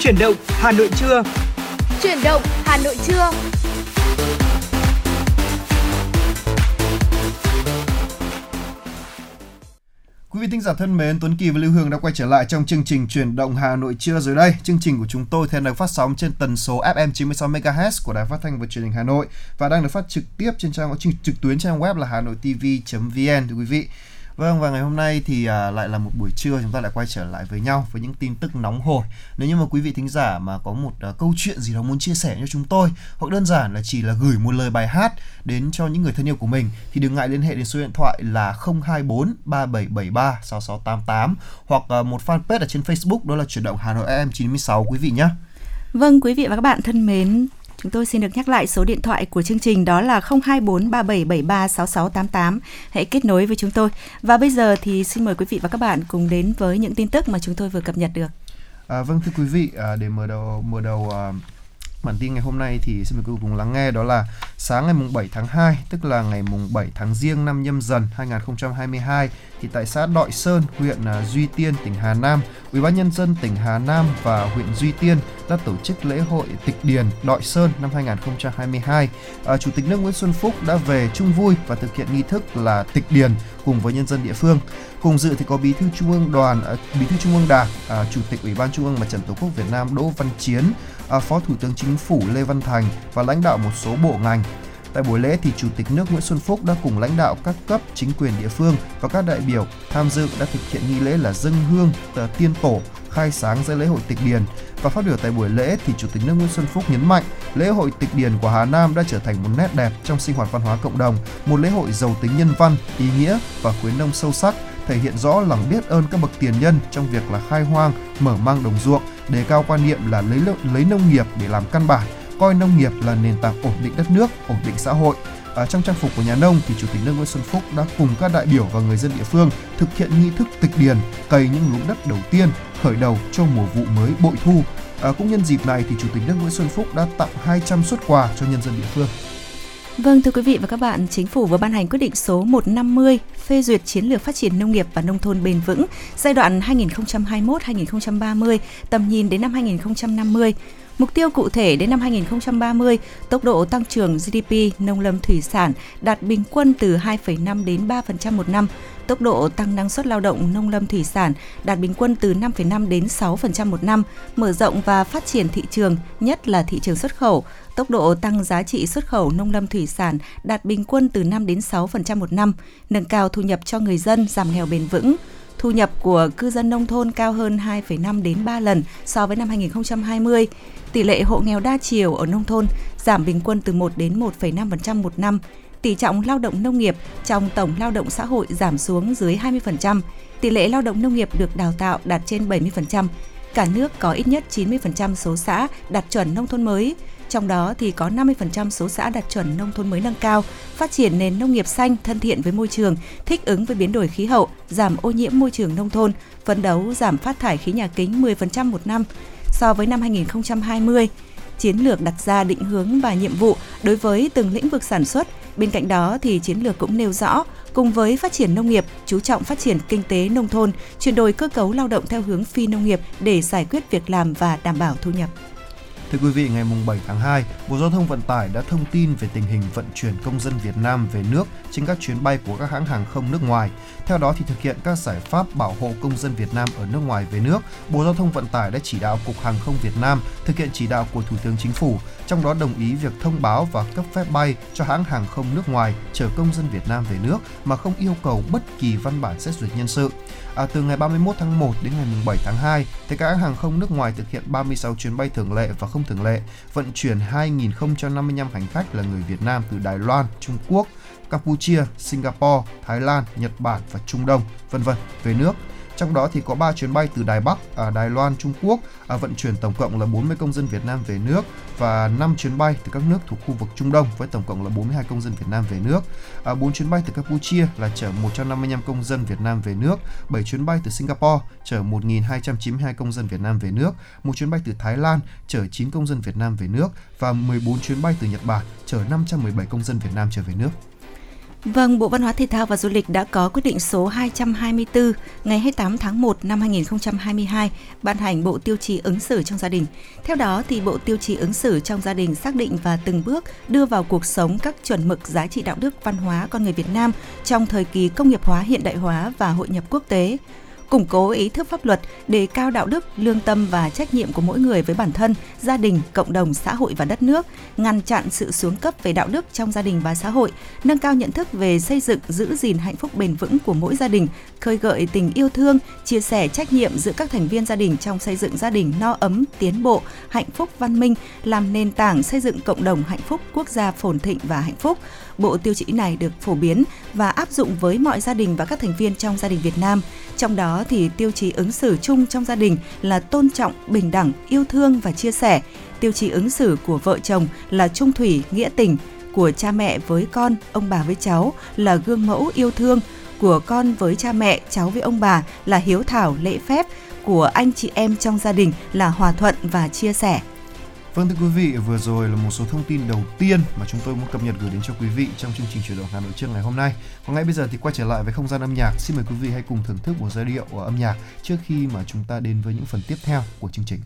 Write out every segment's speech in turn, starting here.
Chuyển động Hà Nội trưa. Chuyển động Hà Nội trưa. Quý vị thính giả thân mến, Tuấn Kỳ và Lưu Hương đã quay trở lại trong chương trình Chuyển động Hà Nội trưa rồi đây. Chương trình của chúng tôi thì được phát sóng trên tần số FM 96 MHz của Đài Phát thanh và Truyền hình Hà Nội và đang được phát trực tiếp trên trang trực tuyến trang web là hanoitv.vn thưa quý vị. Vâng và ngày hôm nay thì à, lại là một buổi trưa chúng ta lại quay trở lại với nhau với những tin tức nóng hổi. Nếu như mà quý vị thính giả mà có một à, câu chuyện gì đó muốn chia sẻ cho chúng tôi hoặc đơn giản là chỉ là gửi một lời bài hát đến cho những người thân yêu của mình thì đừng ngại liên hệ đến số điện thoại là 024 3773 6688 hoặc à, một fanpage ở trên Facebook đó là chuyển động Hà Nội em 96 quý vị nhé. Vâng, quý vị và các bạn thân mến, Chúng tôi xin được nhắc lại số điện thoại của chương trình đó là 024 3773 6688. Hãy kết nối với chúng tôi. Và bây giờ thì xin mời quý vị và các bạn cùng đến với những tin tức mà chúng tôi vừa cập nhật được. À, vâng thưa quý vị, à, để mở đầu mở đầu à, bản tin ngày hôm nay thì xin mời quý vị cùng lắng nghe đó là sáng ngày mùng 7 tháng 2, tức là ngày mùng 7 tháng Giêng năm Nhâm Dần 2022 thì tại xã Đội Sơn, huyện à, Duy Tiên, tỉnh Hà Nam, Ủy ban nhân dân tỉnh Hà Nam và huyện Duy Tiên đã tổ chức lễ hội Tịch Điền Đội Sơn năm 2022. À, Chủ tịch nước Nguyễn Xuân Phúc đã về chung vui và thực hiện nghi thức là Tịch Điền cùng với nhân dân địa phương. Cùng dự thì có Bí thư Trung ương Đoàn, à, Bí thư Trung ương Đảng, à, Chủ tịch Ủy ban Trung ương Mặt trận Tổ quốc Việt Nam Đỗ Văn Chiến, À, Phó Thủ tướng Chính phủ Lê Văn Thành và lãnh đạo một số bộ ngành. Tại buổi lễ thì Chủ tịch nước Nguyễn Xuân Phúc đã cùng lãnh đạo các cấp chính quyền địa phương và các đại biểu tham dự đã thực hiện nghi lễ là dâng hương tờ tiên tổ khai sáng ra lễ hội tịch điền và phát biểu tại buổi lễ thì Chủ tịch nước Nguyễn Xuân Phúc nhấn mạnh lễ hội tịch điền của Hà Nam đã trở thành một nét đẹp trong sinh hoạt văn hóa cộng đồng, một lễ hội giàu tính nhân văn, ý nghĩa và khuyến nông sâu sắc, thể hiện rõ lòng biết ơn các bậc tiền nhân trong việc là khai hoang, mở mang đồng ruộng, đề cao quan niệm là lấy lấy nông nghiệp để làm căn bản, coi nông nghiệp là nền tảng ổn định đất nước, ổn định xã hội. À, trong trang phục của nhà nông thì chủ tịch nước Nguyễn Xuân Phúc đã cùng các đại biểu và người dân địa phương thực hiện nghi thức tịch điền, cày những luống đất đầu tiên, khởi đầu cho mùa vụ mới bội thu. À, cũng nhân dịp này thì chủ tịch nước Nguyễn Xuân Phúc đã tặng 200 xuất quà cho nhân dân địa phương. Vâng thưa quý vị và các bạn, Chính phủ vừa ban hành quyết định số 150 phê duyệt chiến lược phát triển nông nghiệp và nông thôn bền vững giai đoạn 2021-2030, tầm nhìn đến năm 2050. Mục tiêu cụ thể đến năm 2030, tốc độ tăng trưởng GDP nông lâm thủy sản đạt bình quân từ 2,5 đến 3% một năm, tốc độ tăng năng suất lao động nông lâm thủy sản đạt bình quân từ 5,5 đến 6% một năm, mở rộng và phát triển thị trường, nhất là thị trường xuất khẩu, tốc độ tăng giá trị xuất khẩu nông lâm thủy sản đạt bình quân từ 5 đến 6% một năm, nâng cao thu nhập cho người dân, giảm nghèo bền vững, thu nhập của cư dân nông thôn cao hơn 2,5 đến 3 lần so với năm 2020. Tỷ lệ hộ nghèo đa chiều ở nông thôn giảm bình quân từ 1 đến 1,5% một năm. Tỷ trọng lao động nông nghiệp trong tổng lao động xã hội giảm xuống dưới 20%. Tỷ lệ lao động nông nghiệp được đào tạo đạt trên 70%. Cả nước có ít nhất 90% số xã đạt chuẩn nông thôn mới, trong đó thì có 50% số xã đạt chuẩn nông thôn mới nâng cao, phát triển nền nông nghiệp xanh thân thiện với môi trường, thích ứng với biến đổi khí hậu, giảm ô nhiễm môi trường nông thôn, phấn đấu giảm phát thải khí nhà kính 10% một năm so với năm 2020. Chiến lược đặt ra định hướng và nhiệm vụ đối với từng lĩnh vực sản xuất. Bên cạnh đó thì chiến lược cũng nêu rõ, cùng với phát triển nông nghiệp, chú trọng phát triển kinh tế nông thôn, chuyển đổi cơ cấu lao động theo hướng phi nông nghiệp để giải quyết việc làm và đảm bảo thu nhập. Thưa quý vị, ngày 7 tháng 2, Bộ Giao thông Vận tải đã thông tin về tình hình vận chuyển công dân Việt Nam về nước trên các chuyến bay của các hãng hàng không nước ngoài. Theo đó thì thực hiện các giải pháp bảo hộ công dân Việt Nam ở nước ngoài về nước, Bộ Giao thông Vận tải đã chỉ đạo Cục Hàng không Việt Nam thực hiện chỉ đạo của Thủ tướng Chính phủ, trong đó đồng ý việc thông báo và cấp phép bay cho hãng hàng không nước ngoài chở công dân Việt Nam về nước mà không yêu cầu bất kỳ văn bản xét duyệt nhân sự. À, từ ngày 31 tháng 1 đến ngày 7 tháng 2, thì các hãng hàng không nước ngoài thực hiện 36 chuyến bay thường lệ và không thường lệ, vận chuyển 2.055 hành khách là người Việt Nam từ Đài Loan, Trung Quốc, Campuchia, Singapore, Thái Lan, Nhật Bản và Trung Đông, vân vân về nước trong đó thì có 3 chuyến bay từ Đài Bắc, à, Đài Loan, Trung Quốc à, vận chuyển tổng cộng là 40 công dân Việt Nam về nước và 5 chuyến bay từ các nước thuộc khu vực Trung Đông với tổng cộng là 42 công dân Việt Nam về nước. À, 4 chuyến bay từ Campuchia là chở 155 công dân Việt Nam về nước, 7 chuyến bay từ Singapore chở 1.292 công dân Việt Nam về nước, một chuyến bay từ Thái Lan chở 9 công dân Việt Nam về nước và 14 chuyến bay từ Nhật Bản chở 517 công dân Việt Nam trở về nước. Vâng, Bộ Văn hóa Thể thao và Du lịch đã có quyết định số 224 ngày 28 tháng 1 năm 2022 ban hành Bộ Tiêu chí ứng xử trong gia đình. Theo đó thì Bộ Tiêu chí ứng xử trong gia đình xác định và từng bước đưa vào cuộc sống các chuẩn mực giá trị đạo đức văn hóa con người Việt Nam trong thời kỳ công nghiệp hóa hiện đại hóa và hội nhập quốc tế củng cố ý thức pháp luật, đề cao đạo đức, lương tâm và trách nhiệm của mỗi người với bản thân, gia đình, cộng đồng, xã hội và đất nước, ngăn chặn sự xuống cấp về đạo đức trong gia đình và xã hội, nâng cao nhận thức về xây dựng, giữ gìn hạnh phúc bền vững của mỗi gia đình, khơi gợi tình yêu thương, chia sẻ trách nhiệm giữa các thành viên gia đình trong xây dựng gia đình no ấm, tiến bộ, hạnh phúc văn minh, làm nền tảng xây dựng cộng đồng hạnh phúc, quốc gia phồn thịnh và hạnh phúc. Bộ tiêu chí này được phổ biến và áp dụng với mọi gia đình và các thành viên trong gia đình Việt Nam. Trong đó thì tiêu chí ứng xử chung trong gia đình là tôn trọng, bình đẳng, yêu thương và chia sẻ. Tiêu chí ứng xử của vợ chồng là trung thủy, nghĩa tình, của cha mẹ với con, ông bà với cháu là gương mẫu yêu thương, của con với cha mẹ, cháu với ông bà là hiếu thảo, lễ phép, của anh chị em trong gia đình là hòa thuận và chia sẻ. Vâng thưa quý vị, vừa rồi là một số thông tin đầu tiên mà chúng tôi muốn cập nhật gửi đến cho quý vị trong chương trình chuyển động Hà Nội trưa ngày hôm nay. Còn ngay bây giờ thì quay trở lại với không gian âm nhạc, xin mời quý vị hãy cùng thưởng thức một giai điệu của âm nhạc trước khi mà chúng ta đến với những phần tiếp theo của chương trình.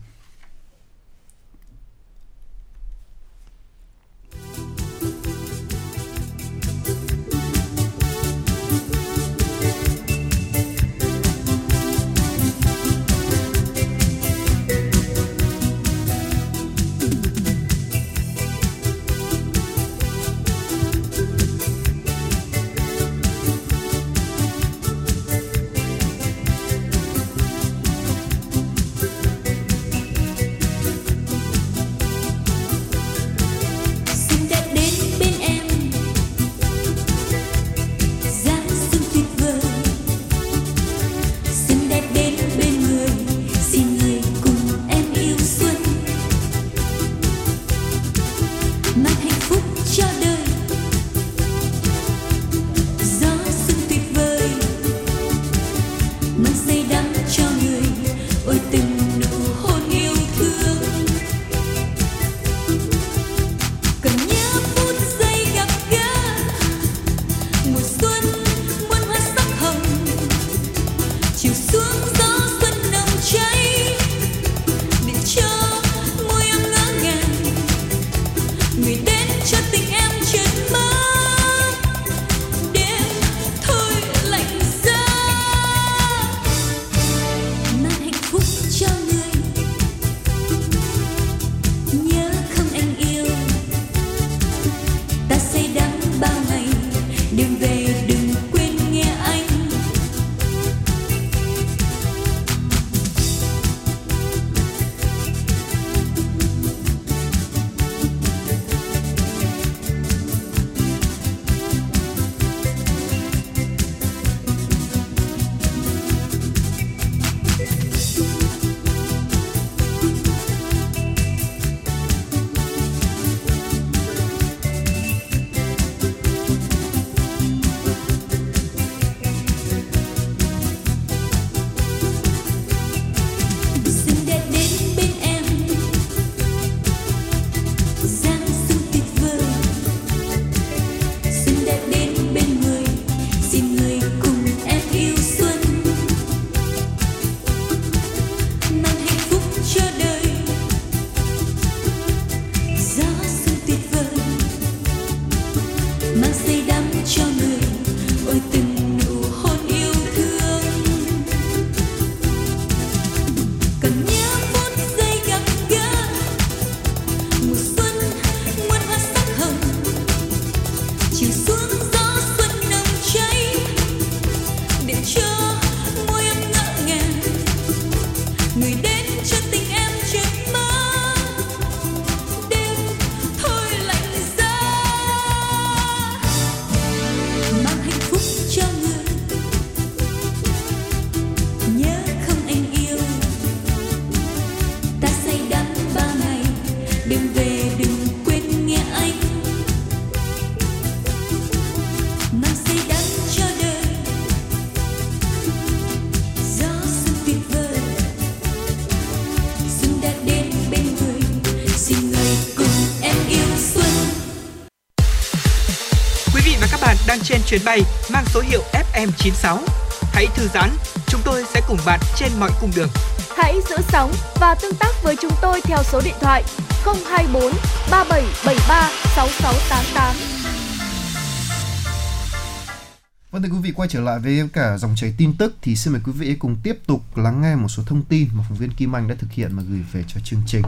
Chuyến bay mang số hiệu FM96. Hãy thư giãn, chúng tôi sẽ cùng bạn trên mọi cung đường. Hãy giữ sóng và tương tác với chúng tôi theo số điện thoại 024 3773 6688. Vâng thưa quý vị quay trở lại với cả dòng chảy tin tức thì xin mời quý vị cùng tiếp tục lắng nghe một số thông tin mà phóng viên Kim Anh đã thực hiện mà gửi về cho chương trình.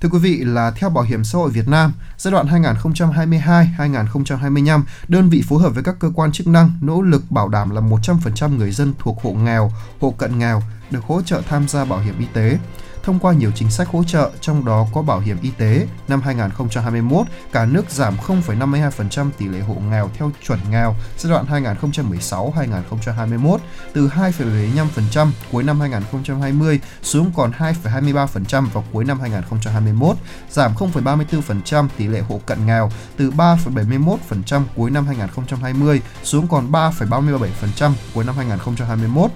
Thưa quý vị là theo Bảo hiểm xã hội Việt Nam, giai đoạn 2022-2025, đơn vị phối hợp với các cơ quan chức năng nỗ lực bảo đảm là 100% người dân thuộc hộ nghèo, hộ cận nghèo được hỗ trợ tham gia bảo hiểm y tế thông qua nhiều chính sách hỗ trợ, trong đó có bảo hiểm y tế. Năm 2021, cả nước giảm 0,52% tỷ lệ hộ nghèo theo chuẩn nghèo giai đoạn 2016-2021 từ 2,75% cuối năm 2020 xuống còn 2,23% vào cuối năm 2021, giảm 0,34% tỷ lệ hộ cận nghèo từ 3,71% cuối năm 2020 xuống còn 3,37% cuối năm 2021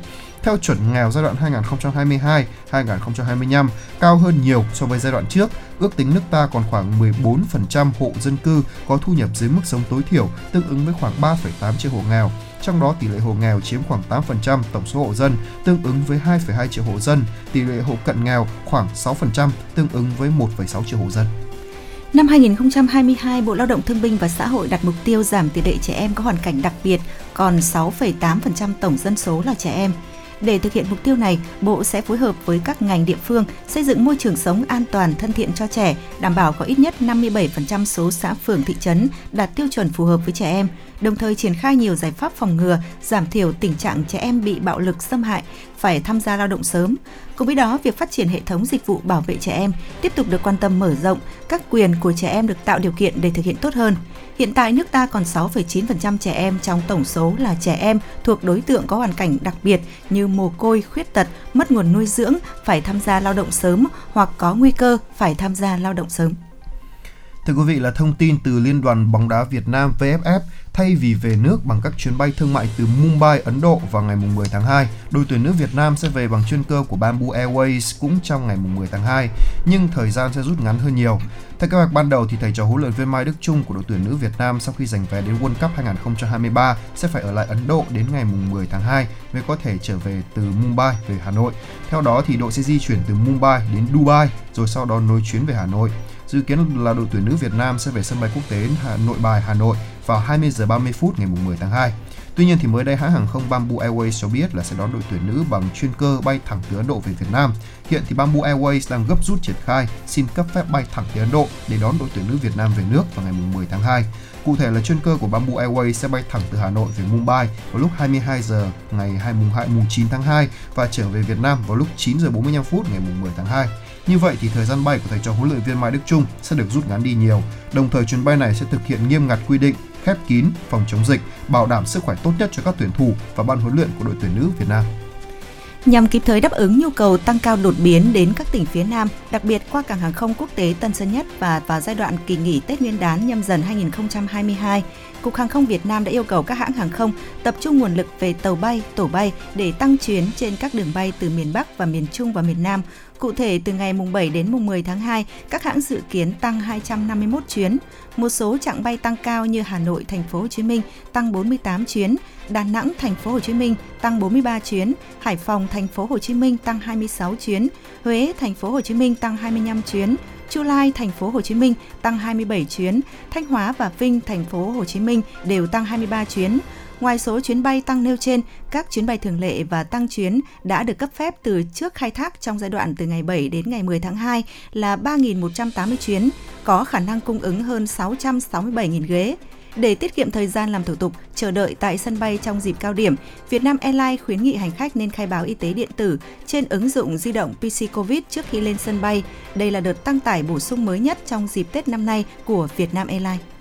theo chuẩn nghèo giai đoạn 2022-2025 cao hơn nhiều so với giai đoạn trước. Ước tính nước ta còn khoảng 14% hộ dân cư có thu nhập dưới mức sống tối thiểu, tương ứng với khoảng 3,8 triệu hộ nghèo. Trong đó tỷ lệ hộ nghèo chiếm khoảng 8% tổng số hộ dân, tương ứng với 2,2 triệu hộ dân. Tỷ lệ hộ cận nghèo khoảng 6%, tương ứng với 1,6 triệu hộ dân. Năm 2022, Bộ Lao động Thương binh và Xã hội đặt mục tiêu giảm tỷ lệ trẻ em có hoàn cảnh đặc biệt, còn 6,8% tổng dân số là trẻ em. Để thực hiện mục tiêu này, Bộ sẽ phối hợp với các ngành địa phương xây dựng môi trường sống an toàn thân thiện cho trẻ, đảm bảo có ít nhất 57% số xã phường thị trấn đạt tiêu chuẩn phù hợp với trẻ em, đồng thời triển khai nhiều giải pháp phòng ngừa, giảm thiểu tình trạng trẻ em bị bạo lực xâm hại, phải tham gia lao động sớm. Cùng với đó, việc phát triển hệ thống dịch vụ bảo vệ trẻ em tiếp tục được quan tâm mở rộng, các quyền của trẻ em được tạo điều kiện để thực hiện tốt hơn. Hiện tại nước ta còn 6,9% trẻ em trong tổng số là trẻ em thuộc đối tượng có hoàn cảnh đặc biệt như mồ côi, khuyết tật, mất nguồn nuôi dưỡng, phải tham gia lao động sớm hoặc có nguy cơ phải tham gia lao động sớm. Thưa quý vị là thông tin từ Liên đoàn bóng đá Việt Nam VFF thay vì về nước bằng các chuyến bay thương mại từ Mumbai, Ấn Độ vào ngày 10 tháng 2, đội tuyển nữ Việt Nam sẽ về bằng chuyên cơ của Bamboo Airways cũng trong ngày 10 tháng 2, nhưng thời gian sẽ rút ngắn hơn nhiều. Theo kế hoạch ban đầu thì thầy trò huấn luyện viên Mai Đức Chung của đội tuyển nữ Việt Nam sau khi giành vé đến World Cup 2023 sẽ phải ở lại Ấn Độ đến ngày 10 tháng 2 mới có thể trở về từ Mumbai về Hà Nội. Theo đó thì đội sẽ di chuyển từ Mumbai đến Dubai rồi sau đó nối chuyến về Hà Nội. Dự kiến là đội tuyển nữ Việt Nam sẽ về sân bay quốc tế Hà Nội Bài Hà Nội vào 20 giờ 30 phút ngày 10 tháng 2. Tuy nhiên thì mới đây, hãng hàng không Bamboo Airways cho biết là sẽ đón đội tuyển nữ bằng chuyên cơ bay thẳng từ Ấn Độ về Việt Nam. Hiện thì Bamboo Airways đang gấp rút triển khai, xin cấp phép bay thẳng từ Ấn Độ để đón đội tuyển nữ Việt Nam về nước vào ngày 10 tháng 2. Cụ thể là chuyên cơ của Bamboo Airways sẽ bay thẳng từ Hà Nội về Mumbai vào lúc 22 giờ ngày 2 mùng 9 tháng 2 và trở về Việt Nam vào lúc 9 giờ 45 phút ngày 10 tháng 2. Như vậy thì thời gian bay của thầy trò huấn luyện viên Mai Đức Chung sẽ được rút ngắn đi nhiều. Đồng thời chuyến bay này sẽ thực hiện nghiêm ngặt quy định khép kín, phòng chống dịch, bảo đảm sức khỏe tốt nhất cho các tuyển thủ và ban huấn luyện của đội tuyển nữ Việt Nam. Nhằm kịp thời đáp ứng nhu cầu tăng cao đột biến đến các tỉnh phía Nam, đặc biệt qua cảng hàng không quốc tế Tân Sơn Nhất và vào giai đoạn kỳ nghỉ Tết Nguyên đán nhâm dần 2022, Cục Hàng không Việt Nam đã yêu cầu các hãng hàng không tập trung nguồn lực về tàu bay, tổ bay để tăng chuyến trên các đường bay từ miền Bắc và miền Trung và miền Nam. Cụ thể, từ ngày mùng 7 đến mùng 10 tháng 2, các hãng dự kiến tăng 251 chuyến. Một số chặng bay tăng cao như Hà Nội, Thành phố Hồ Chí Minh tăng 48 chuyến, Đà Nẵng, Thành phố Hồ Chí Minh tăng 43 chuyến, Hải Phòng, Thành phố Hồ Chí Minh tăng 26 chuyến, Huế, Thành phố Hồ Chí Minh tăng 25 chuyến, Chu Lai, thành phố Hồ Chí Minh tăng 27 chuyến, Thanh Hóa và Vinh, thành phố Hồ Chí Minh đều tăng 23 chuyến. Ngoài số chuyến bay tăng nêu trên, các chuyến bay thường lệ và tăng chuyến đã được cấp phép từ trước khai thác trong giai đoạn từ ngày 7 đến ngày 10 tháng 2 là 3.180 chuyến, có khả năng cung ứng hơn 667.000 ghế. Để tiết kiệm thời gian làm thủ tục, chờ đợi tại sân bay trong dịp cao điểm, Vietnam Airlines khuyến nghị hành khách nên khai báo y tế điện tử trên ứng dụng di động PC Covid trước khi lên sân bay. Đây là đợt tăng tải bổ sung mới nhất trong dịp Tết năm nay của Vietnam Airlines.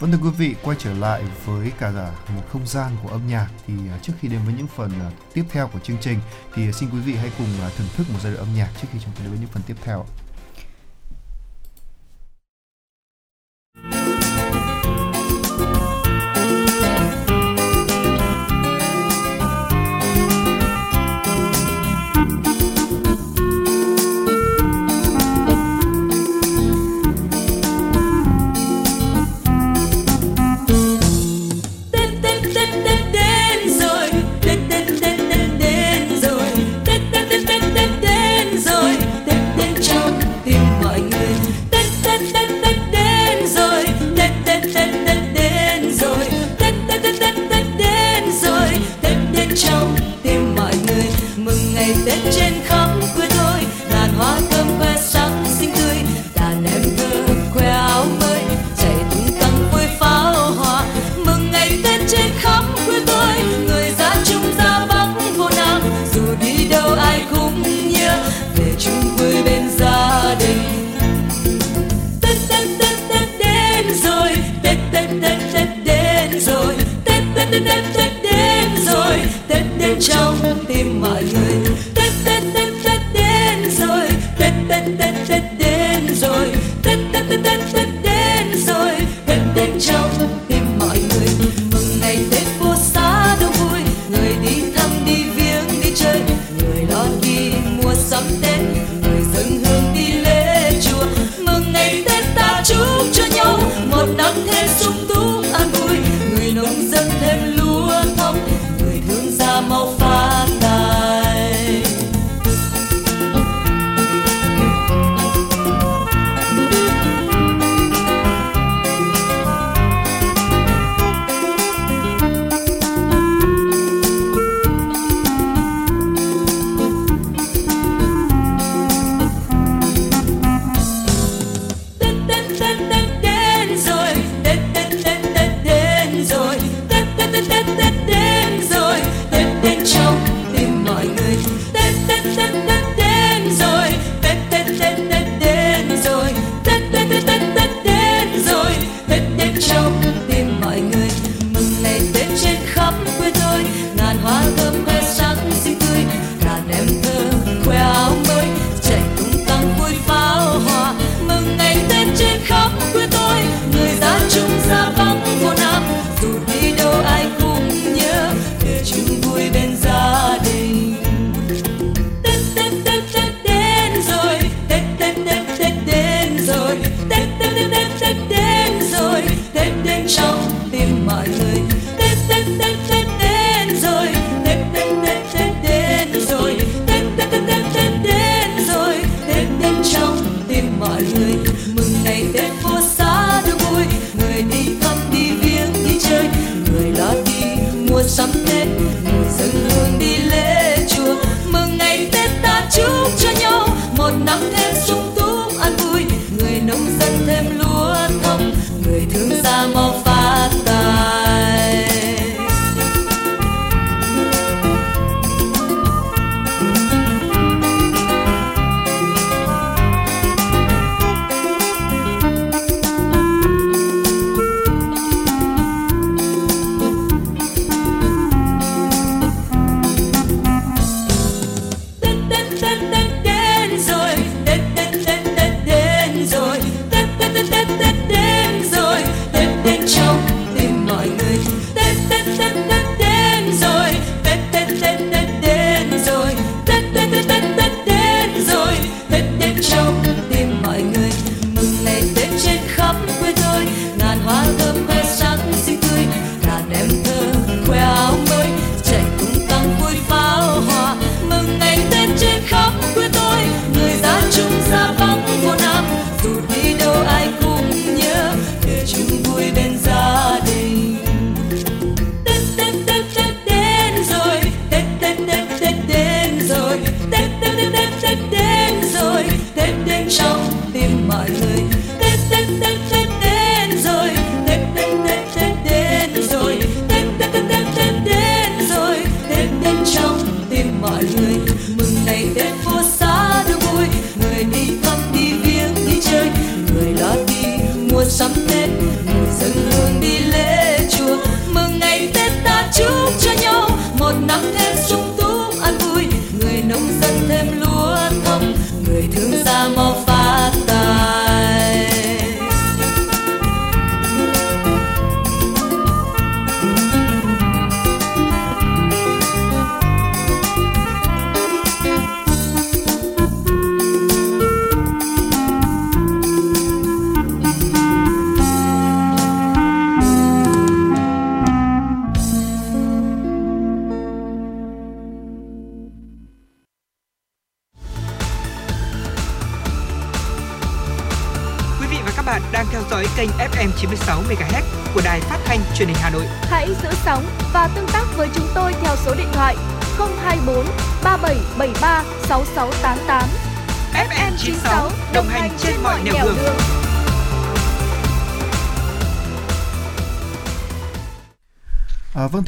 Vâng thưa quý vị, quay trở lại với cả một không gian của âm nhạc thì à, trước khi đến với những phần à, tiếp theo của chương trình thì à, xin quý vị hãy cùng thưởng thức một giai đoạn âm nhạc trước khi chúng ta đến với những phần tiếp theo.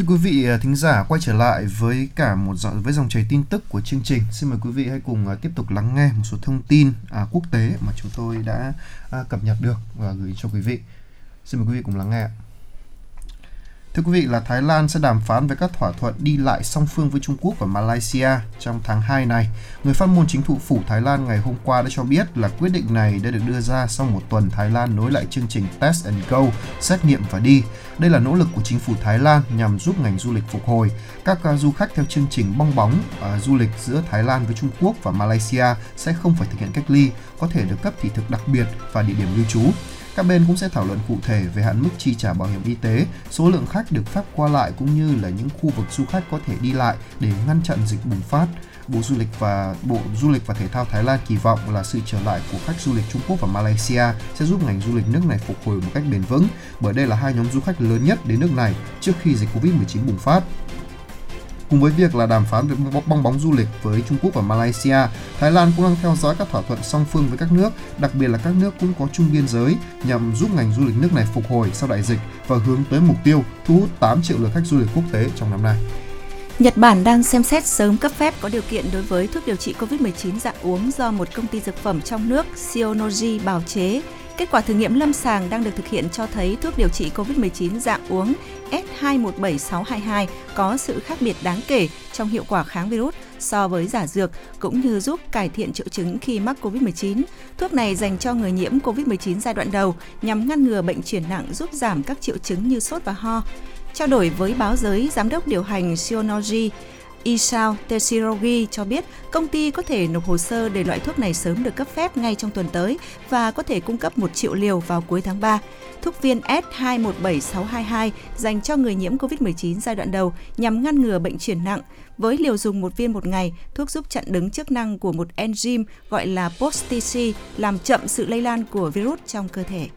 quý vị à, thính giả quay trở lại với cả một dòng, với dòng chảy tin tức của chương trình. Xin mời quý vị hãy cùng à, tiếp tục lắng nghe một số thông tin à, quốc tế mà chúng tôi đã à, cập nhật được và gửi cho quý vị. Xin mời quý vị cùng lắng nghe. Ạ. Thưa quý vị là Thái Lan sẽ đàm phán về các thỏa thuận đi lại song phương với Trung Quốc và Malaysia trong tháng 2 này. Người phát ngôn chính phủ phủ Thái Lan ngày hôm qua đã cho biết là quyết định này đã được đưa ra sau một tuần Thái Lan nối lại chương trình Test and Go, xét nghiệm và đi. Đây là nỗ lực của chính phủ Thái Lan nhằm giúp ngành du lịch phục hồi. Các à, du khách theo chương trình bong bóng uh, du lịch giữa Thái Lan với Trung Quốc và Malaysia sẽ không phải thực hiện cách ly, có thể được cấp thị thực đặc biệt và địa điểm lưu trú. Các bên cũng sẽ thảo luận cụ thể về hạn mức chi trả bảo hiểm y tế, số lượng khách được phép qua lại cũng như là những khu vực du khách có thể đi lại để ngăn chặn dịch bùng phát. Bộ Du lịch và Bộ Du lịch và Thể thao Thái Lan kỳ vọng là sự trở lại của khách du lịch Trung Quốc và Malaysia sẽ giúp ngành du lịch nước này phục hồi một cách bền vững, bởi đây là hai nhóm du khách lớn nhất đến nước này trước khi dịch Covid-19 bùng phát. Cùng với việc là đàm phán về bong bóng du lịch với Trung Quốc và Malaysia, Thái Lan cũng đang theo dõi các thỏa thuận song phương với các nước, đặc biệt là các nước cũng có chung biên giới nhằm giúp ngành du lịch nước này phục hồi sau đại dịch và hướng tới mục tiêu thu hút 8 triệu lượt khách du lịch quốc tế trong năm nay. Nhật Bản đang xem xét sớm cấp phép có điều kiện đối với thuốc điều trị COVID-19 dạng uống do một công ty dược phẩm trong nước Sionogi bào chế. Kết quả thử nghiệm lâm sàng đang được thực hiện cho thấy thuốc điều trị COVID-19 dạng uống S217622 có sự khác biệt đáng kể trong hiệu quả kháng virus so với giả dược cũng như giúp cải thiện triệu chứng khi mắc COVID-19. Thuốc này dành cho người nhiễm COVID-19 giai đoạn đầu nhằm ngăn ngừa bệnh chuyển nặng giúp giảm các triệu chứng như sốt và ho. Trao đổi với báo giới, giám đốc điều hành Shionogi Isao Teshirogi cho biết công ty có thể nộp hồ sơ để loại thuốc này sớm được cấp phép ngay trong tuần tới và có thể cung cấp 1 triệu liều vào cuối tháng 3. Thuốc viên S217622 dành cho người nhiễm COVID-19 giai đoạn đầu nhằm ngăn ngừa bệnh chuyển nặng. Với liều dùng một viên một ngày, thuốc giúp chặn đứng chức năng của một enzyme gọi là post-TC làm chậm sự lây lan của virus trong cơ thể.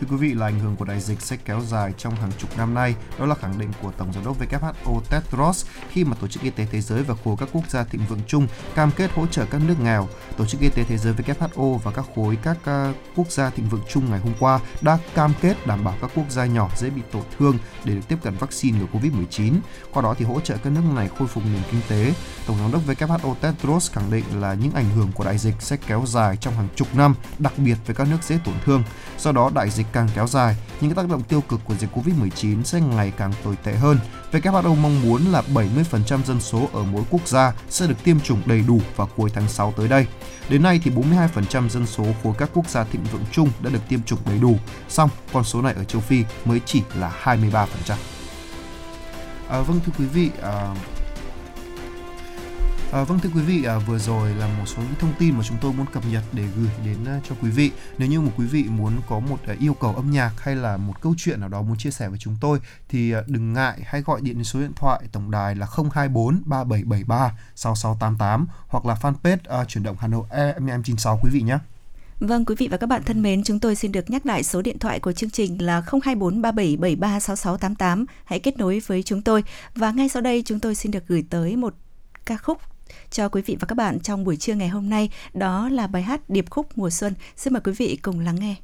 Thưa quý vị, là ảnh hưởng của đại dịch sẽ kéo dài trong hàng chục năm nay. Đó là khẳng định của Tổng giám đốc WHO Tedros khi mà Tổ chức Y tế Thế giới và khối các quốc gia thịnh vượng chung cam kết hỗ trợ các nước nghèo. Tổ chức Y tế Thế giới WHO và các khối các uh, quốc gia thịnh vượng chung ngày hôm qua đã cam kết đảm bảo các quốc gia nhỏ dễ bị tổn thương để được tiếp cận vaccine ngừa Covid-19. Qua đó thì hỗ trợ các nước này khôi phục nền kinh tế. Tổng giám đốc WHO Tedros khẳng định là những ảnh hưởng của đại dịch sẽ kéo dài trong hàng chục năm, đặc biệt với các nước dễ tổn thương. Do đó, đại dịch càng kéo dài, những tác động tiêu cực của dịch Covid-19 sẽ ngày càng tồi tệ hơn. WHO mong muốn là 70% dân số ở mỗi quốc gia sẽ được tiêm chủng đầy đủ vào cuối tháng 6 tới đây. Đến nay thì 42% dân số khối các quốc gia thịnh vượng chung đã được tiêm chủng đầy đủ, song con số này ở châu Phi mới chỉ là 23%. À, vâng thưa quý vị, à, À, vâng thưa quý vị, à, vừa rồi là một số những thông tin mà chúng tôi muốn cập nhật để gửi đến uh, cho quý vị. Nếu như một quý vị muốn có một uh, yêu cầu âm nhạc hay là một câu chuyện nào đó muốn chia sẻ với chúng tôi thì uh, đừng ngại hãy gọi điện đến số điện thoại tổng đài là 024 3773 6688 hoặc là fanpage uh, chuyển động Hà Nội em 96 quý vị nhé. Vâng, quý vị và các bạn thân mến, chúng tôi xin được nhắc lại số điện thoại của chương trình là 024 3773 6688. Hãy kết nối với chúng tôi. Và ngay sau đây chúng tôi xin được gửi tới một ca khúc cho quý vị và các bạn trong buổi trưa ngày hôm nay. Đó là bài hát Điệp khúc mùa xuân. Xin mời quý vị cùng lắng nghe.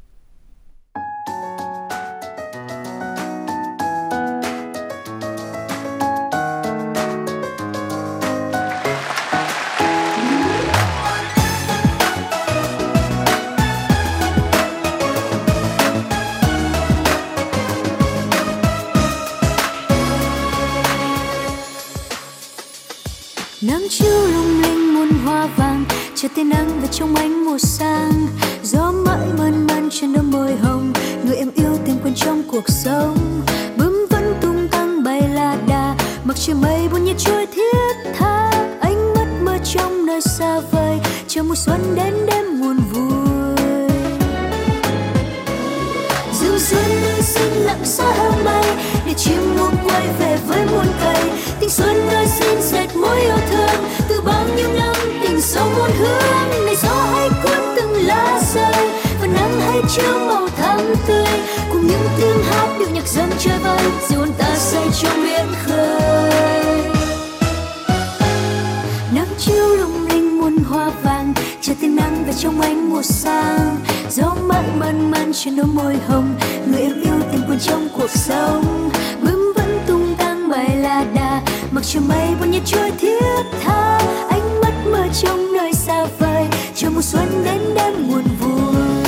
Chiếu lung linh muôn hoa vàng, chờ tia nắng về trong ánh mùa sang. Gió mãi mơn man trên đôi môi hồng, người em yêu tìm quên trong cuộc sống. Bướm vẫn tung tăng bay la đà, mặc trời mây buồn nhiệt trôi thiết tha. Ánh mắt mơ trong nơi xa vời, chờ mùa xuân đến đêm buồn vui. Xuân lặng xa hương mây để chim muôn quay về với muôn cây. Tình xuân nơi xin dệt mối yêu thương, từ bao nhiêu năm tình sâu muôn hương. Này gió hay cuốn từng lá rơi, và nắng hay chiếu màu thắm tươi. Cùng những tiếng hát điệu nhạc dân chơi vơi dìu ta say trong biển khơi. Nắng chiếu lung linh muôn hoa vàng chờ tia nắng về trong ánh mùa sang. Gió mát mơn man trên đôi môi hồng. Người em yêu tìm quên trong cuộc sống. Bướm vẫn tung tăng bay là đà. Mặc cho mây buồn nhiệt trôi thiết tha. Ánh mắt mơ trong nơi xa vời. Chờ mùa xuân đến đêm buồn vui.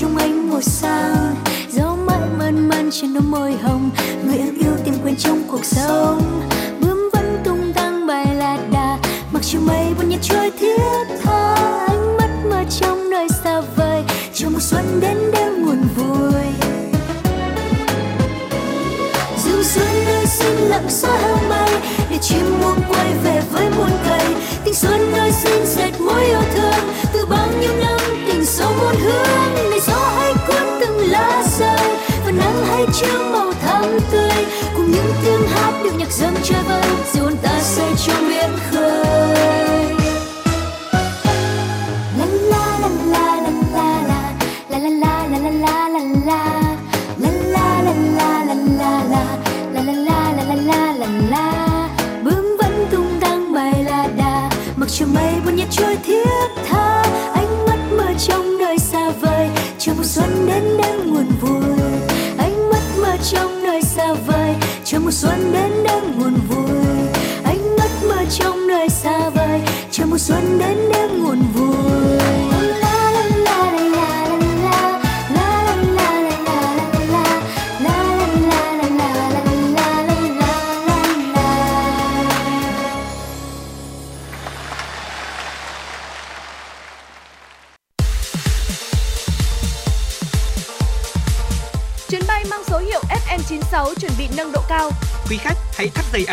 Trong ánh mùa sang gió mãi mơn man trên đôi môi hồng, người em yêu tìm quên trong cuộc sống. Bướm vẫn tung tăng bài lạc đà, mặc chiều mây buồn nhạt trôi thiết tha. Ánh mắt mơ trong nơi xa vời cho mùa xuân đến đêm nguồn vui. Rừng xuân nơi xinh lặng xóa hương mây để chim muông quay về với muôn cây. Tình xuân nơi xinh dệt mối yêu thương, từ bao nhiêu năm tình sâu muôn hương trắng màu thắm tươi. Cùng những tiếng hát điệu nhạc dâng chơi vơi dù ta say trong biển khơi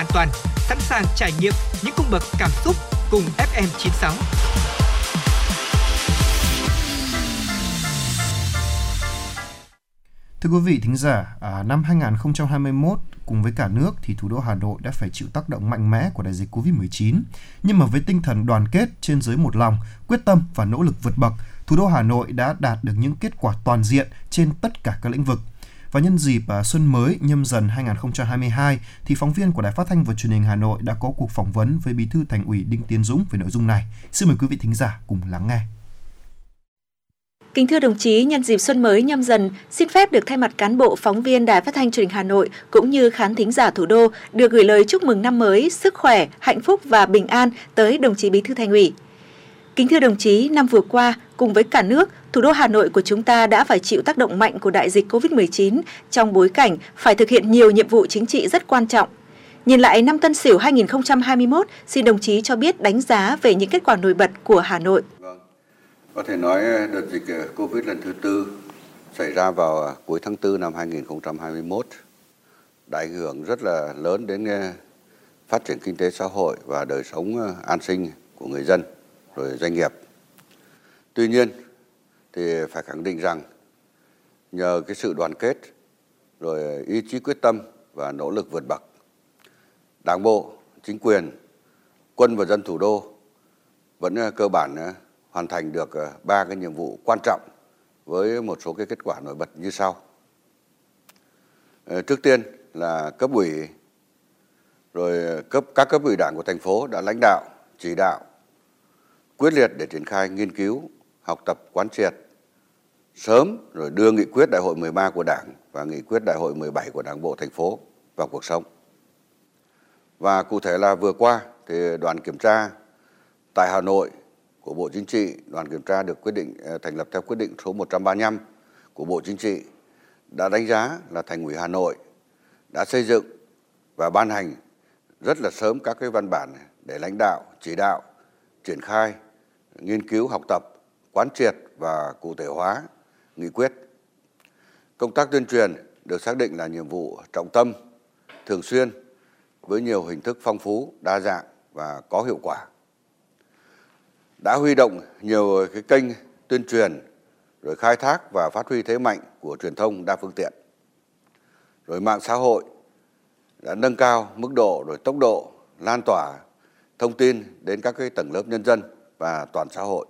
an toàn, sẵn sàng trải nghiệm những cung bậc cảm xúc cùng FM96. Thưa quý vị thính giả, à, năm 2021 cùng với cả nước thì thủ đô Hà Nội đã phải chịu tác động mạnh mẽ của đại dịch Covid-19. Nhưng mà với tinh thần đoàn kết trên dưới một lòng, quyết tâm và nỗ lực vượt bậc, thủ đô Hà Nội đã đạt được những kết quả toàn diện trên tất cả các lĩnh vực. Và nhân dịp à, xuân mới nhâm dần 2022 thì phóng viên của Đài Phát thanh và Truyền hình Hà Nội đã có cuộc phỏng vấn với Bí thư Thành ủy Đinh Tiến Dũng về nội dung này. Xin mời quý vị thính giả cùng lắng nghe. Kính thưa đồng chí, nhân dịp xuân mới nhâm dần, xin phép được thay mặt cán bộ phóng viên Đài Phát thanh Truyền hình Hà Nội cũng như khán thính giả thủ đô được gửi lời chúc mừng năm mới, sức khỏe, hạnh phúc và bình an tới đồng chí Bí thư Thành ủy. Kính thưa đồng chí, năm vừa qua, cùng với cả nước, thủ đô Hà Nội của chúng ta đã phải chịu tác động mạnh của đại dịch COVID-19 trong bối cảnh phải thực hiện nhiều nhiệm vụ chính trị rất quan trọng. Nhìn lại năm Tân Sửu 2021, xin đồng chí cho biết đánh giá về những kết quả nổi bật của Hà Nội. Vâng. Có thể nói ờ, đợt dịch ờ, Covid lần thứ tư xảy ra vào ờ, cuối tháng 4 năm 2021 đã ảnh hưởng rất là lớn đến phát triển kinh tế xã hội và đời sống an sinh của người dân rồi doanh nghiệp. Tuy nhiên thì phải khẳng định rằng nhờ cái sự đoàn kết rồi ý chí quyết tâm và nỗ lực vượt bậc Đảng bộ, chính quyền, quân và dân thủ đô vẫn à, cơ bản à, hoàn thành được à, ba cái nhiệm vụ quan trọng với một số cái kết quả nổi bật như sau. Ờ, trước tiên là cấp ủy rồi cấp các cấp ủy đảng của thành phố đã lãnh đạo, chỉ đạo quyết liệt để triển khai nghiên cứu, học tập quán triệt sớm rồi đưa nghị quyết đại hội 13 của Đảng và nghị quyết đại hội 17 của Đảng bộ thành phố vào cuộc sống. Và cụ thể là vừa qua thì đoàn kiểm tra tại Hà Nội của Bộ Chính trị, đoàn kiểm tra được quyết định ờ, thành lập theo quyết định số 135 của Bộ Chính trị đã đánh giá là Thành ủy Hà Nội đã xây dựng và ban hành rất là sớm các cái văn bản để lãnh đạo, chỉ đạo, triển khai, nghiên cứu, học tập, quán triệt và cụ thể hóa nghị quyết. Công tác tuyên truyền được xác định là nhiệm vụ trọng tâm, thường xuyên với nhiều hình thức phong phú, đa dạng và có hiệu quả. Đã huy động nhiều cái kênh tuyên truyền rồi khai thác và phát huy thế mạnh của truyền thông đa phương tiện. Rồi mạng xã hội đã nâng cao mức độ rồi tốc độ lan tỏa thông tin đến các cái tầng lớp nhân dân và toàn xã hội.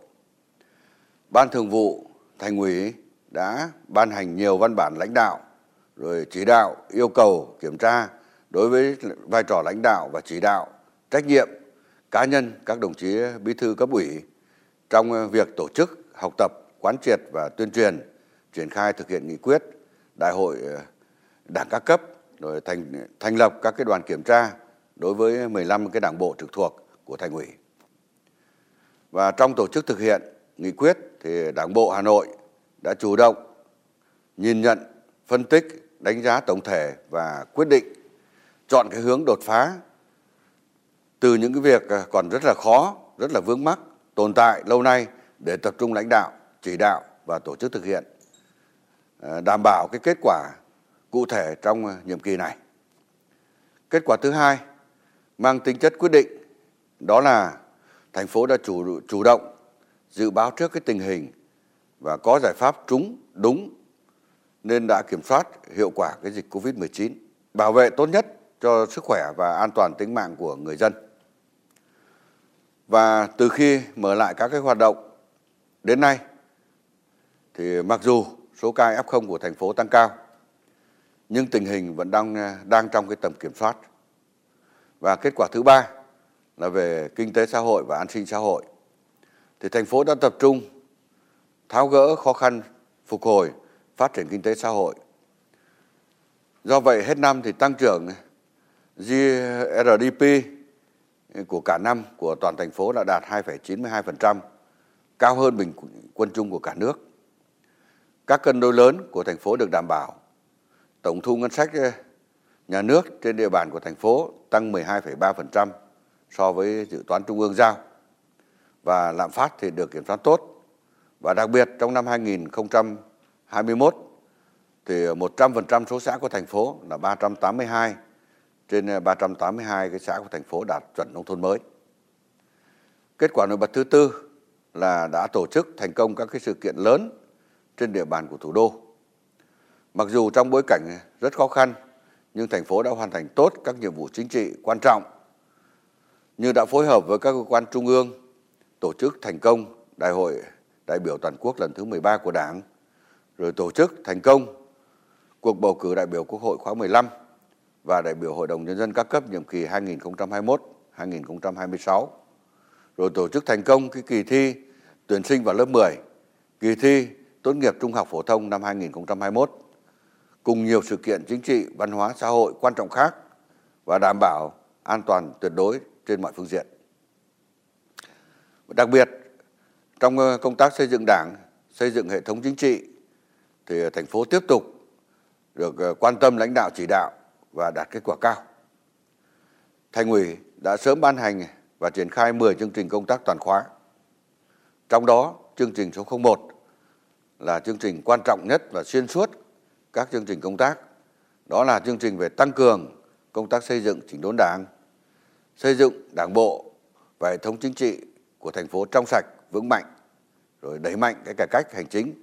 Ban Thường vụ Thành ủy đã ban hành nhiều văn bản lãnh đạo, rồi chỉ đạo, yêu cầu kiểm tra đối với vai trò lãnh đạo và chỉ đạo trách nhiệm cá nhân các đồng chí bí thư cấp ủy trong việc tổ chức, học tập, quán triệt và tuyên truyền, triển khai thực hiện nghị quyết đại hội ờ, đảng các cấp, rồi thành thành lập các cái đoàn kiểm tra đối với 15 cái đảng bộ trực thuộc của thành ủy và trong tổ chức thực hiện nghị quyết thì đảng bộ Hà Nội đã chủ động nhìn nhận, phân tích, đánh giá tổng thể và quyết định chọn cái hướng đột phá từ những cái việc à, còn rất là khó, rất là vướng mắc, tồn tại lâu nay để tập trung lãnh đạo, chỉ đạo và tổ chức thực hiện à, đảm bảo cái kết quả cụ thể trong nhiệm kỳ này. Kết quả thứ hai mang tính chất quyết định đó là thành phố đã chủ chủ động dự báo trước cái tình hình và có giải pháp trúng đúng nên đã kiểm soát hiệu quả cái dịch Covid-19, bảo vệ tốt nhất cho sức khỏe và an toàn tính mạng của người dân. Và từ khi mở lại các cái hoạt động đến nay thì mặc dù số ca F0 của thành phố tăng cao nhưng tình hình vẫn đang đang trong cái tầm kiểm soát. Và kết quả thứ ba là về kinh tế xã hội và an sinh xã hội. Thì thành phố đã tập trung tháo gỡ khó khăn phục hồi, phát triển kinh tế xã hội. Do vậy hết năm thì tăng trưởng GRDP của cả năm của toàn thành phố đã đạt 2,92%, cao hơn bình quân chung của cả nước. Các cân đối lớn của thành phố được đảm bảo. Tổng thu ngân sách eh, nhà nước trên địa bàn của thành phố tăng 12,3% so với dự toán trung ương giao. Và lạm phát thì được kiểm soát tốt. Và đặc biệt trong năm 2021 thì 100% số xã của thành phố là 382 trên 382 cái xã của thành phố đạt chuẩn nông thôn mới. Kết quả nổi bật thứ tư là đã tổ chức thành công các cái sự kiện lớn trên địa bàn của thủ đô. Mặc dù trong bối cảnh rất khó khăn, nhưng thành phố đã hoàn thành tốt các nhiệm vụ chính trị quan trọng như đã phối hợp với các cơ quan trung ương tổ chức thành công Đại hội đại biểu toàn quốc lần thứ 13 của Đảng, rồi tổ chức thành công cuộc bầu cử đại biểu Quốc hội khóa 15 và đại biểu Hội đồng Nhân dân các cấp nhiệm kỳ 2021-2026, rồi tổ chức thành công cái kỳ thi tuyển sinh vào lớp 10, kỳ thi tốt nghiệp trung học phổ thông năm 2021, cùng nhiều sự kiện chính trị, văn hóa, xã hội quan trọng khác và đảm bảo an toàn tuyệt đối trên mọi phương diện. Đặc biệt, trong ờ, công tác xây dựng đảng, xây dựng hệ thống chính trị, thì thành phố tiếp tục được ờ, quan tâm lãnh đạo chỉ đạo và đạt kết quả cao. Thành ủy đã sớm ban hành và triển khai 10 chương trình công tác toàn khóa. Trong đó, chương trình số 01 là chương trình quan trọng nhất và xuyên suốt các chương trình công tác. Đó là chương trình về tăng cường công tác xây dựng chỉnh đốn đảng, xây dựng đảng bộ và hệ thống chính trị của thành phố trong sạch, vững mạnh, rồi đẩy mạnh cái cải cách hành chính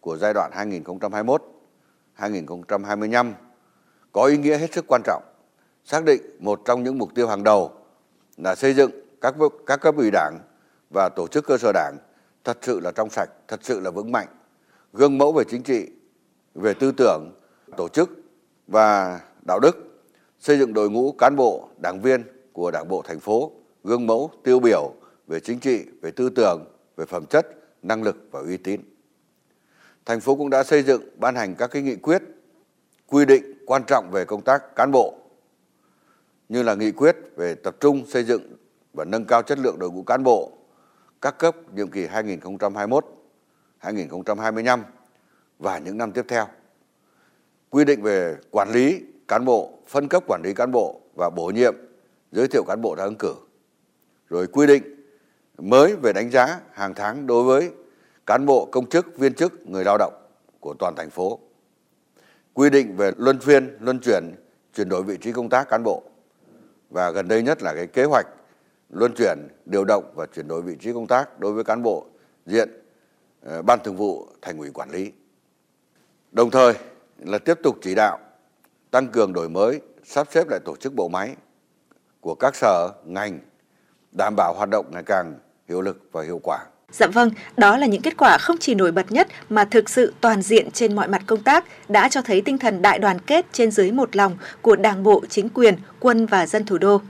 của giai đoạn 2021-2025 có ý nghĩa hết sức quan trọng, xác định một trong những mục tiêu hàng đầu là xây dựng các các cấp ủy đảng và tổ chức cơ sở đảng thật sự là trong sạch, thật sự là vững mạnh, gương mẫu về chính trị, về tư tưởng, tổ chức và đạo đức, xây dựng đội ngũ cán bộ, đảng viên của Đảng bộ thành phố, gương mẫu tiêu biểu về chính trị, về tư tưởng, về phẩm chất, năng lực và uy tín. Thành phố cũng đã xây dựng ban hành các cái nghị quyết quy định quan trọng về công tác cán bộ như là nghị quyết về tập trung xây dựng và nâng cao chất lượng đội ngũ cán bộ các cấp nhiệm kỳ 2021 2025 và những năm tiếp theo. Quy định về quản lý cán bộ, phân cấp quản lý cán bộ và bổ nhiệm, giới thiệu cán bộ ra ứng cử. Rồi quy định mới về đánh giá hàng tháng đối với cán bộ, công chức, viên chức, người lao động của toàn thành phố quy định về luân phiên, luân chuyển, chuyển đổi vị trí công tác cán bộ. Và gần đây nhất là cái kế hoạch luân chuyển, điều động và chuyển đổi vị trí công tác đối với cán bộ diện ờ, ban thường vụ thành ủy quản lý. Đồng thời là tiếp tục chỉ đạo tăng cường đổi mới, sắp xếp lại tổ chức bộ máy của các sở, ngành, đảm bảo hoạt động ngày càng hiệu lực và hiệu quả. Dạ vâng, đó là những kết quả không chỉ nổi bật nhất mà thực sự toàn diện trên mọi mặt công tác đã cho thấy tinh thần đại đoàn kết trên dưới một lòng của Đảng bộ, chính quyền, quân và dân thủ đô.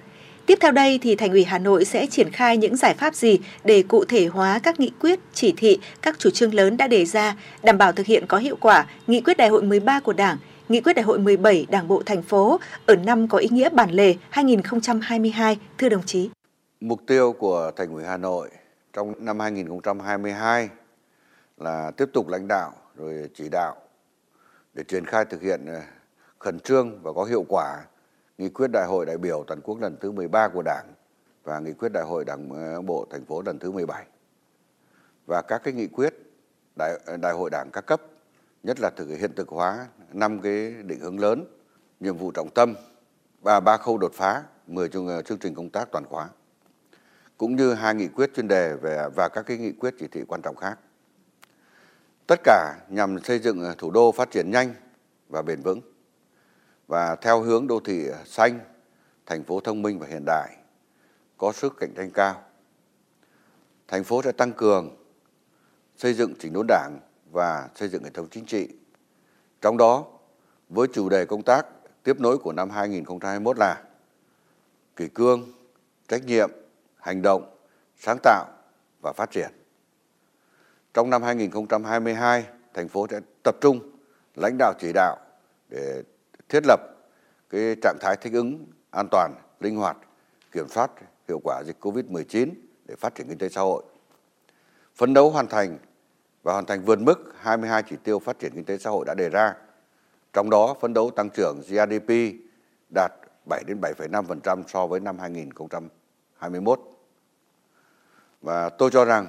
Tiếp theo đây thì Thành ủy Hà Nội sẽ triển khai những giải pháp gì để cụ thể hóa các nghị quyết, chỉ thị, các chủ trương lớn đã đề ra, đảm bảo thực hiện có hiệu quả nghị quyết đại hội 13 của Đảng, nghị quyết đại hội 17 Đảng bộ thành phố ở năm có ý nghĩa bản lề 2022, thưa đồng chí. Mục tiêu của Thành ủy Hà Nội trong năm 2022 là tiếp tục lãnh đạo rồi chỉ đạo để triển khai thực hiện ờ, khẩn trương và có hiệu quả nghị quyết đại hội đại biểu toàn quốc lần thứ 13 của Đảng và nghị quyết đại hội Đảng ờ, bộ thành phố lần thứ 17 và các cái nghị quyết đại ờ, đại hội Đảng các cấp nhất là thực hiện thực hóa năm cái định hướng lớn nhiệm vụ trọng tâm và ba khâu đột phá 10 chương, ờ, chương trình công tác toàn khóa cũng như hai nghị quyết chuyên đề về và các cái nghị quyết chỉ thị quan trọng khác tất cả nhằm xây dựng ờ, thủ đô phát triển nhanh và bền vững và theo hướng đô thị ờ, xanh, thành phố thông minh và hiện đại, có sức cạnh tranh cao. Thành phố sẽ tăng cường xây dựng chỉnh đốn đảng và xây dựng hệ thống chính trị. Trong đó, với chủ đề công tác tiếp nối của năm 2021 là kỷ cương, trách nhiệm, hành động, sáng tạo và phát triển. Trong năm 2022, thành phố sẽ tập trung lãnh đạo chỉ đạo để thiết lập cái trạng thái thích ứng an toàn, linh hoạt, kiểm soát hiệu quả dịch Covid-19 để phát triển kinh tế xã hội. Phấn đấu hoàn thành và hoàn thành vượt mức 22 chỉ tiêu phát triển kinh tế xã hội đã đề ra. Trong đó phấn đấu tăng trưởng GDP đạt 7 đến 7,5% so với năm 2021. Và tôi cho rằng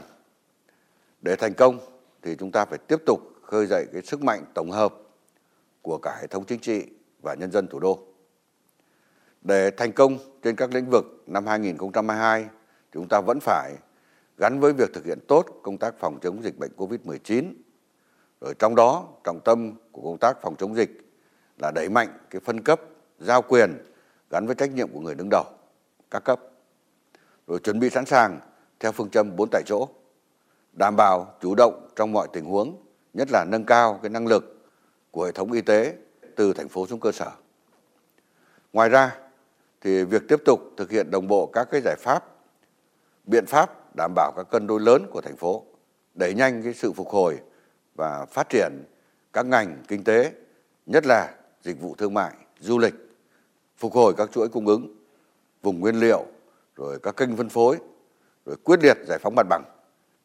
để thành công thì chúng ta phải tiếp tục khơi dậy cái sức mạnh tổng hợp của cả hệ thống chính trị và nhân dân thủ đô. Để thành công trên các lĩnh vực năm 2022, chúng ta vẫn phải gắn với việc thực hiện tốt công tác phòng chống dịch bệnh COVID-19. Rồi trong đó, trọng tâm của công tác phòng chống dịch là đẩy mạnh cái phân cấp, giao quyền gắn với trách nhiệm của người đứng đầu, các cấp. Rồi chuẩn bị sẵn sàng theo phương châm bốn tại chỗ, đảm bảo chủ động trong mọi tình huống, nhất là nâng cao cái năng lực của hệ thống y tế từ thành phố xuống cơ sở. Ngoài ra, thì việc tiếp tục thực hiện đồng bộ các cái giải pháp, biện pháp đảm bảo các cân đối lớn của thành phố, đẩy nhanh cái sự phục hồi và phát triển các ngành kinh tế, nhất là dịch vụ thương mại, du lịch, phục hồi các chuỗi cung ứng, vùng nguyên liệu, rồi các kênh phân phối, rồi quyết liệt giải phóng mặt bằng,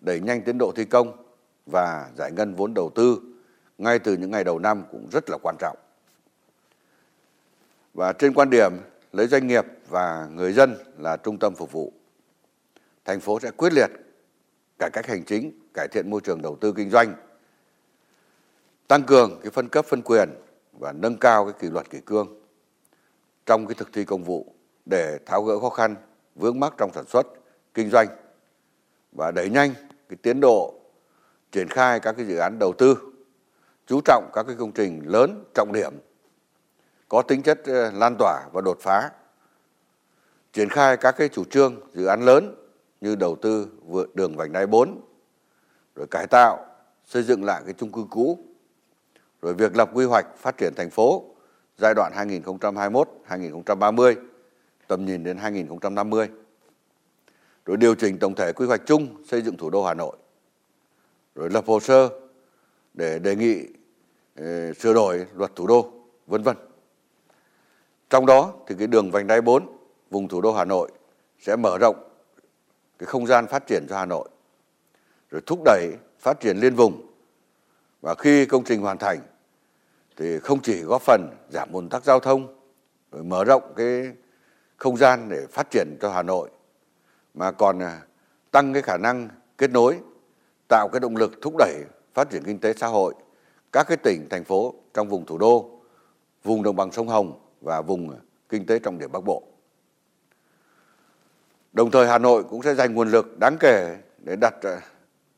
đẩy nhanh tiến độ thi công và giải ngân vốn đầu tư ngay từ những ngày đầu năm cũng rất là quan trọng. Và trên quan điểm lấy doanh nghiệp và người dân là trung tâm phục vụ, thành phố sẽ quyết liệt cải cách hành chính, cải thiện môi trường đầu tư kinh doanh, tăng cường cái phân cấp phân quyền và nâng cao cái kỷ luật kỷ cương trong cái thực thi công vụ để tháo gỡ khó khăn vướng mắc trong sản xuất, kinh doanh và đẩy nhanh cái tiến độ triển khai các cái dự án đầu tư, chú trọng các cái công trình lớn trọng điểm có tính chất lan tỏa và đột phá. Triển khai các cái chủ trương, dự án lớn như đầu tư vượt đường vành đai 4, rồi cải tạo, xây dựng lại cái chung cư cũ, rồi việc lập quy hoạch phát triển thành phố giai đoạn 2021-2030, tầm nhìn đến 2050. Rồi điều chỉnh tổng thể quy hoạch chung xây dựng thủ đô Hà Nội. Rồi lập hồ sơ để đề nghị ờ, sửa đổi luật thủ đô, vân vân. Trong đó thì cái đường vành đai 4 vùng thủ đô Hà Nội sẽ mở rộng cái không gian phát triển cho Hà Nội, rồi thúc đẩy phát triển liên vùng và khi công trình hoàn thành thì không chỉ góp phần giảm ùn tắc giao thông, rồi mở rộng cái không gian để phát triển cho Hà Nội, mà còn à, tăng cái khả năng kết nối, tạo cái động lực thúc đẩy phát triển kinh tế xã hội các cái tỉnh, thành phố trong vùng thủ đô, vùng đồng bằng sông Hồng và vùng kinh tế trọng điểm Bắc Bộ. Đồng thời Hà Nội cũng sẽ dành nguồn lực đáng kể để đặt ờ,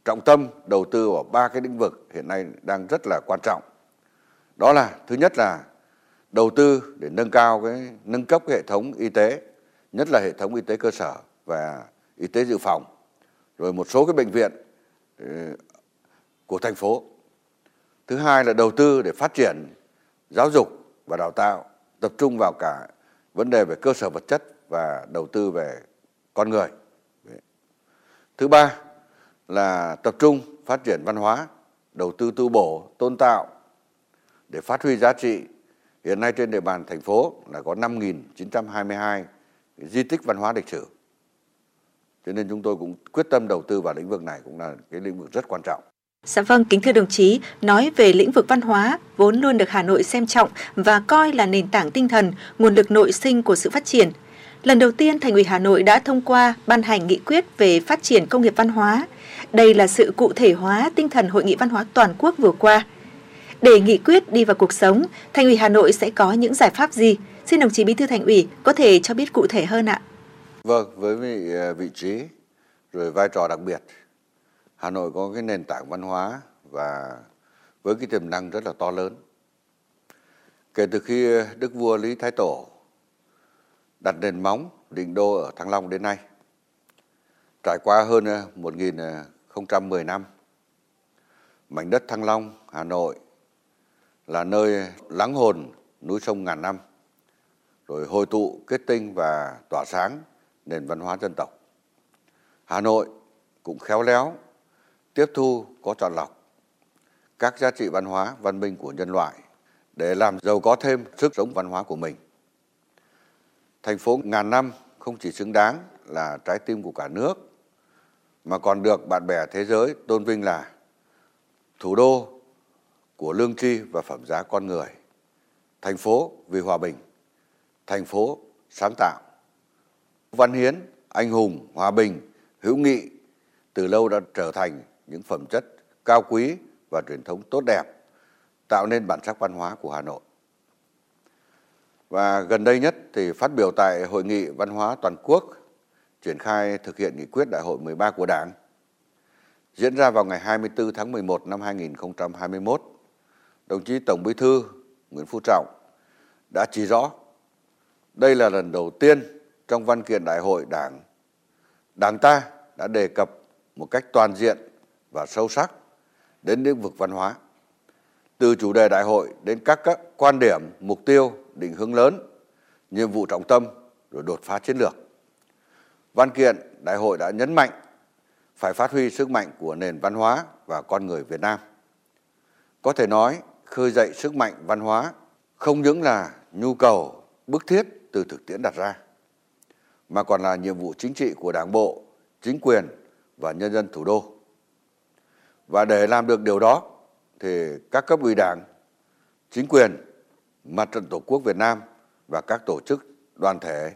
trọng tâm đầu tư vào ba cái lĩnh vực hiện nay đang rất là quan trọng. Đó là thứ nhất là đầu tư để nâng cao cái nâng cấp cái hệ thống y tế, nhất là hệ thống y tế cơ sở và y tế dự phòng, rồi một số cái bệnh viện ờ, của thành phố. Thứ hai là đầu tư để phát triển giáo dục và đào tạo tập trung vào cả vấn đề về cơ sở vật chất và đầu tư về con người. Thứ ba là tập trung phát triển văn hóa, đầu tư tu bổ, tôn tạo để phát huy giá trị. Hiện nay trên địa bàn thành phố là có 5.922 di tích văn hóa lịch sử. Cho nên chúng tôi cũng quyết tâm đầu tư vào lĩnh vực này cũng là cái lĩnh vực rất quan trọng. Dạ vâng, kính thưa đồng chí, nói về lĩnh vực văn hóa vốn luôn được Hà Nội xem trọng và coi là nền tảng tinh thần, nguồn lực nội sinh của sự phát triển. Lần đầu tiên Thành ủy Hà Nội đã thông qua ban hành nghị quyết về phát triển công nghiệp văn hóa. Đây là sự cụ thể hóa tinh thần hội nghị văn hóa toàn quốc vừa qua. Để nghị quyết đi vào cuộc sống, Thành ủy Hà Nội sẽ có những giải pháp gì? Xin đồng chí Bí thư Thành ủy có thể cho biết cụ thể hơn ạ. Vâng, với vị, à, vị trí rồi vai trò đặc biệt Hà Nội có cái nền tảng văn hóa và với cái tiềm năng rất là to lớn. Kể từ khi Đức vua Lý Thái Tổ đặt nền móng định đô ở Thăng Long đến nay, trải qua hơn ờ, 1010 ờ, năm, mảnh đất Thăng Long, Hà Nội là nơi lắng hồn núi sông ngàn năm, rồi hồi tụ kết tinh và tỏa sáng nền văn hóa dân tộc. Hà Nội cũng khéo léo tiếp thu có chọn lọc các giá trị văn hóa, văn minh của nhân loại để làm giàu có thêm sức sống văn hóa của mình. Thành phố ngàn năm không chỉ xứng đáng là trái tim của cả nước mà còn được bạn bè thế giới tôn vinh là thủ đô của lương tri và phẩm giá con người. Thành phố vì hòa bình, thành phố sáng tạo. Văn hiến, anh hùng, hòa bình, hữu nghị từ lâu đã trở thành những phẩm chất cao quý và truyền thống tốt đẹp tạo nên bản sắc văn hóa của Hà Nội. Và gần đây nhất thì phát biểu tại Hội nghị Văn hóa Toàn quốc triển khai thực hiện nghị quyết Đại hội 13 của Đảng diễn ra vào ngày 24 tháng 11 năm 2021, đồng chí Tổng Bí thư Nguyễn Phú Trọng đã chỉ rõ đây là lần đầu tiên trong văn kiện Đại hội Đảng, Đảng ta đã đề cập một cách toàn diện và sâu sắc đến lĩnh vực văn hóa. Từ chủ đề đại hội đến các, các quan điểm, mục tiêu, định hướng lớn, nhiệm vụ trọng tâm rồi đột phá chiến lược. Văn kiện đại hội đã nhấn mạnh phải phát huy sức mạnh của nền văn hóa và con người Việt Nam. Có thể nói, khơi dậy sức mạnh văn hóa không những là nhu cầu bức thiết từ thực tiễn đặt ra, mà còn là nhiệm vụ chính trị của Đảng bộ, chính quyền và nhân dân thủ đô. Và để làm được điều đó thì các cấp ủy đảng, chính quyền, mặt trận Tổ quốc Việt Nam và các tổ chức, đoàn thể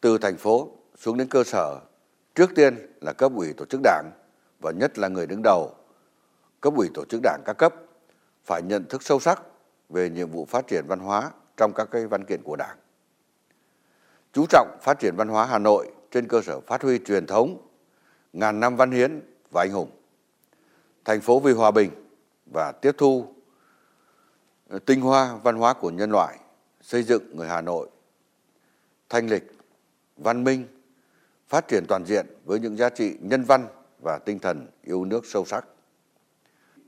từ thành phố xuống đến cơ sở. Trước tiên là cấp ủy tổ chức đảng và nhất là người đứng đầu. Cấp ủy tổ chức đảng các cấp phải nhận thức sâu sắc về nhiệm vụ phát triển văn hóa trong các cái văn kiện của đảng. Chú trọng phát triển văn hóa Hà Nội trên cơ sở phát huy truyền thống, ngàn năm văn hiến và anh hùng. Thành phố vì hòa bình và tiếp thu Ờ, tinh hoa văn hóa của nhân loại, xây dựng người Hà Nội. Thanh lịch, văn minh, phát triển toàn diện với những giá trị nhân văn và tinh thần yêu nước sâu sắc.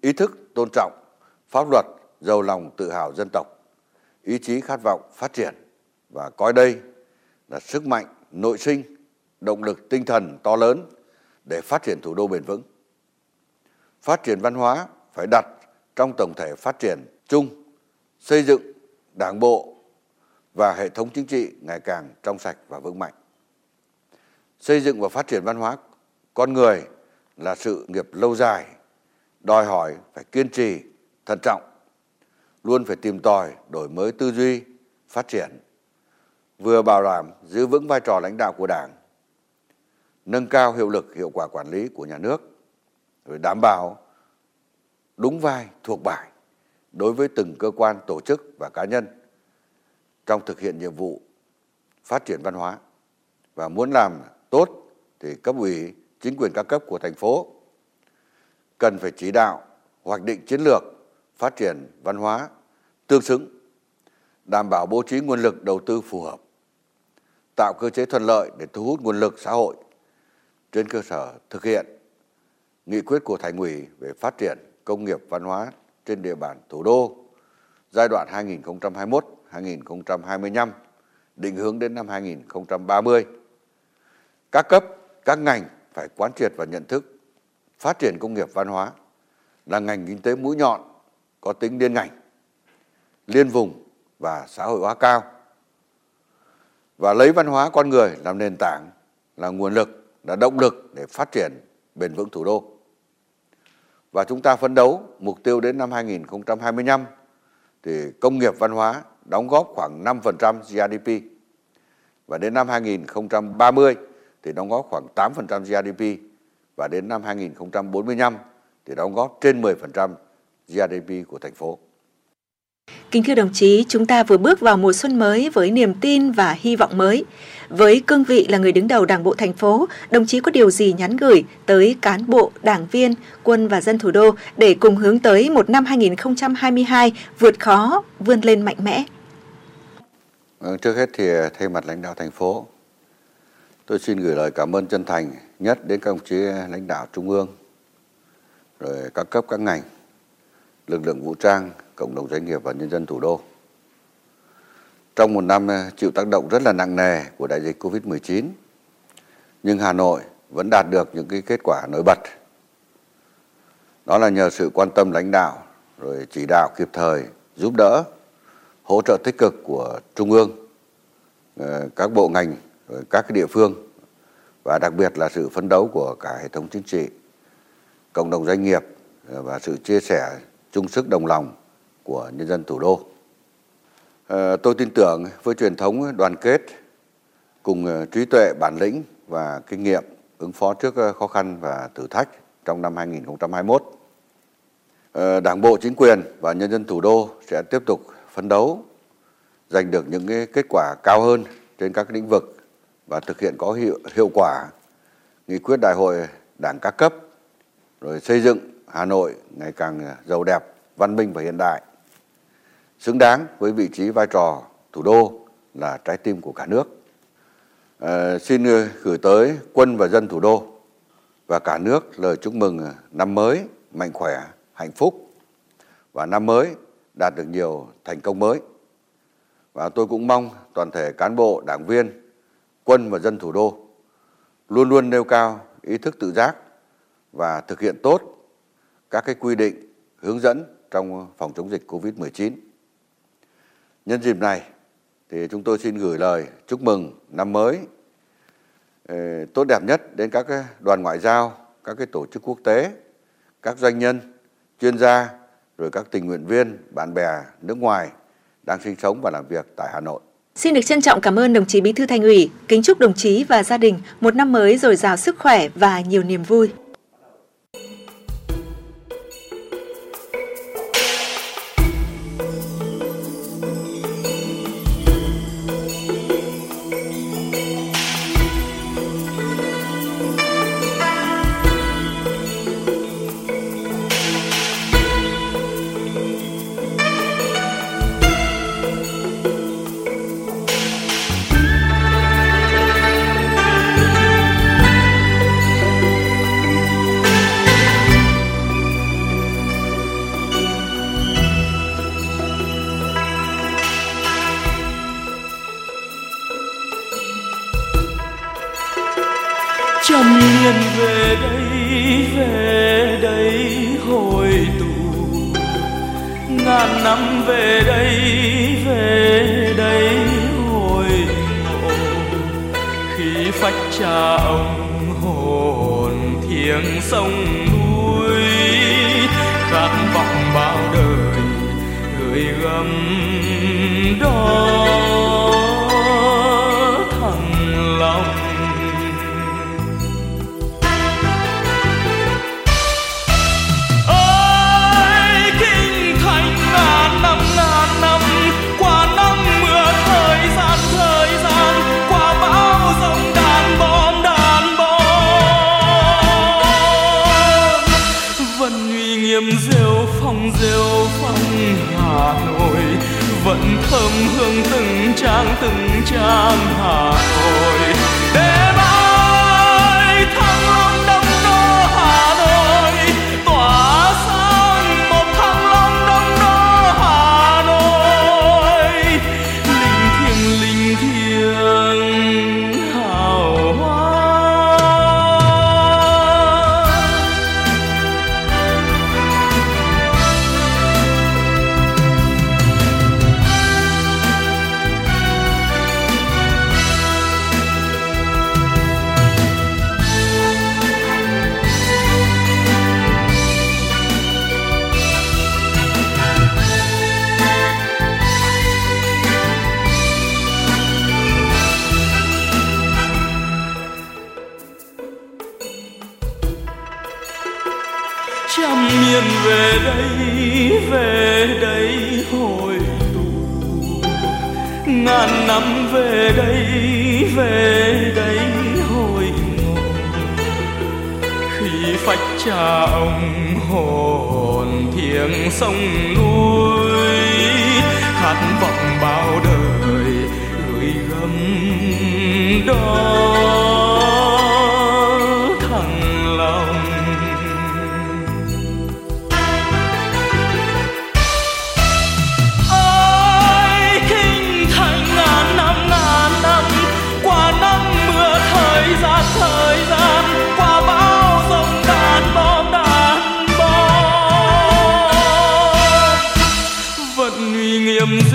Ý thức tôn trọng, pháp luật, giàu lòng tự hào dân tộc, ý chí khát vọng phát triển và coi đây là sức mạnh nội sinh, động lực tinh thần to lớn để phát triển thủ đô bền vững. Phát triển văn hóa phải đặt trong tổng thể phát triển chung, xây dựng đảng bộ và hệ thống chính trị ngày càng trong sạch và vững mạnh. Xây dựng và phát triển văn hóa con người là sự nghiệp lâu dài, đòi hỏi phải kiên trì, thận trọng, luôn phải tìm tòi, đổi mới tư duy, phát triển, vừa bảo đảm giữ vững vai trò lãnh đạo của Đảng, nâng cao hiệu lực hiệu quả quản lý của nhà nước rồi đảm bảo đúng vai thuộc bài đối với từng cơ quan, tổ chức và cá nhân trong thực hiện nhiệm vụ phát triển văn hóa và muốn làm tốt thì cấp ủy, chính quyền các cấp của thành phố cần phải chỉ đạo, hoạch định chiến lược phát triển văn hóa tương xứng, đảm bảo bố trí nguồn lực đầu tư phù hợp, tạo cơ chế thuận lợi để thu hút nguồn lực xã hội trên cơ sở thực hiện nghị quyết của Thành ủy về phát triển công nghiệp văn hóa trên địa bàn thủ đô. Giai đoạn 2021-2025, định hướng đến năm 2030. Các cấp, các ngành phải quán triệt và nhận thức phát triển công nghiệp văn hóa là ngành kinh tế mũi nhọn có tính liên ngành, liên vùng và xã hội hóa cao. Và lấy văn hóa con người làm nền tảng là nguồn lực, là động lực để phát triển bền vững thủ đô và chúng ta phấn đấu mục tiêu đến năm 2025 thì công nghiệp văn hóa đóng góp khoảng 5% GDP và đến năm 2030 thì đóng góp khoảng 8% GDP và đến năm 2045 thì đóng góp trên 10% GDP của thành phố. Kính thưa đồng chí, chúng ta vừa bước vào mùa xuân mới với niềm tin và hy vọng mới. Với cương vị là người đứng đầu Đảng bộ thành phố, đồng chí có điều gì nhắn gửi tới cán bộ, đảng viên, quân và dân thủ đô để cùng hướng tới một năm 2022 vượt khó, vươn lên mạnh mẽ? Vâng, trước hết thì à, thay mặt lãnh đạo thành phố, tôi xin gửi lời cảm ơn chân thành nhất đến các đồng chí lãnh đạo trung ương, rồi các cấp các ngành, lực lượng vũ trang, cộng đồng doanh nghiệp và nhân dân thủ đô. Trong một năm eh, chịu tác động rất là nặng nề của đại dịch Covid-19, nhưng Hà Nội vẫn đạt được những cái kết quả nổi bật. Đó là nhờ sự quan tâm lãnh đạo, rồi chỉ đạo kịp thời, giúp đỡ, hỗ trợ tích cực của Trung ương, ờ, các bộ ngành, rồi các cái địa phương và đặc biệt là sự phấn đấu của cả hệ thống chính trị, cộng đồng doanh nghiệp ờ, và sự chia sẻ chung sức đồng lòng của nhân dân thủ đô. Ờ, tôi tin tưởng với truyền thống đoàn kết cùng ờ, trí tuệ, bản lĩnh và kinh nghiệm ứng phó trước ờ, khó khăn và thử thách trong năm 2021. Đảng bộ, chính quyền và nhân dân thủ đô sẽ tiếp tục phấn đấu giành được những cái kết quả cao hơn trên các lĩnh vực và thực hiện có hiệu, hiệu quả nghị quyết đại hội đảng các cấp rồi xây dựng Hà Nội ngày càng giàu đẹp, văn minh và hiện đại xứng đáng với vị trí vai trò thủ đô là trái tim của cả nước. À, xin ờ, gửi tới quân và dân thủ đô và cả nước lời chúc mừng ờ, năm mới mạnh khỏe, hạnh phúc và năm mới đạt được nhiều thành công mới. Và tôi cũng mong toàn thể cán bộ, đảng viên, quân và dân thủ đô luôn luôn nêu cao ý thức tự giác và thực hiện tốt các cái quy định hướng dẫn trong phòng chống dịch Covid-19. Nhân dịp này thì chúng tôi xin gửi lời chúc mừng năm mới ờ, tốt đẹp nhất đến các ờ, đoàn ngoại giao, các cái tổ chức quốc tế, các doanh nhân, chuyên gia, rồi các tình nguyện viên, bạn bè nước ngoài đang sinh sống và làm việc tại Hà Nội. Xin được trân trọng cảm ơn đồng chí Bí thư Thành ủy, kính chúc đồng chí và gia đình một năm mới dồi dào sức khỏe và nhiều niềm vui.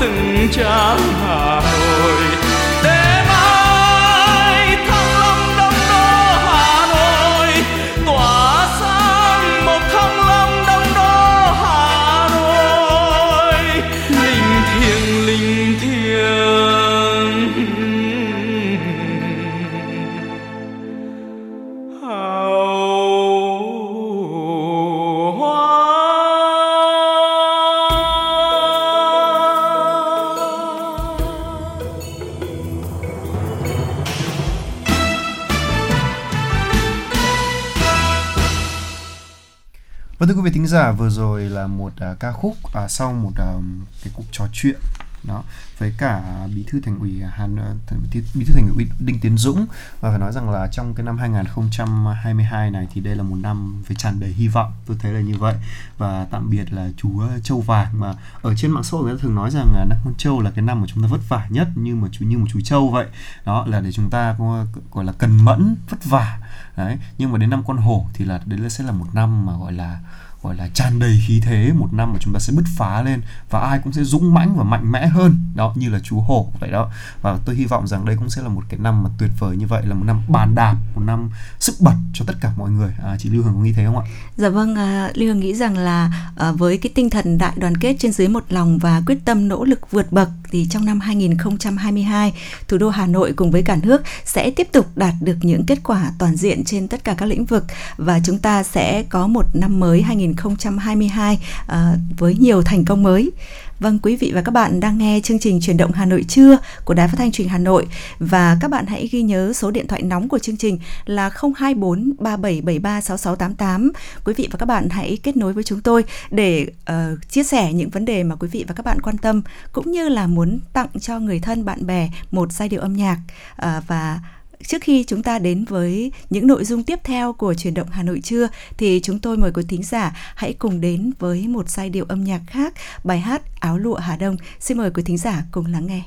Từng trang hàng. Giả, vừa rồi là một uh, ca khúc uh, sau một à, cái cuộc trò chuyện đó với cả bí thư thành ủy Hàn à, bí thư, thành ủy Đinh Tiến Dũng. Và phải nói rằng là trong cái năm 2022 này thì đây là một năm với tràn đầy hy vọng tôi thấy là như vậy. Và tạm biệt là chú Châu Vàng. Mà ở trên mạng xã hội người ta thường nói rằng là năm con trâu là cái năm mà chúng ta vất vả nhất như mà chú như một chú trâu vậy. Đó là để chúng ta gọi là cần mẫn vất vả. Đấy nhưng mà đến năm con hổ thì là đấy sẽ là một năm mà gọi là gọi là tràn đầy khí thế một năm mà chúng ta sẽ bứt phá lên và ai cũng sẽ dũng mãnh và mạnh mẽ hơn. Đó như là chú hổ vậy đó. Và tôi hy vọng rằng đây cũng sẽ là một cái năm mà tuyệt vời như vậy là một năm bàn đạp một năm sức bật cho tất cả mọi người. À, chị Lưu Hương có nghĩ thế không ạ? Dạ vâng, à, Lưu Hương nghĩ rằng là à, với cái tinh thần đại đoàn kết trên dưới một lòng và quyết tâm nỗ lực vượt bậc thì trong năm 2022, thủ đô Hà Nội cùng với cả nước sẽ tiếp tục đạt được những kết quả toàn diện trên tất cả các lĩnh vực và chúng ta sẽ có một năm mới 2022 uh, ờ, với nhiều thành công mới. Vâng, quý vị và các bạn đang nghe chương trình Truyền động Hà Nội trưa của Đài Phát thanh Truyền hình Hà Nội và các bạn hãy ghi nhớ số điện thoại nóng của chương trình là 024 3773 6688. Quý vị và các bạn hãy kết nối với chúng tôi để uh, chia sẻ những vấn đề mà quý vị và các bạn quan tâm cũng như là muốn tặng cho người thân bạn bè một giai điệu âm nhạc uh, và Trước khi chúng ta đến với những nội dung tiếp theo của truyền động Hà Nội trưa thì chúng tôi mời quý thính giả hãy cùng đến với một giai điệu âm nhạc khác, bài hát Áo lụa Hà Đông. Xin mời quý thính giả cùng lắng nghe.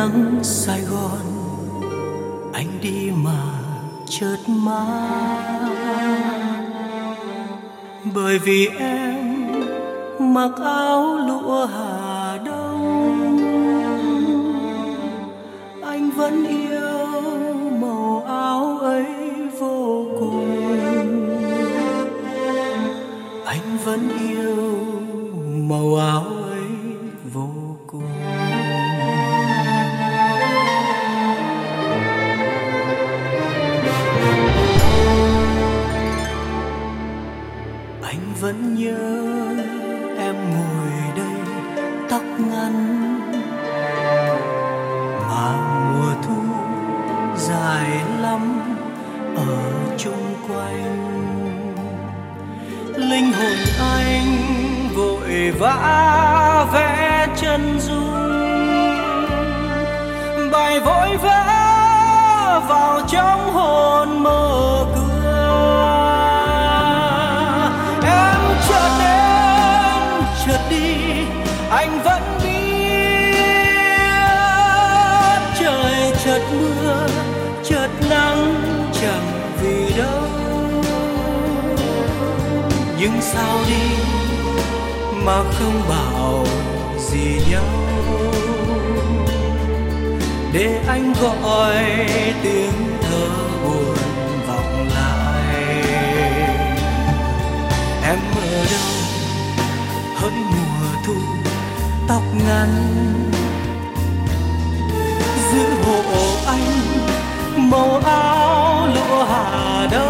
Nắng Sài Gòn, anh đi mà chợt mắt bởi vì em mặc áo lụa Hà Đông, anh vẫn yêu màu áo ấy vô cùng. Anh vẫn yêu màu áo nhớ em ngồi đây tóc ngắn. Mà mùa thu dài lắm ở chung quanh. Linh hồn anh vội vã vẽ chân dung. Bài vội vã vào trong hồn mơ cửa anh vẫn biết trời chợt mưa, chợt nắng chẳng vì đâu nhưng sao đi mà không bảo gì nhau để anh gọi tiếng thơ buồn vọng lại em ở đâu hỡi người? Ngăn. Ngắn giữ hộ anh màu áo lụa hà đông.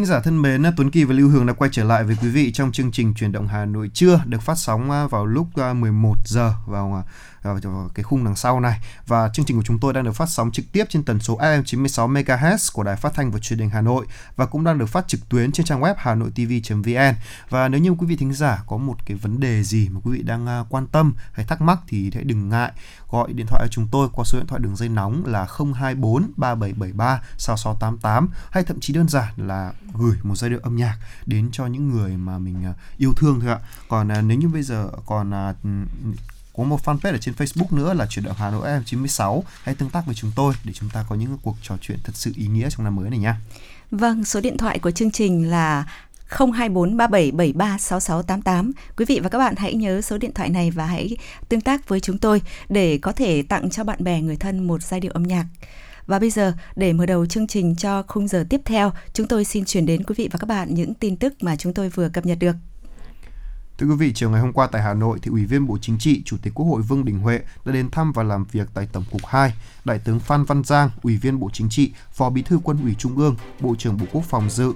Thính giả thân mến, Tuấn Kỳ và Lưu Hương đã quay trở lại với quý vị trong chương trình Chuyển động Hà Nội trưa được phát sóng à, vào lúc à, 11 giờ vào à, vào cái khung đằng sau này và chương trình của chúng tôi đang được phát sóng trực tiếp trên tần số FM 96 MHz của Đài Phát thanh và Truyền hình Hà Nội và cũng đang được phát trực tuyến trên trang web hanoitv.vn. Và nếu như quý vị thính giả có một cái vấn đề gì mà quý vị đang quan tâm hay thắc mắc thì hãy đừng ngại gọi điện thoại cho chúng tôi qua số điện thoại đường dây nóng là 024 3773 6688 hay thậm chí đơn giản là gửi một giai điệu âm nhạc đến cho những người mà mình à, yêu thương thôi ạ. Còn à, nếu như bây giờ còn à, có một fanpage ở trên Facebook nữa là chuyển động Hà Nội FM 96 hãy tương tác với chúng tôi để chúng ta có những cuộc trò chuyện thật sự ý nghĩa trong năm mới này nha. Vâng, số điện thoại của chương trình là 02437736688. Quý vị và các bạn hãy nhớ số điện thoại này và hãy tương tác với chúng tôi để có thể tặng cho bạn bè người thân một giai điệu âm nhạc. Và bây giờ, để mở đầu chương trình cho khung giờ tiếp theo, chúng tôi xin chuyển đến quý vị và các bạn những tin tức mà chúng tôi vừa cập nhật được. Thưa quý vị, chiều ngày hôm qua tại Hà Nội, thì Ủy viên Bộ Chính trị, Chủ tịch Quốc hội Vương Đình Huệ đã đến thăm và làm việc tại Tổng cục 2. Đại tướng Phan Văn Giang, Ủy viên Bộ Chính trị, Phó Bí thư Quân ủy Trung ương, Bộ trưởng Bộ Quốc phòng dự.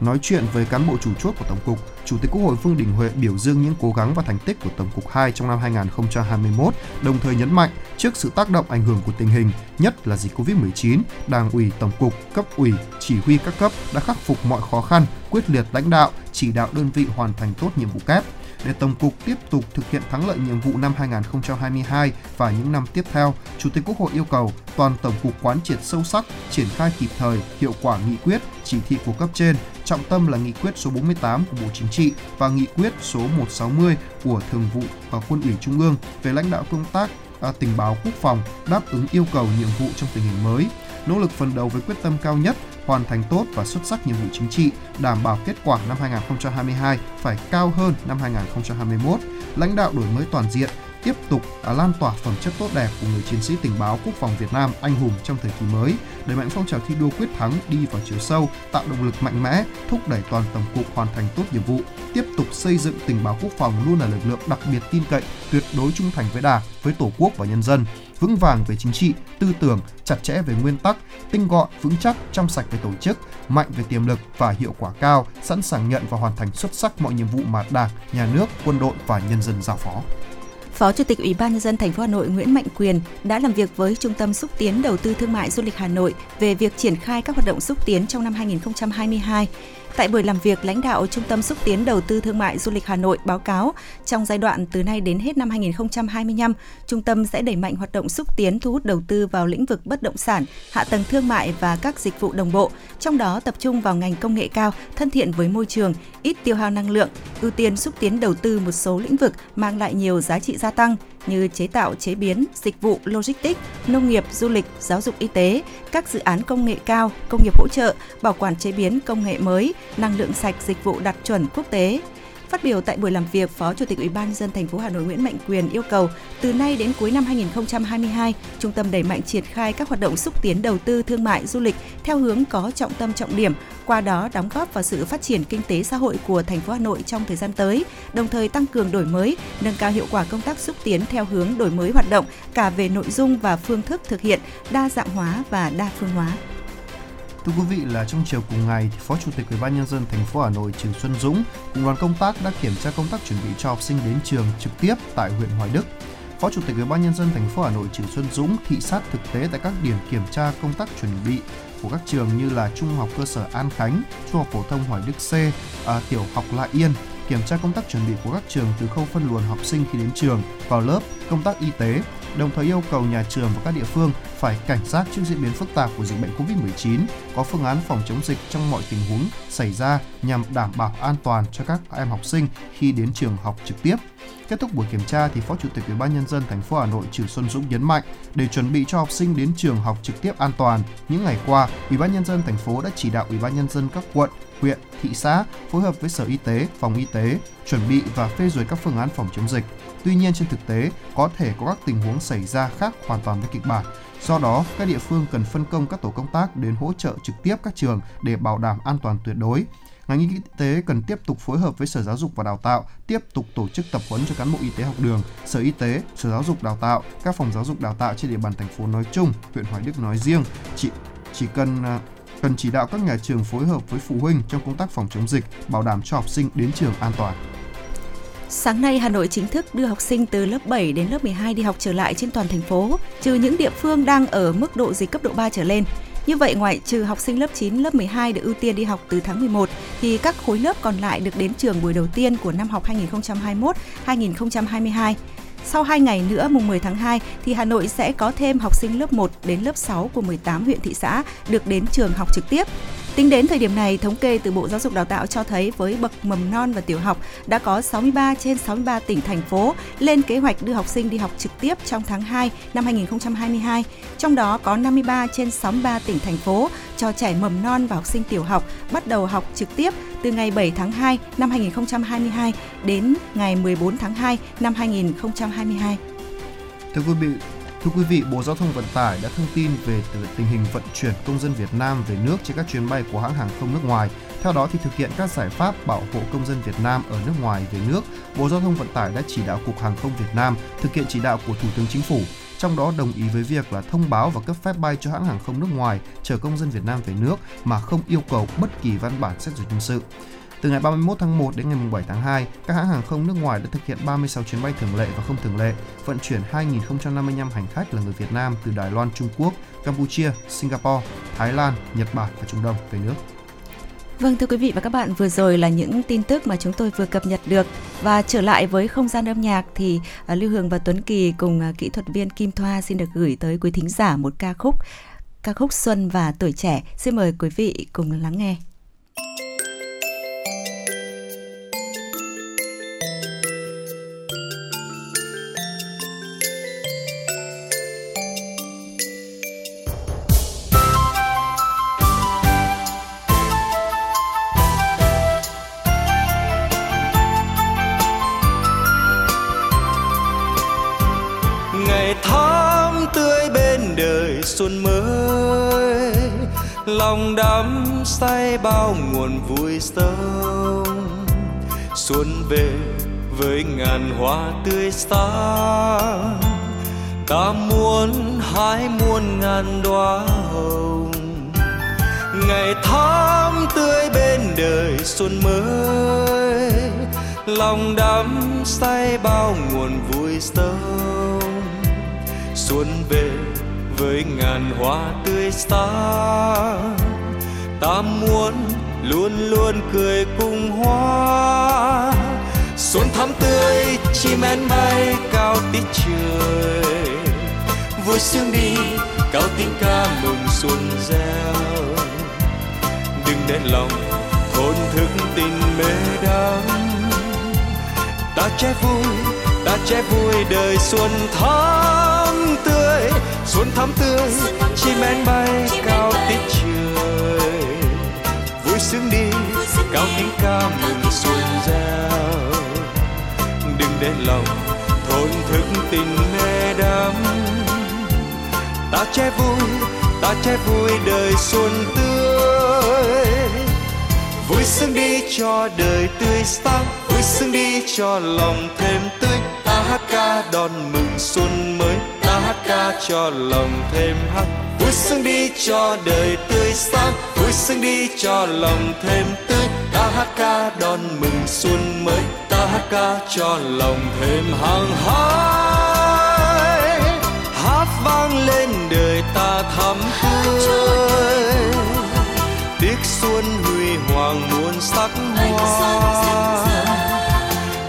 Nói chuyện với cán bộ chủ chốt của Tổng cục, Chủ tịch Quốc hội Vương Đình Huệ biểu dương những cố gắng và thành tích của Tổng cục 2 trong năm 2021, đồng thời nhấn mạnh trước sự tác động ảnh hưởng của tình hình, nhất là dịch Covid-19, Đảng ủy Tổng cục, cấp ủy, chỉ huy các cấp đã khắc phục mọi khó khăn, quyết liệt lãnh đạo, chỉ đạo đơn vị hoàn thành tốt nhiệm vụ kép. Để Tổng cục tiếp tục thực hiện thắng lợi nhiệm vụ năm 2022 và những năm tiếp theo, Chủ tịch Quốc hội yêu cầu toàn Tổng cục quán triệt sâu sắc, triển khai kịp thời, hiệu quả nghị quyết, chỉ thị của cấp trên, trọng tâm là nghị quyết số 48 của Bộ Chính trị và nghị quyết số 160 của Thường vụ và Quân ủy Trung ương về lãnh đạo công tác à, tình báo quốc phòng đáp ứng yêu cầu nhiệm vụ trong tình hình mới, nỗ lực phấn đấu với quyết tâm cao nhất hoàn thành tốt và xuất sắc nhiệm vụ chính trị, đảm bảo kết quả năm 2022 phải cao hơn năm 2021, lãnh đạo đổi mới toàn diện, tiếp tục à, lan tỏa phẩm chất tốt đẹp của người chiến sĩ tình báo quốc phòng Việt Nam anh hùng trong thời kỳ mới, đẩy mạnh phong trào thi đua quyết thắng đi vào chiều sâu, tạo động lực mạnh mẽ, thúc đẩy toàn tổng cục hoàn thành tốt nhiệm vụ, tiếp tục xây dựng tình báo quốc phòng luôn là lực lượng đặc biệt tin cậy, tuyệt đối trung thành với Đảng, với Tổ quốc và nhân dân, vững vàng về chính trị, tư tưởng, chặt chẽ về nguyên tắc, tinh gọn, vững chắc, trong sạch về tổ chức, mạnh về tiềm lực và hiệu quả cao, sẵn sàng nhận và hoàn thành xuất sắc mọi nhiệm vụ mà Đảng, Nhà nước, quân đội và nhân dân giao phó. Phó Chủ tịch Ủy ban nhân dân thành phố Hà Nội Nguyễn Mạnh Quyền đã làm việc với Trung tâm xúc tiến đầu tư thương mại du lịch Hà Nội về việc triển khai các hoạt động xúc tiến trong năm 2022. Tại buổi làm việc, lãnh đạo Trung tâm xúc tiến đầu tư thương mại du lịch Hà Nội báo cáo, trong giai đoạn từ nay đến hết năm 2025, trung tâm sẽ đẩy mạnh hoạt động xúc tiến thu hút đầu tư vào lĩnh vực bất động sản, hạ tầng thương mại và các dịch vụ đồng bộ, trong đó tập trung vào ngành công nghệ cao, thân thiện với môi trường, ít tiêu hao năng lượng, ưu tiên xúc tiến đầu tư một số lĩnh vực mang lại nhiều giá trị gia tăng như chế tạo, chế biến, dịch vụ, logistics, nông nghiệp, du lịch, giáo dục y tế, các dự án công nghệ cao, công nghiệp hỗ trợ, bảo quản chế biến công nghệ mới, năng lượng sạch, dịch vụ đạt chuẩn quốc tế. Phát biểu tại buổi làm việc, Phó Chủ tịch Ủy ban dân thành phố Hà Nội Nguyễn Mạnh Quyền yêu cầu từ nay đến cuối năm 2022, trung tâm đẩy mạnh triển khai các hoạt động xúc tiến đầu tư thương mại du lịch theo hướng có trọng tâm trọng điểm, qua đó đóng góp vào sự phát triển kinh tế xã hội của thành phố Hà Nội trong thời gian tới, đồng thời tăng cường đổi mới, nâng cao hiệu quả công tác xúc tiến theo hướng đổi mới hoạt động cả về nội dung và phương thức thực hiện, đa dạng hóa và đa phương hóa. Thưa quý vị là trong chiều cùng ngày, thì Phó Chủ tịch Ủy ban nhân dân thành phố Hà Nội trần Xuân Dũng cùng đoàn công tác đã kiểm tra công tác chuẩn bị cho học sinh đến trường trực tiếp tại huyện Hoài Đức. Phó Chủ tịch Ủy ban nhân dân thành phố Hà Nội trần Xuân Dũng thị sát thực tế tại các điểm kiểm tra công tác chuẩn bị của các trường như là Trung học cơ sở An Khánh, Trung học phổ thông Hoài Đức C, à, Tiểu học Lại Yên, kiểm tra công tác chuẩn bị của các trường từ khâu phân luồng học sinh khi đến trường, vào lớp, công tác y tế, đồng thời yêu cầu nhà trường và các địa phương phải cảnh giác trước diễn biến phức tạp của dịch bệnh COVID-19, có phương án phòng chống dịch trong mọi tình huống xảy ra nhằm đảm bảo an toàn cho các em học sinh khi đến trường học trực tiếp. Kết thúc buổi kiểm tra thì Phó Chủ tịch Ủy ban nhân dân thành phố Hà Nội Trừ Xuân Dũng nhấn mạnh để chuẩn bị cho học sinh đến trường học trực tiếp an toàn, những ngày qua, Ủy ban nhân dân thành phố đã chỉ đạo Ủy ban nhân dân các quận, huyện, thị xã phối hợp với Sở Y tế, Phòng Y tế chuẩn bị và phê duyệt các phương án phòng chống dịch. Tuy nhiên trên thực tế có thể có các tình huống xảy ra khác hoàn toàn với kịch bản. Do đó, các địa phương cần phân công các tổ công tác đến hỗ trợ trực tiếp các trường để bảo đảm an toàn tuyệt đối. Ngành y tế cần tiếp tục phối hợp với Sở Giáo dục và Đào tạo, tiếp tục tổ chức tập huấn cho cán bộ y tế học đường, Sở Y tế, Sở Giáo dục Đào tạo, các phòng giáo dục đào tạo trên địa bàn thành phố nói chung, huyện Hoài Đức nói riêng. Chỉ chỉ cần à, cần chỉ đạo các nhà trường phối hợp với phụ huynh trong công tác phòng chống dịch, bảo đảm cho học sinh đến trường an toàn. Sáng nay, Hà Nội chính thức đưa học sinh từ lớp 7 đến lớp 12 đi học trở lại trên toàn thành phố, trừ những địa phương đang ở mức độ dịch cấp độ 3 trở lên. Như vậy, ngoại trừ học sinh lớp 9, lớp 12 được ưu tiên đi học từ tháng 11, thì các khối lớp còn lại được đến trường buổi đầu tiên của năm học 2021-2022. Sau 2 ngày nữa, mùng 10 tháng 2, thì Hà Nội sẽ có thêm học sinh lớp 1 đến lớp 6 của 18 huyện thị xã được đến trường học trực tiếp. Tính đến thời điểm này, thống kê từ Bộ Giáo dục Đào tạo cho thấy với bậc mầm non và tiểu học đã có 63 trên 63 tỉnh thành phố lên kế hoạch đưa học sinh đi học trực tiếp trong tháng 2 năm 2022. Trong đó có 53 trên 63 tỉnh thành phố cho trẻ mầm non và học sinh tiểu học bắt đầu học trực tiếp từ ngày 7 tháng 2 năm 2022 đến ngày 14 tháng 2 năm 2022. Thưa quý vị, Thưa quý vị, Bộ Giao thông Vận tải đã thông tin về tình hình vận chuyển công dân Việt Nam về nước trên các chuyến bay của hãng hàng không nước ngoài. Theo đó thì thực hiện các giải pháp bảo hộ công dân Việt Nam ở nước ngoài về nước, Bộ Giao thông Vận tải đã chỉ đạo Cục Hàng không Việt Nam thực hiện chỉ đạo của Thủ tướng Chính phủ, trong đó đồng ý với việc là thông báo và cấp phép bay cho hãng hàng không nước ngoài chở công dân Việt Nam về nước mà không yêu cầu bất kỳ văn bản xét duyệt nhân sự. Từ ngày 31 tháng 1 đến ngày 7 tháng 2, các hãng hàng không nước ngoài đã thực hiện 36 chuyến bay thường lệ và không thường lệ, vận chuyển 2.055 hành khách là người Việt Nam từ Đài Loan, Trung Quốc, Campuchia, Singapore, Thái Lan, Nhật Bản và Trung Đông về nước. Vâng thưa quý vị và các bạn, vừa rồi là những tin tức mà chúng tôi vừa cập nhật được và trở lại với không gian âm nhạc thì uh, Lưu Hương và Tuấn Kỳ cùng uh, kỹ thuật viên Kim Thoa xin được gửi tới quý thính giả một ca khúc ca khúc Xuân và tuổi trẻ. Xin mời quý vị cùng lắng nghe. Lòng đắm say bao nguồn vui sông xuân về với ngàn hoa tươi sáng. Ta muốn hái muôn ngàn đóa hồng. Ngày tháng tươi bên đời xuân mới. Lòng đắm say bao nguồn vui sông xuân về với ngàn hoa tươi sáng ta muốn luôn luôn cười cùng hoa. Xuân thắm tươi, chim én bay, cao tít trời. Vui sương đi, cao tiếng ca mừng xuân reo. Đừng để lòng thôn thức tình mê đắm. Ta che vui, ta che vui đời xuân thắm tươi. Xuân thắm tươi, chim én bay, cao tít trời sướng đi, cao tiếng ca mừng xuân giao. Đừng để lòng thôn thức tình mê đắm. Ta che vui, ta che vui đời xuân tươi. Vui sướng đi cho đời tươi sáng, vui sướng đi cho lòng thêm tươi. Ta hát ca đón mừng xuân mới, ta hát ca cho lòng thêm hăng sướng đi cho đời tươi sáng vui sướng đi cho lòng thêm tươi. Ta hát ca đón mừng xuân mới ta hát ca cho lòng thêm hăng hái. Hát vang lên đời ta thắm tươi. Tiếc xuân huy hoàng muôn sắc hoa.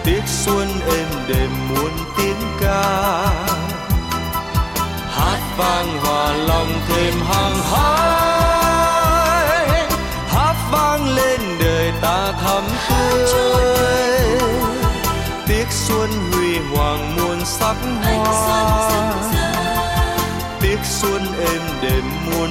Tiếc xuân êm đềm muôn tiếng ca. Hát vang hòa lòng hăng hái hát vang lên đời ta thắm tươi. Tiếc xuân huy hoàng muôn sắc hoa. tiếc xuân êm đềm muôn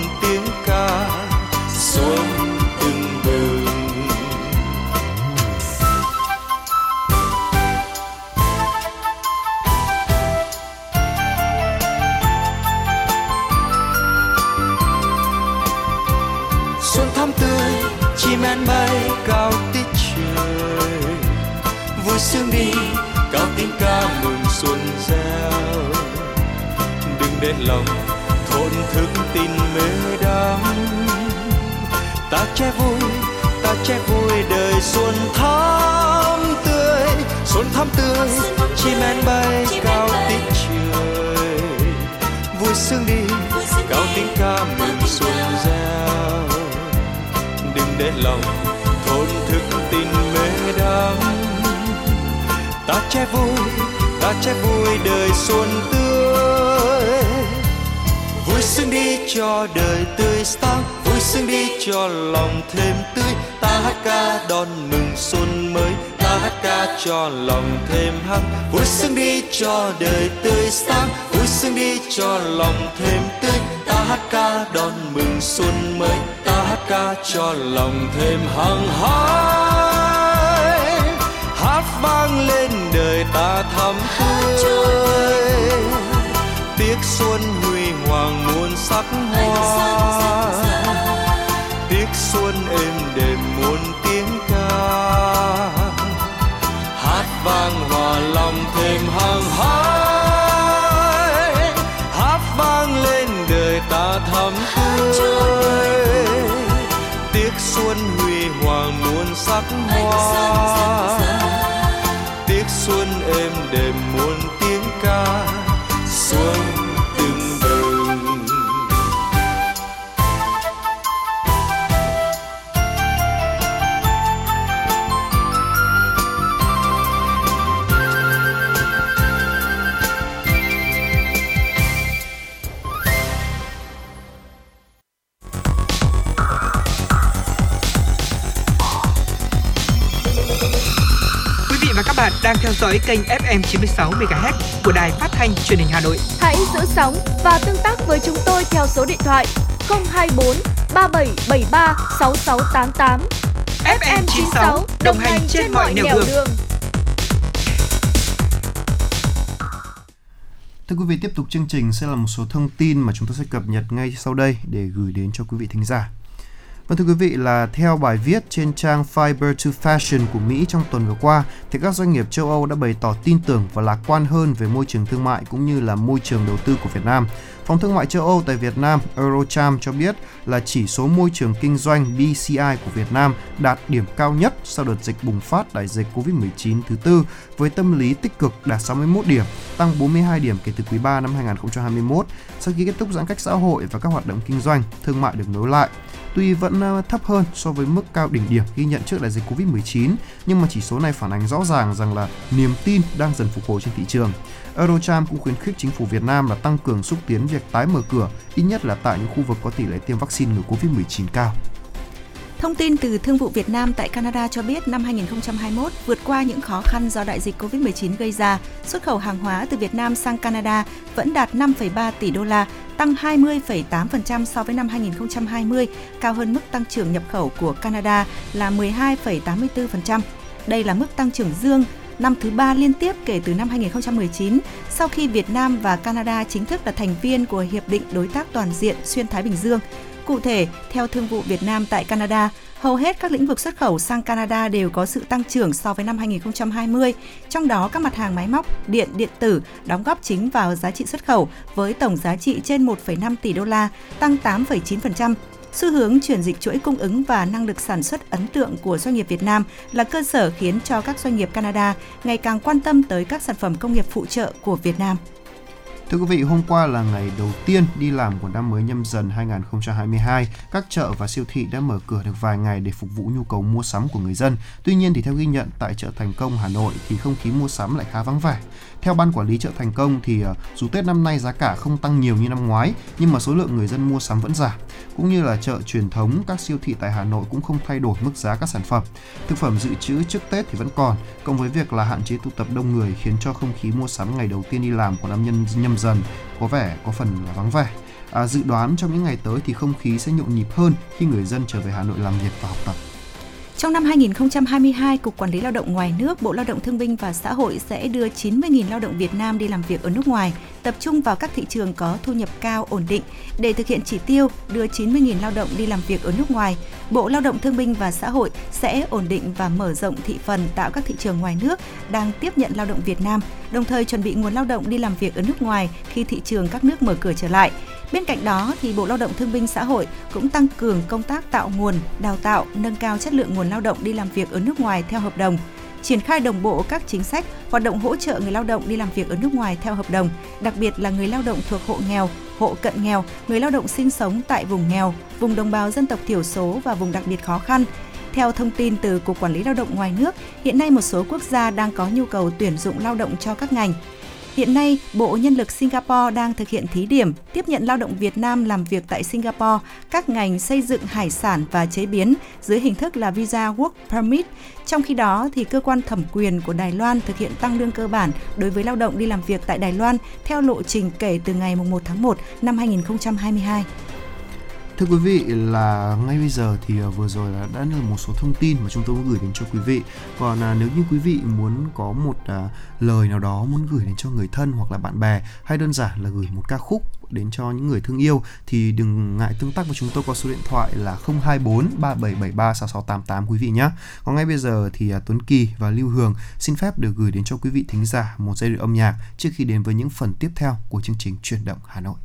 đừng để lòng thôn thức tin mê đắm. Ta che vui ta che vui đời xuân thắm tươi. Xuân thắm tươi chim én bay cao tít trời. Vui sướng đi cao tiếng ca mừng xuân reo đừng để lòng thôn thức tin mê đắm. Ta che vui ta che vui đời xuân tươi vui sướng đi cho đời tươi sáng, vui sướng đi cho lòng thêm tươi. Ta hát ca đón mừng xuân mới, ta hát ca cho lòng thêm hăng. Vui sướng đi cho đời tươi sáng, vui sướng đi cho lòng thêm tươi. Ta hát ca đón mừng xuân mới, ta hát ca cho lòng thêm hăng hái. Hát vang lên đời ta thắm tươi. Tiếc xuân huy hoàng muôn sắc hoa. Tiếc xuân êm đềm muôn tiếng ca. Hát vang hòa lòng thêm hăng hái. Hát vang lên đời ta thắm tươi. Tiếc xuân huy hoàng muôn sắc hoa đang theo dõi kênh FM 96 MHz của đài phát thanh truyền hình Hà Nội. Hãy giữ sóng và tương tác với chúng tôi theo số điện thoại 024 3773 6688. FM 96 đồng hành trên mọi nẻo đường. Thưa quý vị, tiếp tục chương trình sẽ là một số thông tin mà chúng tôi sẽ cập nhật ngay sau đây để gửi đến cho quý vị thính giả. Vâng thưa quý vị là theo bài viết trên trang Fiber to Fashion của Mỹ trong tuần vừa qua thì các doanh nghiệp châu Âu đã bày tỏ tin tưởng và lạc quan hơn về môi trường thương mại cũng như là môi trường đầu tư của Việt Nam. Phòng thương mại châu Âu tại Việt Nam Eurocharm cho biết là chỉ số môi trường kinh doanh BCI của Việt Nam đạt điểm cao nhất sau đợt dịch bùng phát đại dịch Covid-19 thứ tư với tâm lý tích cực đạt 61 điểm, tăng 42 điểm kể từ quý 3 năm 2021 sau khi kết thúc giãn cách xã hội và các hoạt động kinh doanh, thương mại được nối lại. Tuy vẫn ờ, thấp hơn so với mức cao đỉnh điểm ghi nhận trước đại dịch Covid-19, nhưng mà chỉ số này phản ánh rõ ràng rằng là niềm tin đang dần phục hồi trên thị trường. Eurocharm cũng khuyến khích chính phủ Việt Nam là tăng cường xúc tiến việc tái mở cửa, ít nhất là tại những khu vực có tỷ lệ tiêm vaccine ngừa Covid-19 cao. Thông tin từ Thương vụ Việt Nam tại Canada cho biết năm 2021 vượt qua những khó khăn do đại dịch Covid-19 gây ra, xuất khẩu hàng hóa từ Việt Nam sang Canada vẫn đạt 5,3 tỷ đô la, tăng 20,8% so với năm 2020, cao hơn mức tăng trưởng nhập khẩu của Canada là 12,84%. Đây là mức tăng trưởng dương năm thứ ba liên tiếp kể từ năm 2019, sau khi Việt Nam và Canada chính thức là thành viên của Hiệp định Đối tác Toàn diện Xuyên Thái Bình Dương. Cụ thể, theo Thương vụ Việt Nam tại Canada, hầu hết các lĩnh vực xuất khẩu sang Canada đều có sự tăng trưởng so với năm 2020, trong đó các mặt hàng máy móc, điện, điện tử đóng góp chính vào giá trị xuất khẩu với tổng giá trị trên 1,5 tỷ đô la, tăng 8,9%. Xu hướng chuyển dịch chuỗi cung ứng và năng lực sản xuất ấn tượng của doanh nghiệp Việt Nam là cơ sở khiến cho các doanh nghiệp Canada ngày càng quan tâm tới các sản phẩm công nghiệp phụ trợ của Việt Nam. Thưa quý vị, hôm qua là ngày đầu tiên đi làm của năm mới nhâm dần 2022. Các chợ và siêu thị đã mở cửa được vài ngày để phục vụ nhu cầu mua sắm của người dân. Tuy nhiên thì theo ghi nhận tại chợ Thành Công Hà Nội thì không khí mua sắm lại khá vắng vẻ. Theo ban quản lý chợ Thành Công thì ờ, dù Tết năm nay giá cả không tăng nhiều như năm ngoái nhưng mà số lượng người dân mua sắm vẫn giảm. Cũng như là chợ truyền thống, các siêu thị tại Hà Nội cũng không thay đổi mức giá các sản phẩm. Thực phẩm dự trữ trước Tết thì vẫn còn, cộng với việc là hạn chế tụ tập đông người khiến cho không khí mua sắm ngày đầu tiên đi làm của năm nhân nhâm dần có vẻ có phần là vắng vẻ. À, dự đoán trong những ngày tới thì không khí sẽ nhộn nhịp hơn khi người dân trở về Hà Nội làm việc và học tập. Trong năm 2022, Cục Quản lý Lao động ngoài nước, Bộ Lao động Thương binh và Xã hội sẽ đưa 90.000 lao động Việt Nam đi làm việc ở nước ngoài, tập trung vào các thị trường có thu nhập cao, ổn định. Để thực hiện chỉ tiêu đưa 90.000 lao động đi làm việc ở nước ngoài, Bộ Lao động Thương binh và Xã hội sẽ ổn định và mở rộng thị phần tạo các thị trường ngoài nước đang tiếp nhận lao động Việt Nam, đồng thời chuẩn bị nguồn lao động đi làm việc ở nước ngoài khi thị trường các nước mở cửa trở lại. Bên cạnh đó thì Bộ Lao động Thương binh Xã hội cũng tăng cường công tác tạo nguồn, đào tạo, nâng cao chất lượng nguồn lao động đi làm việc ở nước ngoài theo hợp đồng, triển khai đồng bộ các chính sách, hoạt động hỗ trợ người lao động đi làm việc ở nước ngoài theo hợp đồng, đặc biệt là người lao động thuộc hộ nghèo, hộ cận nghèo, người lao động sinh sống tại vùng nghèo, vùng đồng bào dân tộc thiểu số và vùng đặc biệt khó khăn. Theo thông tin từ Cục Quản lý Lao động ngoài nước, hiện nay một số quốc gia đang có nhu cầu tuyển dụng lao động cho các ngành Hiện nay, Bộ Nhân lực Singapore đang thực hiện thí điểm tiếp nhận lao động Việt Nam làm việc tại Singapore các ngành xây dựng hải sản và chế biến dưới hình thức là visa work permit. Trong khi đó, thì cơ quan thẩm quyền của Đài Loan thực hiện tăng lương cơ bản đối với lao động đi làm việc tại Đài Loan theo lộ trình kể từ ngày 1 tháng 1 năm 2022. Thưa quý vị là ngay bây giờ thì à, vừa rồi là đã là một số thông tin mà chúng tôi muốn gửi đến cho quý vị. Còn à, nếu như quý vị muốn có một à, lời nào đó muốn gửi đến cho người thân hoặc là bạn bè hay đơn giản là gửi một ca khúc đến cho những người thương yêu thì đừng ngại tương tác với chúng tôi qua số điện thoại là 024 3773 6688 quý vị nhé. Còn ngay bây giờ thì à, Tuấn Kỳ và Lưu Hường xin phép được gửi đến cho quý vị thính giả một giai điệu âm nhạc trước khi đến với những phần tiếp theo của chương trình Chuyển động Hà Nội.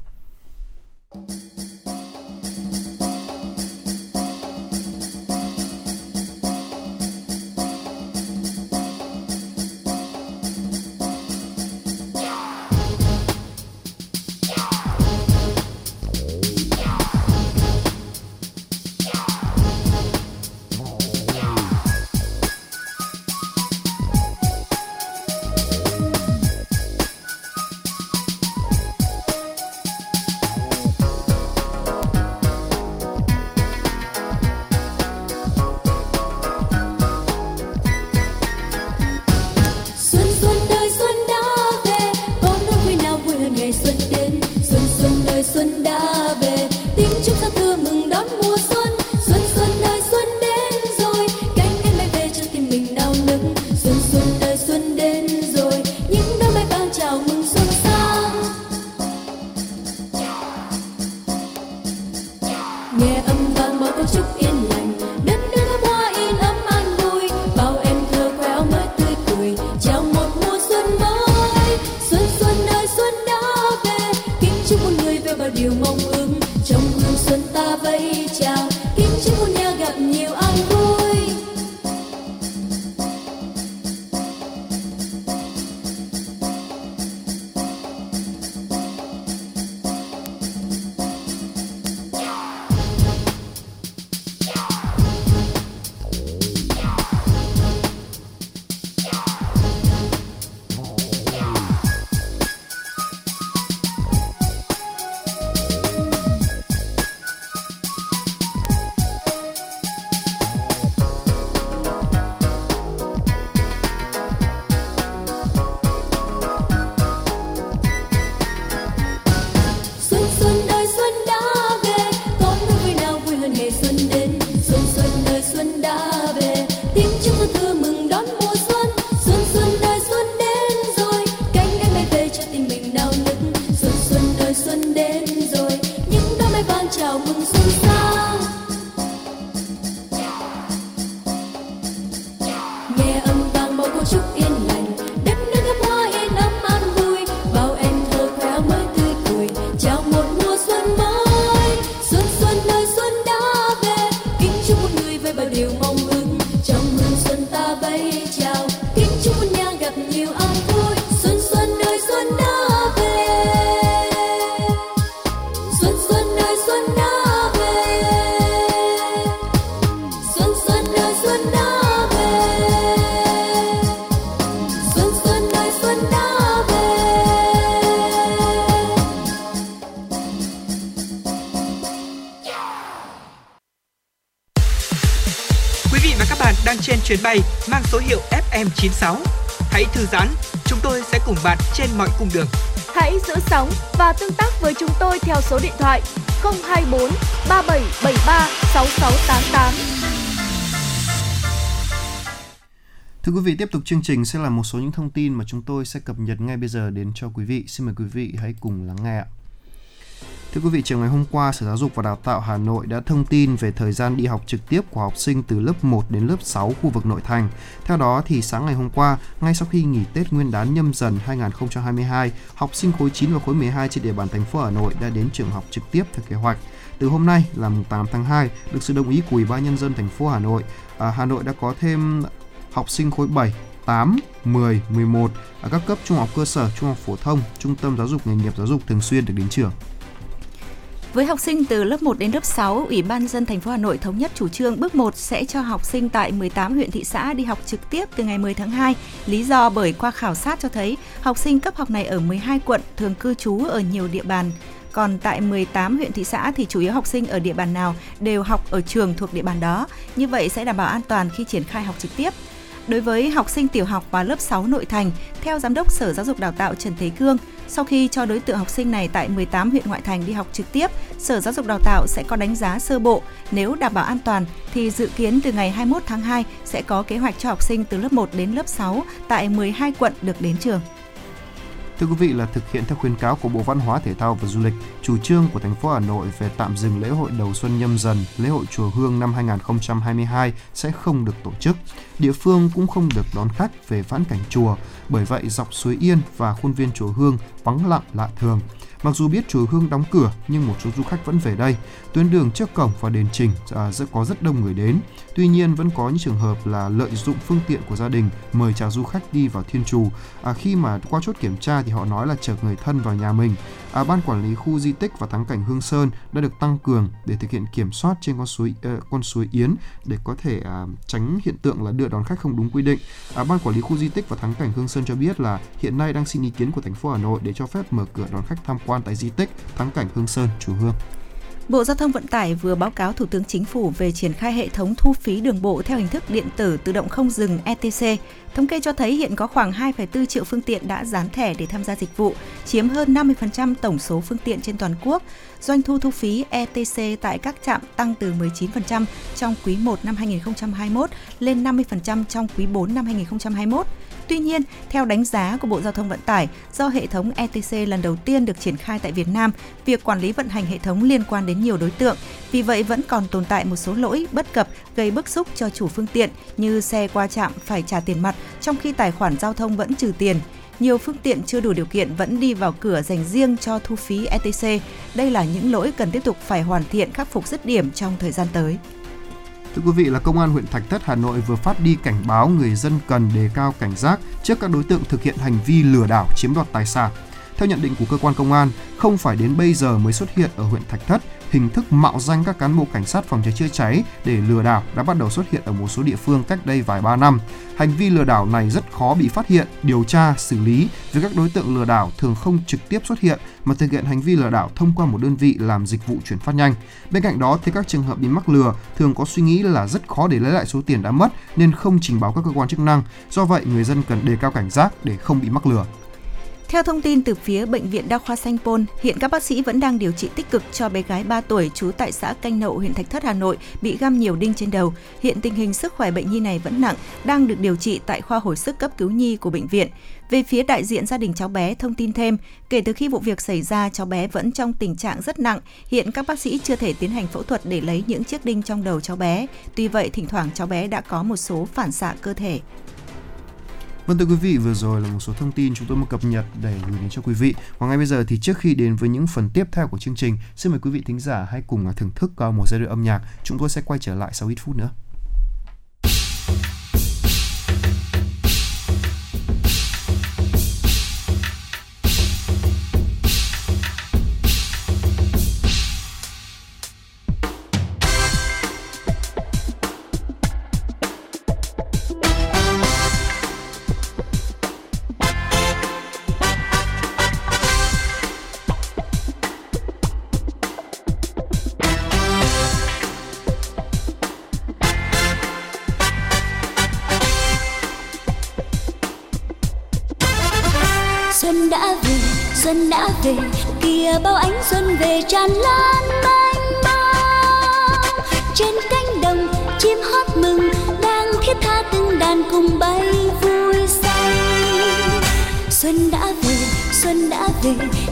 Bao điều mong ước. Trong hương xuân ta vẫy chào 6688. Thưa quý vị, tiếp tục chương trình sẽ là một số những thông tin mà chúng tôi sẽ cập nhật ngay bây giờ đến cho quý vị. Xin mời quý vị hãy cùng lắng nghe ạ. Thưa quý vị, chiều ngày hôm qua, Sở Giáo dục và Đào tạo Hà Nội đã thông tin về thời gian đi học trực tiếp của học sinh từ lớp 1 đến lớp 6 khu vực nội thành. Theo đó, thì sáng ngày hôm qua, ngay sau khi nghỉ Tết Nguyên đán nhâm dần 2022, học sinh khối 9 và khối 12 trên địa bàn thành phố Hà Nội đã đến trường học trực tiếp theo kế hoạch. Từ hôm nay là mùng 8 tháng 2, được sự đồng ý của Ủy ban nhân dân thành phố Hà Nội, à, Hà Nội đã có thêm học sinh khối 7, 8, 10, 11 ở các cấp trung học cơ sở, trung học phổ thông, trung tâm giáo dục nghề nghiệp giáo dục thường xuyên được đến trường. Với học sinh từ lớp 1 đến lớp 6, Ủy ban dân thành phố Hà Nội thống nhất chủ trương bước 1 sẽ cho học sinh tại 18 huyện thị xã đi học trực tiếp từ ngày 10 tháng 2. Lý do bởi qua khảo sát cho thấy học sinh cấp học này ở 12 quận thường cư trú ở nhiều địa bàn còn tại 18 huyện thị xã thì chủ yếu học sinh ở địa bàn nào đều học ở trường thuộc địa bàn đó. Như vậy sẽ đảm bảo an toàn khi triển khai học trực tiếp. Đối với học sinh tiểu học và lớp 6 nội thành, theo Giám đốc Sở Giáo dục Đào tạo Trần Thế Cương, sau khi cho đối tượng học sinh này tại 18 huyện ngoại thành đi học trực tiếp, Sở Giáo dục Đào tạo sẽ có đánh giá sơ bộ. Nếu đảm bảo an toàn thì dự kiến từ ngày 21 tháng 2 sẽ có kế hoạch cho học sinh từ lớp 1 đến lớp 6 tại 12 quận được đến trường. Thưa quý vị là thực hiện theo khuyến cáo của Bộ Văn hóa Thể thao và Du lịch, chủ trương của thành phố Hà Nội về tạm dừng lễ hội đầu xuân nhâm dần, lễ hội chùa Hương năm 2022 sẽ không được tổ chức. Địa phương cũng không được đón khách về vãn cảnh chùa, bởi vậy dọc suối Yên và khuôn viên chùa Hương vắng lặng lạ thường. Mặc dù biết chùa Hương đóng cửa nhưng một số du khách vẫn về đây. Tuyến đường trước cổng và đền Trình à, rất có rất đông người đến. Tuy nhiên vẫn có những trường hợp là lợi dụng phương tiện của gia đình mời chào du khách đi vào thiên trù. À, khi mà qua chốt kiểm tra thì họ nói là chở người thân vào nhà mình. À, ban quản lý khu di tích và thắng cảnh Hương Sơn đã được tăng cường để thực hiện kiểm soát trên con suối uh, con suối Yến để có thể uh, tránh hiện tượng là đưa đón khách không đúng quy định. À, ban quản lý khu di tích và thắng cảnh Hương Sơn cho biết là hiện nay đang xin ý kiến của thành phố Hà Nội để cho phép mở cửa đón khách tham quan tại di tích thắng cảnh Hương Sơn, chùa Hương. Bộ Giao thông Vận tải vừa báo cáo Thủ tướng Chính phủ về triển khai hệ thống thu phí đường bộ theo hình thức điện tử tự động không dừng ETC. Thống kê cho thấy hiện có khoảng 2,4 triệu phương tiện đã dán thẻ để tham gia dịch vụ, chiếm hơn 50% tổng số phương tiện trên toàn quốc. Doanh thu thu phí ETC tại các trạm tăng từ 19% trong quý 1 năm 2021 lên 50% trong quý 4 năm 2021. Tuy nhiên, theo đánh giá của Bộ Giao thông Vận tải, do hệ thống ETC lần đầu tiên được triển khai tại Việt Nam, việc quản lý vận hành hệ thống liên quan đến nhiều đối tượng, vì vậy vẫn còn tồn tại một số lỗi bất cập gây bức xúc cho chủ phương tiện như xe qua trạm phải trả tiền mặt trong khi tài khoản giao thông vẫn trừ tiền nhiều phương tiện chưa đủ điều kiện vẫn đi vào cửa dành riêng cho thu phí ETC. Đây là những lỗi cần tiếp tục phải hoàn thiện khắc phục dứt điểm trong thời gian tới. Thưa quý vị là Công an huyện Thạch Thất Hà Nội vừa phát đi cảnh báo người dân cần đề cao cảnh giác trước các đối tượng thực hiện hành vi lừa đảo chiếm đoạt tài sản. Theo nhận định của cơ quan công an, không phải đến bây giờ mới xuất hiện ở huyện Thạch Thất hình thức mạo danh các cán bộ cảnh sát phòng cháy chữa cháy để lừa đảo đã bắt đầu xuất hiện ở một số địa phương cách đây vài ba năm. Hành vi lừa đảo này rất khó bị phát hiện, điều tra, xử lý vì các đối tượng lừa đảo thường không trực tiếp xuất hiện mà thực hiện hành vi lừa đảo thông qua một đơn vị làm dịch vụ chuyển phát nhanh. Bên cạnh đó thì các trường hợp bị mắc lừa thường có suy nghĩ là rất khó để lấy lại số tiền đã mất nên không trình báo các cơ quan chức năng. Do vậy, người dân cần đề cao cảnh giác để không bị mắc lừa. Theo thông tin từ phía Bệnh viện Đa khoa Sanh Pôn, hiện các bác sĩ vẫn đang điều trị tích cực cho bé gái 3 tuổi trú tại xã Canh Nậu, huyện Thạch Thất, Hà Nội bị găm nhiều đinh trên đầu. Hiện tình hình sức khỏe bệnh nhi này vẫn nặng, đang được điều trị tại khoa hồi sức cấp cứu nhi của bệnh viện. Về phía đại diện gia đình cháu bé thông tin thêm, kể từ khi vụ việc xảy ra, cháu bé vẫn trong tình trạng rất nặng. Hiện các bác sĩ chưa thể tiến hành phẫu thuật để lấy những chiếc đinh trong đầu cháu bé. Tuy vậy, thỉnh thoảng cháu bé đã có một số phản xạ cơ thể. Vâng thưa quý vị, vừa rồi là một số thông tin chúng tôi muốn cập nhật để gửi đến cho quý vị. Và ngay bây giờ thì trước khi đến với những phần tiếp theo của chương trình, xin mời quý vị thính giả hãy cùng thưởng thức một giai đoạn âm nhạc. Chúng tôi sẽ quay trở lại sau ít phút nữa.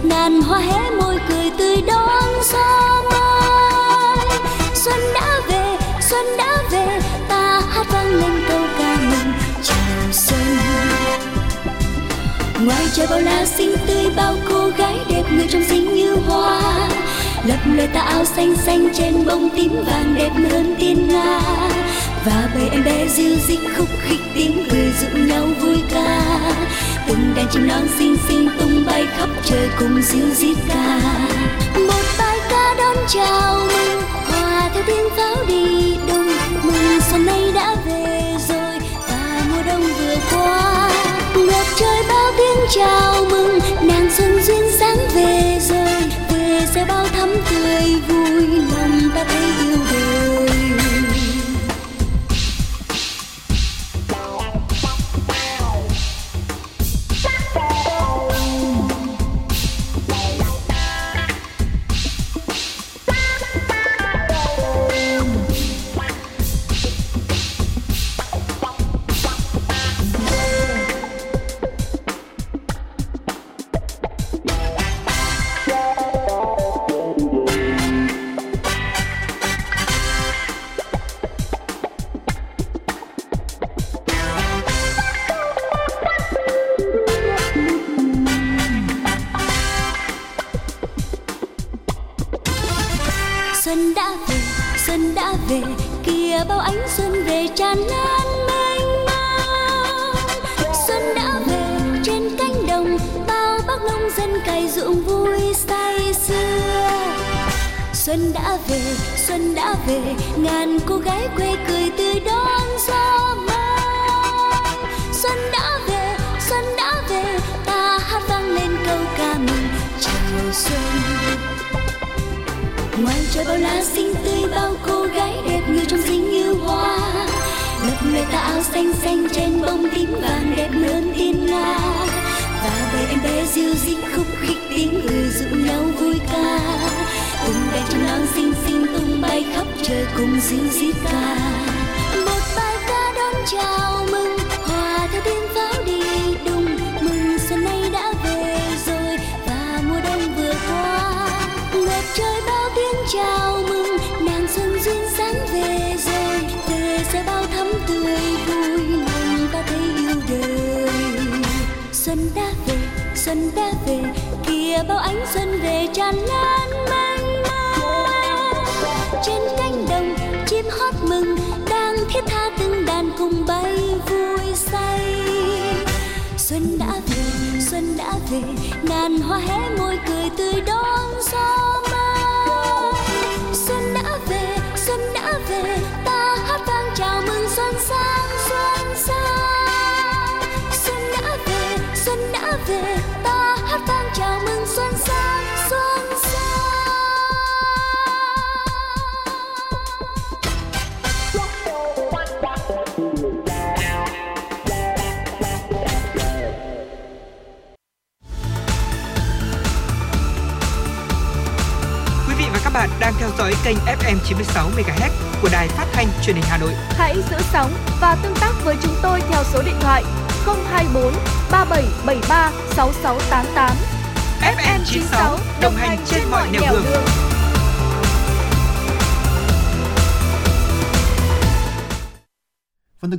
Ngàn hoa hé môi cười tươi đón gió mới. Xuân đã về, xuân đã về, ta hát vang lên câu ca mừng chào xuân. Ngoài trời bao la xinh tươi, bao cô gái đẹp người trong xinh như hoa. Lập lời ta áo xanh xanh trên bông tím vàng đẹp hơn tiên nga. Và bầy em bé diêu dít khúc khích tiếng cười dụ nhau vui ca từng đàn chim non xinh xinh tung bay khắp trời cùng diêu diết ca. Một bài ca ca đón chào mừng, hòa theo tiếng pháo đi đông. Mừng xuân nay đã về rồi, và mùa đông vừa qua. Ngập trời bao tiếng chào mừng, nàng xuân duyên dáng về rồi. Về sẽ bao thắm tươi vui.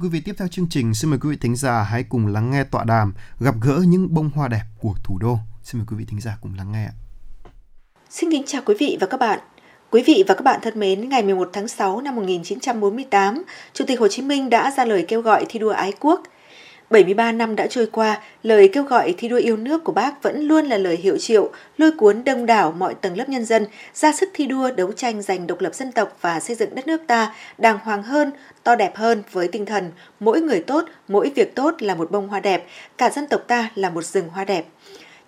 Quý vị, tiếp theo chương trình xin mời quý vị thính giả hãy cùng lắng nghe tọa đàm gặp gỡ những bông hoa đẹp của thủ đô. Xin mời quý vị thính giả cùng lắng nghe. ạ. Xin kính chào quý vị và các bạn. Quý vị và các bạn thân mến, ngày 11 tháng 6 năm 1948, Chủ tịch Hồ Chí Minh đã ra lời kêu gọi thi đua ái quốc. 73 năm đã trôi qua, lời kêu gọi thi đua yêu nước của bác vẫn luôn là lời hiệu triệu, lôi cuốn đông đảo mọi tầng lớp nhân dân ra sức thi đua đấu tranh giành độc lập dân tộc và xây dựng đất nước ta đàng hoàng hơn, to đẹp hơn với tinh thần mỗi người tốt, mỗi việc tốt là một bông hoa đẹp, cả dân tộc ta là một rừng hoa đẹp.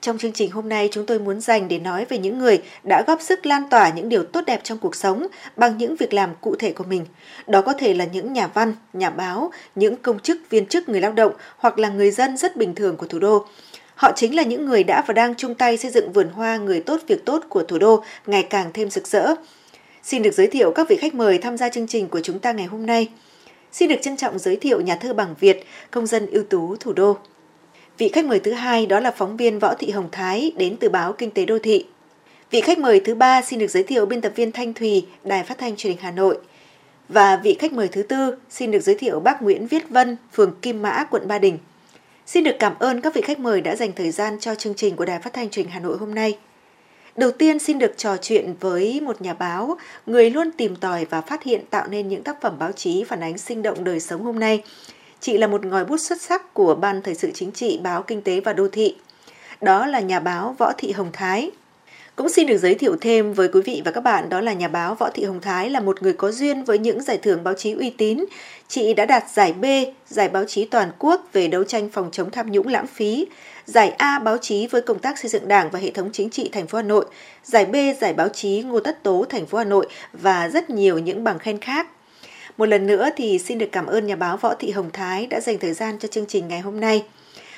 Trong chương trình hôm nay chúng tôi muốn dành để nói về những người đã góp sức lan tỏa những điều tốt đẹp trong cuộc sống bằng những việc làm cụ thể của mình. Đó có thể là những nhà văn, nhà báo, những công chức, viên chức, người lao động hoặc là người dân rất bình thường của thủ đô. Họ chính là những người đã và đang chung tay xây dựng vườn hoa người tốt việc tốt của thủ đô ngày càng thêm rực rỡ. Xin được giới thiệu các vị khách mời tham gia chương trình của chúng ta ngày hôm nay. Xin được trân trọng giới thiệu nhà thơ bằng Việt, công dân ưu tú thủ đô. Vị khách mời thứ hai đó là phóng viên Võ Thị Hồng Thái đến từ báo Kinh tế Đô thị. Vị khách mời thứ ba xin được giới thiệu biên tập viên Thanh Thùy, Đài Phát thanh Truyền hình Hà Nội. Và vị khách mời thứ tư xin được giới thiệu bác Nguyễn Viết Vân, phường Kim Mã, quận Ba Đình. Xin được cảm ơn các vị khách mời đã dành thời gian cho chương trình của Đài Phát thanh Truyền hình Hà Nội hôm nay. Đầu tiên xin được trò chuyện với một nhà báo, người luôn tìm tòi và phát hiện tạo nên những tác phẩm báo chí phản ánh sinh động đời sống hôm nay. Chị là một ngòi bút xuất sắc của Ban Thời sự Chính trị báo Kinh tế và Đô thị. Đó là nhà báo Võ Thị Hồng Thái. Cũng xin được giới thiệu thêm với quý vị và các bạn đó là nhà báo Võ Thị Hồng Thái là một người có duyên với những giải thưởng báo chí uy tín. Chị đã đạt giải B, giải báo chí toàn quốc về đấu tranh phòng chống tham nhũng lãng phí, giải A báo chí với công tác xây dựng Đảng và hệ thống chính trị thành phố Hà Nội, giải B giải báo chí Ngô Tất Tố thành phố Hà Nội và rất nhiều những bằng khen khác. Một lần nữa thì xin được cảm ơn nhà báo Võ Thị Hồng Thái đã dành thời gian cho chương trình ngày hôm nay.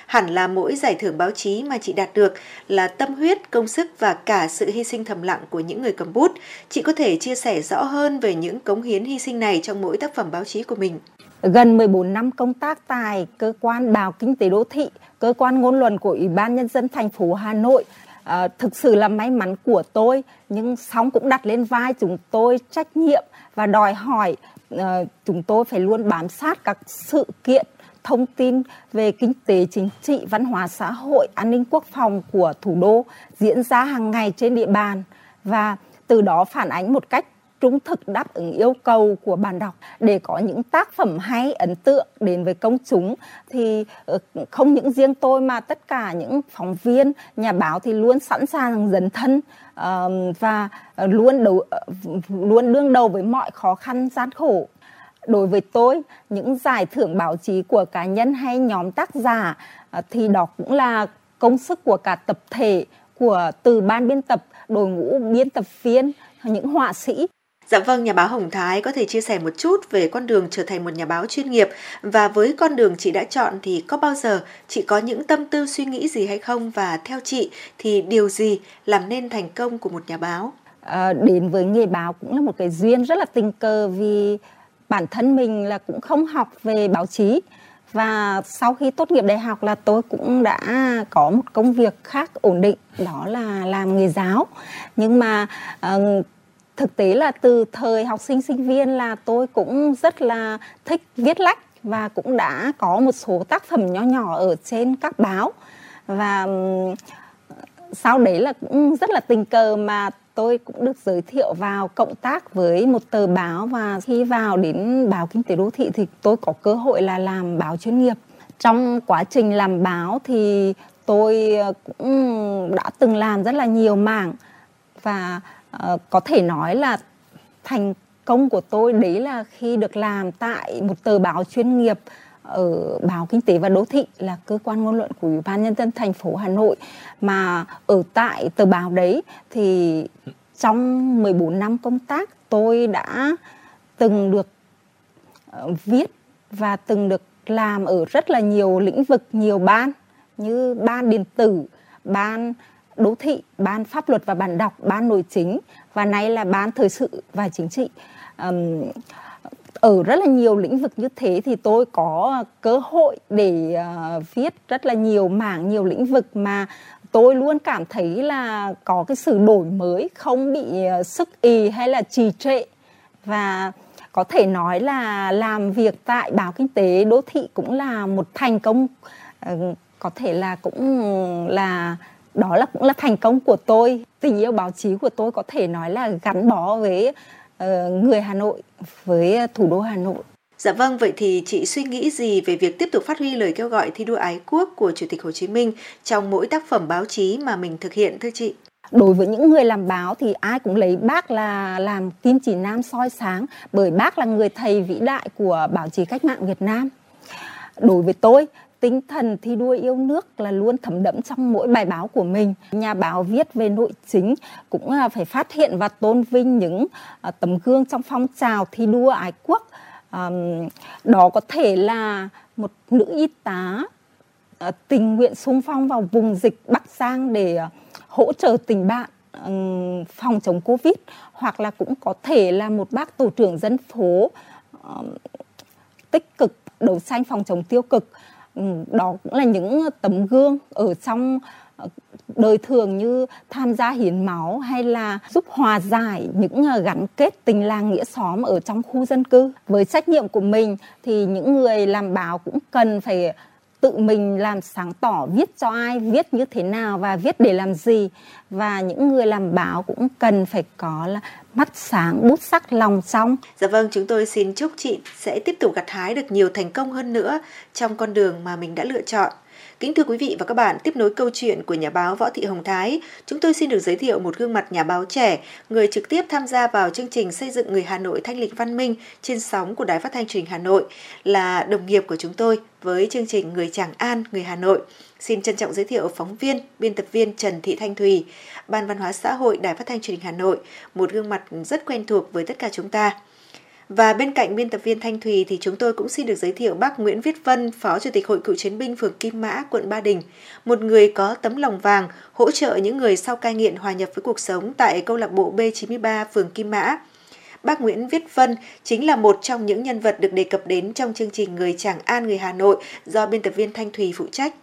Hẳn là mỗi giải thưởng báo chí mà chị đạt được là tâm huyết, công sức và cả sự hy sinh thầm lặng của những người cầm bút. Chị có thể chia sẻ rõ hơn về những cống hiến hy sinh này trong mỗi tác phẩm báo chí của mình. Gần 14 năm công tác tại cơ quan báo kinh tế đô thị, cơ quan ngôn luận của Ủy ban Nhân dân thành phố Hà Nội, à, thực sự là may mắn của tôi, nhưng sóng cũng đặt lên vai chúng tôi trách nhiệm và đòi hỏi Ờ, chúng tôi phải luôn bám sát các sự kiện, thông tin về kinh tế, chính trị, văn hóa, xã hội, an ninh quốc phòng của thủ đô diễn ra hàng ngày trên địa bàn. Và từ đó phản ánh một cách trung thực đáp ứng yêu cầu của bạn đọc. Để có những tác phẩm hay, ấn tượng đến với công chúng, thì ờ, không những riêng tôi mà tất cả những phóng viên, nhà báo thì luôn sẵn sàng dấn thân và ờ, luôn đầu ờ, luôn đương đầu với mọi khó khăn, gian khổ. Đối với tôi, những giải thưởng báo chí của cá nhân hay nhóm tác giả thì đó cũng là công sức của cả tập thể, của, từ ban biên tập, đội ngũ biên tập viên, những họa sĩ. Dạ vâng, nhà báo Hồng Thái có thể chia sẻ một chút về con đường trở thành một nhà báo chuyên nghiệp. Và với con đường chị đã chọn thì có bao giờ chị có những tâm tư suy nghĩ gì hay không? Và theo chị thì điều gì làm nên thành công của một nhà báo? À, đến với nghề báo cũng là một cái duyên rất là tình cờ vì bản thân mình là cũng không học về báo chí. Và sau khi tốt nghiệp đại học là tôi cũng đã có một công việc khác ổn định đó là làm nghề giáo. Nhưng mà uh, thực tế là từ thời học sinh sinh viên là tôi cũng rất là thích viết lách và cũng đã có một số tác phẩm nhỏ nhỏ ở trên các báo. Và sau đấy là cũng rất là tình cờ mà tôi cũng được giới thiệu vào cộng tác với một tờ báo và khi vào đến báo kinh tế đô thị thì tôi có cơ hội là làm báo chuyên nghiệp. Trong quá trình làm báo thì tôi ờ, cũng đã từng làm rất là nhiều mảng và uh, có thể nói là thành công của tôi đấy là khi được làm tại một tờ báo chuyên nghiệp ở báo kinh tế và đô thị là cơ quan ngôn luận của ủy ban nhân dân thành phố Hà Nội. Mà ở tại tờ báo đấy thì trong 14 năm công tác tôi đã từng được ờ, viết và từng được làm ở rất là nhiều lĩnh vực nhiều ban như ban điện tử ban đô thị ban pháp luật và bản đọc ban nội chính. Và nay là ban thời sự và chính trị. Um, ở rất là nhiều lĩnh vực như thế thì tôi có cơ hội để uh, viết rất là nhiều mảng nhiều lĩnh vực mà tôi luôn cảm thấy là có cái sự đổi mới không bị uh, sức ì hay là trì trệ. Và có thể nói là làm việc tại báo kinh tế đô thị cũng là một thành công. Uh, có thể là cũng là đó là cũng là thành công của tôi tình yêu báo chí của tôi có thể nói là gắn bó với Ờ, người Hà Nội với thủ đô Hà Nội. Dạ vâng, vậy thì chị suy nghĩ gì về việc tiếp tục phát huy lời kêu gọi thi đua ái quốc của Chủ tịch Hồ Chí Minh trong mỗi tác phẩm báo chí mà mình thực hiện thưa chị? Đối với những người làm báo thì ai cũng lấy bác là làm kim chỉ nam soi sáng bởi bác là người thầy vĩ đại của báo chí cách mạng Việt Nam. Đối với tôi tinh thần thi đua yêu nước là luôn thấm đẫm trong mỗi bài báo của mình. Nhà báo viết về nội chính cũng à, phải phát hiện và tôn vinh những à, tấm gương trong phong trào thi đua ái quốc. đó có thể là một nữ y tá à, tình nguyện xung phong vào vùng dịch Bắc Giang để hỗ trợ tình bạn phòng chống Covid, hoặc là cũng có thể là một bác tổ trưởng dân phố tích cực đấu tranh phòng chống tiêu cực Ừ, đó cũng là những tấm gương ở trong ờ, đời thường như tham gia hiến máu hay là giúp hòa giải những ờ, gắn kết tình làng nghĩa xóm ở trong khu dân cư. Với trách nhiệm của mình thì những người làm báo cũng cần phải tự mình làm sáng tỏ viết cho ai, viết như thế nào và viết để làm gì. Và những người làm báo cũng cần phải có là mắt sáng, bút sắc, lòng trong dạ vâng chúng tôi xin chúc chị sẽ tiếp tục gặt hái được nhiều thành công hơn nữa trong con đường mà mình đã lựa chọn. Kính thưa quý vị và các bạn, tiếp nối câu chuyện của nhà báo Võ Thị Hồng Thái, chúng tôi xin được giới thiệu một gương mặt nhà báo trẻ, người trực tiếp tham gia vào chương trình xây dựng người Hà Nội thanh lịch văn minh trên sóng của Đài Phát thanh Truyền hình Hà Nội là đồng nghiệp của chúng tôi với chương trình Người Tràng An, người Hà Nội. Xin trân trọng giới thiệu phóng viên, biên tập viên Trần Thị Thanh Thùy, Ban Văn hóa Xã hội Đài Phát thanh Truyền hình Hà Nội, một gương mặt rất quen thuộc với tất cả chúng ta. Và bên cạnh biên tập viên Thanh Thùy thì chúng tôi cũng xin được giới thiệu bác Nguyễn Viết Vân, Phó Chủ tịch Hội Cựu Chiến binh phường Kim Mã, quận Ba Đình, một người có tấm lòng vàng hỗ trợ những người sau cai nghiện hòa nhập với cuộc sống tại câu lạc bộ B93 phường Kim Mã. Bác Nguyễn Viết Vân chính là một trong những nhân vật được đề cập đến trong chương trình Người Tràng An Người Hà Nội do biên tập viên Thanh Thùy phụ trách.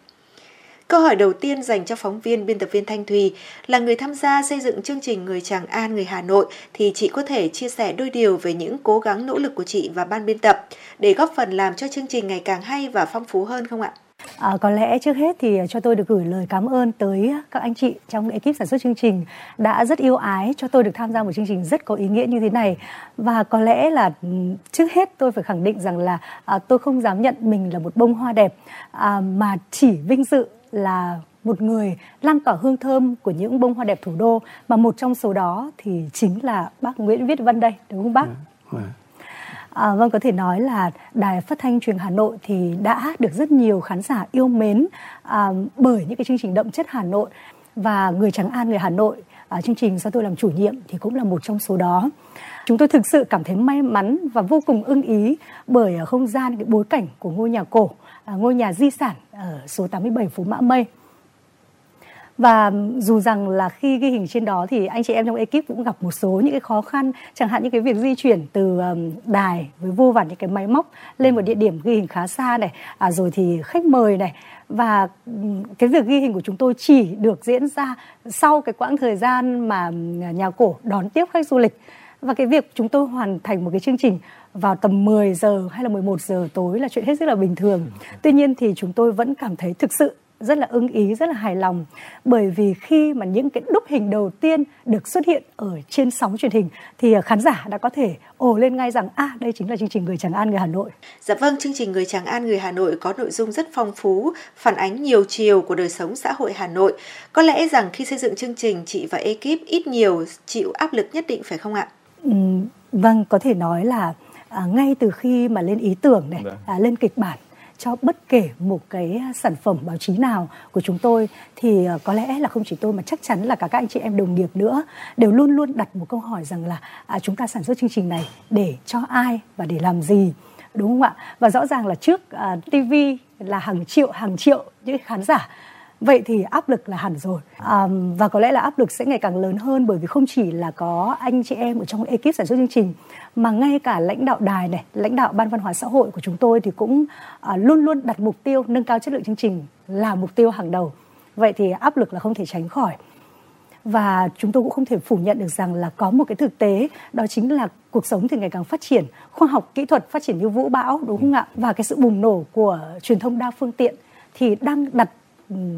Câu hỏi đầu tiên dành cho phóng viên biên tập viên Thanh Thùy là người tham gia xây dựng chương trình Người Tràng An Người Hà Nội thì chị có thể chia sẻ đôi điều về những cố gắng nỗ lực của chị và ban biên tập để góp phần làm cho chương trình ngày càng hay và phong phú hơn không ạ? À, có lẽ trước hết thì cho tôi được gửi lời cảm ơn tới các anh chị trong ekip sản xuất chương trình đã rất yêu ái cho tôi được tham gia một chương trình rất có ý nghĩa như thế này và có lẽ là ừ, trước hết tôi phải khẳng định rằng là à, tôi không dám nhận mình là một bông hoa đẹp à, mà chỉ vinh dự là một người lan tỏa hương thơm của những bông hoa đẹp thủ đô mà một trong số đó thì chính là bác Nguyễn Viết Vân đây đúng không bác? Yeah. À, vâng có thể nói là đài phát thanh truyền Hà Nội thì đã được rất nhiều khán giả yêu mến à, bởi những cái chương trình đậm chất Hà Nội và người Trắng An người Hà Nội à, chương trình do tôi làm chủ nhiệm thì cũng là một trong số đó. Chúng tôi thực sự cảm thấy may mắn và vô cùng ưng ý bởi không gian cái bối cảnh của ngôi nhà cổ, À, ngôi nhà di sản ở số 87 phố Mã Mây. Và dù rằng là khi ghi hình trên đó thì anh chị em trong ekip cũng gặp một số những cái khó khăn chẳng hạn như cái việc di chuyển từ đài với vô vàn những cái máy móc lên một địa điểm ghi hình khá xa này à, rồi thì khách mời này. Và cái việc ghi hình của chúng tôi chỉ được diễn ra sau cái quãng thời gian mà nhà cổ đón tiếp khách du lịch và cái việc chúng tôi hoàn thành một cái chương trình vào tầm 10 giờ hay là 11 giờ tối là chuyện hết sức là bình thường. Tuy nhiên thì chúng tôi vẫn cảm thấy thực sự rất là ưng ý, rất là hài lòng bởi vì khi mà những cái đúc hình đầu tiên được xuất hiện ở trên sóng truyền hình thì à, khán giả đã có thể ồ lên ngay rằng à đây chính là chương trình Người Tràng An Người Hà Nội. Dạ vâng, chương trình Người Tràng An Người Hà Nội có nội dung rất phong phú, phản ánh nhiều chiều của đời sống xã hội Hà Nội. Có lẽ rằng khi xây dựng chương trình chị và ekip ít nhiều chịu áp lực nhất định phải không ạ? Ừ, vâng, có thể nói là à, ngay từ khi mà lên ý tưởng này, vâng. à, lên kịch bản cho bất kể một cái sản phẩm báo chí nào của chúng tôi thì ờ, có lẽ là không chỉ tôi mà chắc chắn là cả các anh chị em đồng nghiệp nữa đều luôn luôn đặt một câu hỏi rằng là à, chúng ta sản xuất chương trình này để cho ai và để làm gì đúng không ạ và rõ ràng là trước à, TV là hàng triệu hàng triệu những khán giả vậy thì áp lực là hẳn rồi. À, và có lẽ là áp lực sẽ ngày càng lớn hơn bởi vì không chỉ là có anh chị em ở trong ekip sản xuất chương trình mà ngay cả lãnh đạo đài này lãnh đạo ban văn hóa xã hội của chúng tôi thì cũng à, luôn luôn đặt mục tiêu nâng cao chất lượng chương trình là mục tiêu hàng đầu. Vậy thì áp lực là không thể tránh khỏi. Và chúng tôi cũng không thể phủ nhận được rằng là có một cái thực tế đó chính là cuộc sống thì ngày càng phát triển khoa học kỹ thuật phát triển như vũ bão đúng không ạ? Và cái sự bùng nổ của truyền thông đa phương tiện thì đang đặt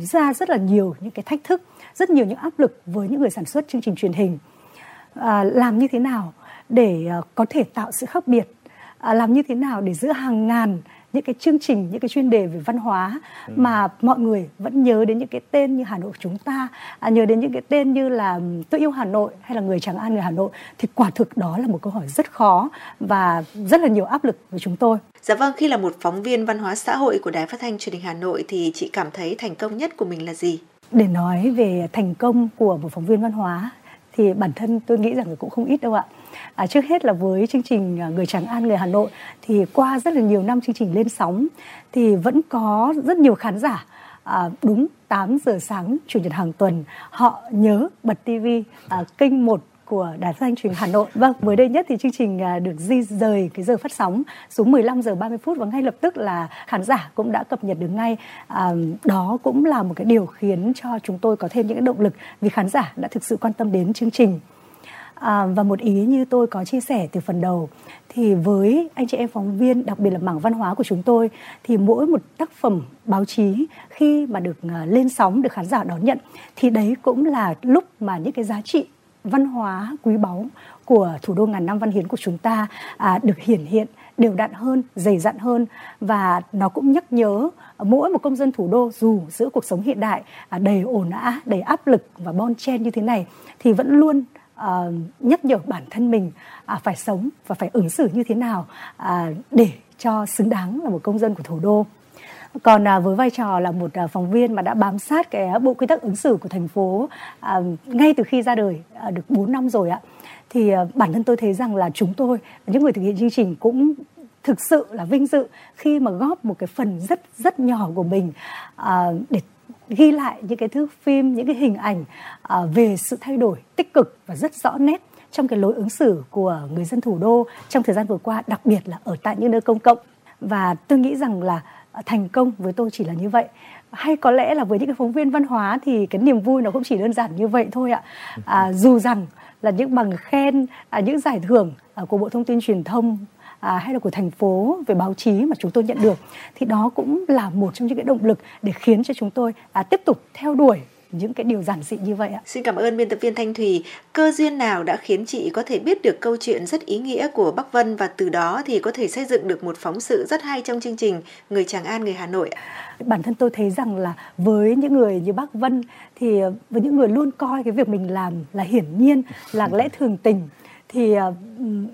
ra rất là nhiều những cái thách thức rất nhiều những áp lực với những người sản xuất chương trình truyền hình. À, làm như thế nào để ờ, có thể tạo sự khác biệt? À, làm như thế nào để giữa hàng ngàn những cái chương trình những cái chuyên đề về văn hóa ừ. mà mọi người vẫn nhớ đến những cái tên như Hà Nội của chúng ta à, nhớ đến những cái tên như là tôi yêu Hà Nội hay là người Tràng An người Hà Nội thì quả thực đó là một câu hỏi rất khó và rất là nhiều áp lực với chúng tôi. Dạ vâng, khi là một phóng viên văn hóa xã hội của Đài Phát thanh Truyền hình Hà Nội thì chị cảm thấy thành công nhất của mình là gì? Để nói về thành công của một phóng viên văn hóa thì bản thân tôi nghĩ rằng cũng không ít đâu ạ. À, trước hết là với chương trình à, Người Tràng An Người Hà Nội thì qua rất là nhiều năm chương trình lên sóng thì vẫn có rất nhiều khán giả à, đúng 8 giờ sáng chủ nhật hàng tuần họ nhớ bật tivi à, kênh 1 của Đài Phát thanh truyền Hà Nội. Vâng, mới đây nhất thì chương trình à, được di rời cái giờ phát sóng xuống 15 giờ 30 phút và ngay lập tức là khán giả cũng đã cập nhật được ngay. À, đó cũng là một cái điều khiến cho chúng tôi có thêm những cái động lực vì khán giả đã thực sự quan tâm đến chương trình. À, và một ý như tôi có chia sẻ từ phần đầu thì với anh chị em phóng viên đặc biệt là mảng văn hóa của chúng tôi thì mỗi một tác phẩm báo chí khi mà được à, lên sóng được khán giả đón nhận thì đấy cũng là lúc mà những cái giá trị văn hóa quý báu của thủ đô ngàn năm văn hiến của chúng ta à, được hiển hiện đều đặn hơn dày dặn hơn. Và nó cũng nhắc nhớ mỗi một công dân thủ đô dù giữa cuộc sống hiện đại à, đầy ồn ào đầy áp lực và bon chen như thế này thì vẫn luôn à, nhắc nhở bản thân mình à, phải sống và phải ứng xử như thế nào à, để cho xứng đáng là một công dân của thủ đô còn à, với vai trò là một à, phóng viên mà đã bám sát cái à, bộ quy tắc ứng xử của thành phố à, ngay từ khi ra đời à, được 4 năm rồi ạ thì à, bản thân tôi thấy rằng là chúng tôi những người thực hiện chương trình cũng thực sự là vinh dự khi mà góp một cái phần rất rất nhỏ của mình à, để ghi lại những cái thước phim những cái hình ảnh à, về sự thay đổi tích cực và rất rõ nét trong cái lối ứng xử của người dân thủ đô trong thời gian vừa qua đặc biệt là ở tại những nơi công cộng. Và tôi nghĩ rằng là thành công với tôi chỉ là như vậy. Hay có lẽ là với những cái phóng viên văn hóa thì cái niềm vui nó cũng chỉ đơn giản như vậy thôi ạ. À, dù rằng là những bằng khen à, những giải thưởng à, của bộ thông tin truyền thông à, hay là của thành phố về báo chí mà chúng tôi nhận được thì đó cũng là một trong những cái động lực để khiến cho chúng tôi à, tiếp tục theo đuổi những cái điều giản dị như vậy ạ. Xin cảm ơn biên tập viên Thanh Thùy. Cơ duyên nào đã khiến chị có thể biết được câu chuyện rất ý nghĩa của Bắc Vân và từ đó thì có thể xây dựng được một phóng sự rất hay trong chương trình Người Tràng An, Người Hà Nội? Bản thân tôi thấy rằng là với những người như Bắc Vân thì với những người luôn coi cái việc mình làm là hiển nhiên, là lẽ thường tình thì uh,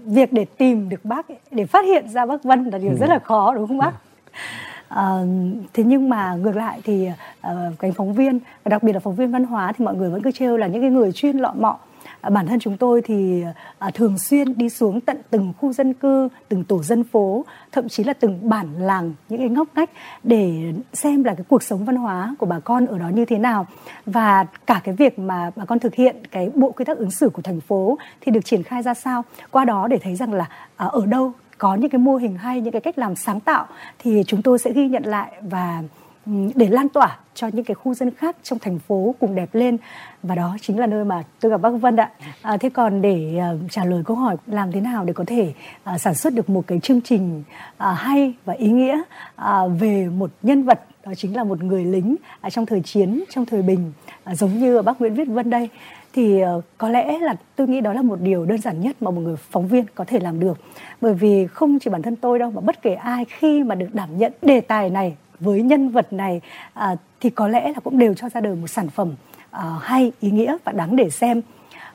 việc để tìm được bác để phát hiện ra bác Vân là điều rất là khó đúng không bác? À, thế nhưng mà ngược lại thì ờ, à, cánh phóng viên và đặc biệt là phóng viên văn hóa thì mọi người vẫn cứ trêu là những cái người chuyên lọ mọ. À, bản thân chúng tôi thì à, thường xuyên đi xuống tận từng khu dân cư từng tổ dân phố thậm chí là từng bản làng những cái ngóc ngách để xem là cái cuộc sống văn hóa của bà con ở đó như thế nào. Và cả cái việc mà bà con thực hiện cái bộ quy tắc ứng xử của thành phố thì được triển khai ra sao. Qua đó để thấy rằng là à, ở đâu có những cái mô hình hay những cái cách làm sáng tạo thì chúng tôi sẽ ghi nhận lại và ừ, để lan tỏa cho những cái khu dân khác trong thành phố cùng đẹp lên và đó chính là nơi mà tôi gặp bác Vân ạ. À, thế còn để uh, trả lời câu hỏi làm thế nào để có thể uh, sản xuất được một cái chương trình uh, hay và ý nghĩa uh, về một nhân vật đó chính là một người lính uh, trong thời chiến trong thời bình uh, giống như bác Nguyễn Viết Vân đây thì ờ, có lẽ là tôi nghĩ đó là một điều đơn giản nhất mà một người phóng viên có thể làm được. Bởi vì không chỉ bản thân tôi đâu mà bất kể ai khi mà được đảm nhận đề tài này với nhân vật này à, thì có lẽ là cũng đều cho ra đời một sản phẩm à, hay ý nghĩa và đáng để xem.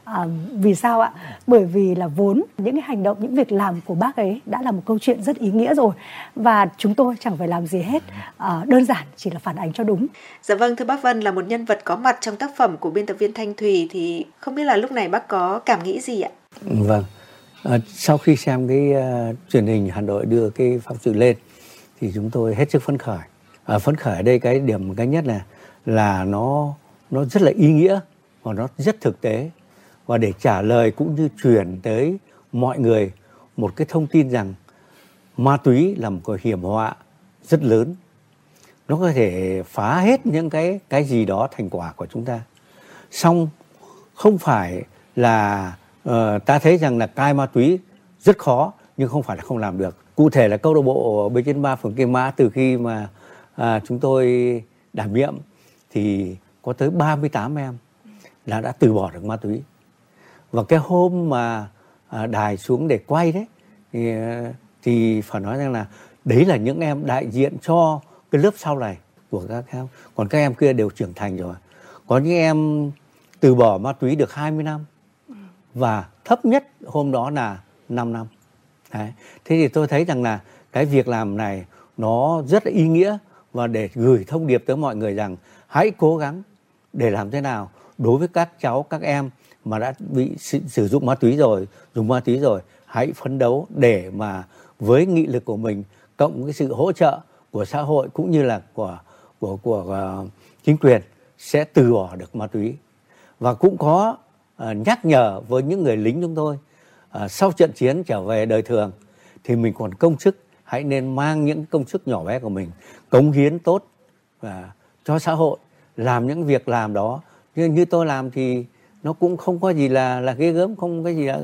À, vì sao ạ? Bởi vì là vốn những cái hành động, những việc làm của bác ấy đã là một câu chuyện rất ý nghĩa rồi và chúng tôi chẳng phải làm gì hết, à, đơn giản chỉ là phản ánh cho đúng. Dạ vâng, thưa bác Vân là một nhân vật có mặt trong tác phẩm của biên tập viên Thanh Thùy thì không biết là lúc này bác có cảm nghĩ gì ạ? Vâng, à, sau khi xem cái uh, truyền hình Hà Nội đưa cái phóng sự lên thì chúng tôi hết sức phấn khởi à, phấn khởi ở đây cái điểm cái nhất là là nó nó rất là ý nghĩa và nó rất thực tế và để trả lời cũng như truyền tới mọi người một cái thông tin rằng ma túy là một cái hiểm họa rất lớn. Nó có thể phá hết những cái cái gì đó thành quả của chúng ta. Xong không phải là uh, ta thấy rằng là cai ma túy rất khó nhưng không phải là không làm được. Cụ thể là câu lạc bộ b trên ba phường kim mã từ khi mà à, chúng tôi đảm nhiệm thì có tới 38 em là đã từ bỏ được ma túy và cái hôm mà à, đài xuống để quay đấy thì, à, thì phải nói rằng là đấy là những em đại diện cho cái lớp sau này của các em. Còn các em kia đều trưởng thành rồi. Có những em từ bỏ ma túy được 20 năm và thấp nhất hôm đó là 5 năm. Đấy. thế thì tôi thấy rằng là cái việc làm này nó rất là ý nghĩa và để gửi thông điệp tới mọi người rằng hãy cố gắng để làm thế nào đối với các cháu các em mà đã bị sử, dụng ma túy rồi dùng ma túy rồi hãy phấn đấu để mà với nghị lực của mình cộng với sự hỗ trợ của xã hội cũng như là của của của uh, chính quyền sẽ từ bỏ được ma túy. Và cũng có uh, nhắc nhở với những người lính chúng tôi uh, sau trận chiến trở về đời thường thì mình còn công sức hãy nên mang những công sức nhỏ bé của mình cống hiến tốt và cho xã hội làm những việc làm đó. Như như tôi làm thì nó cũng không có gì là là ghê gớm không có gì là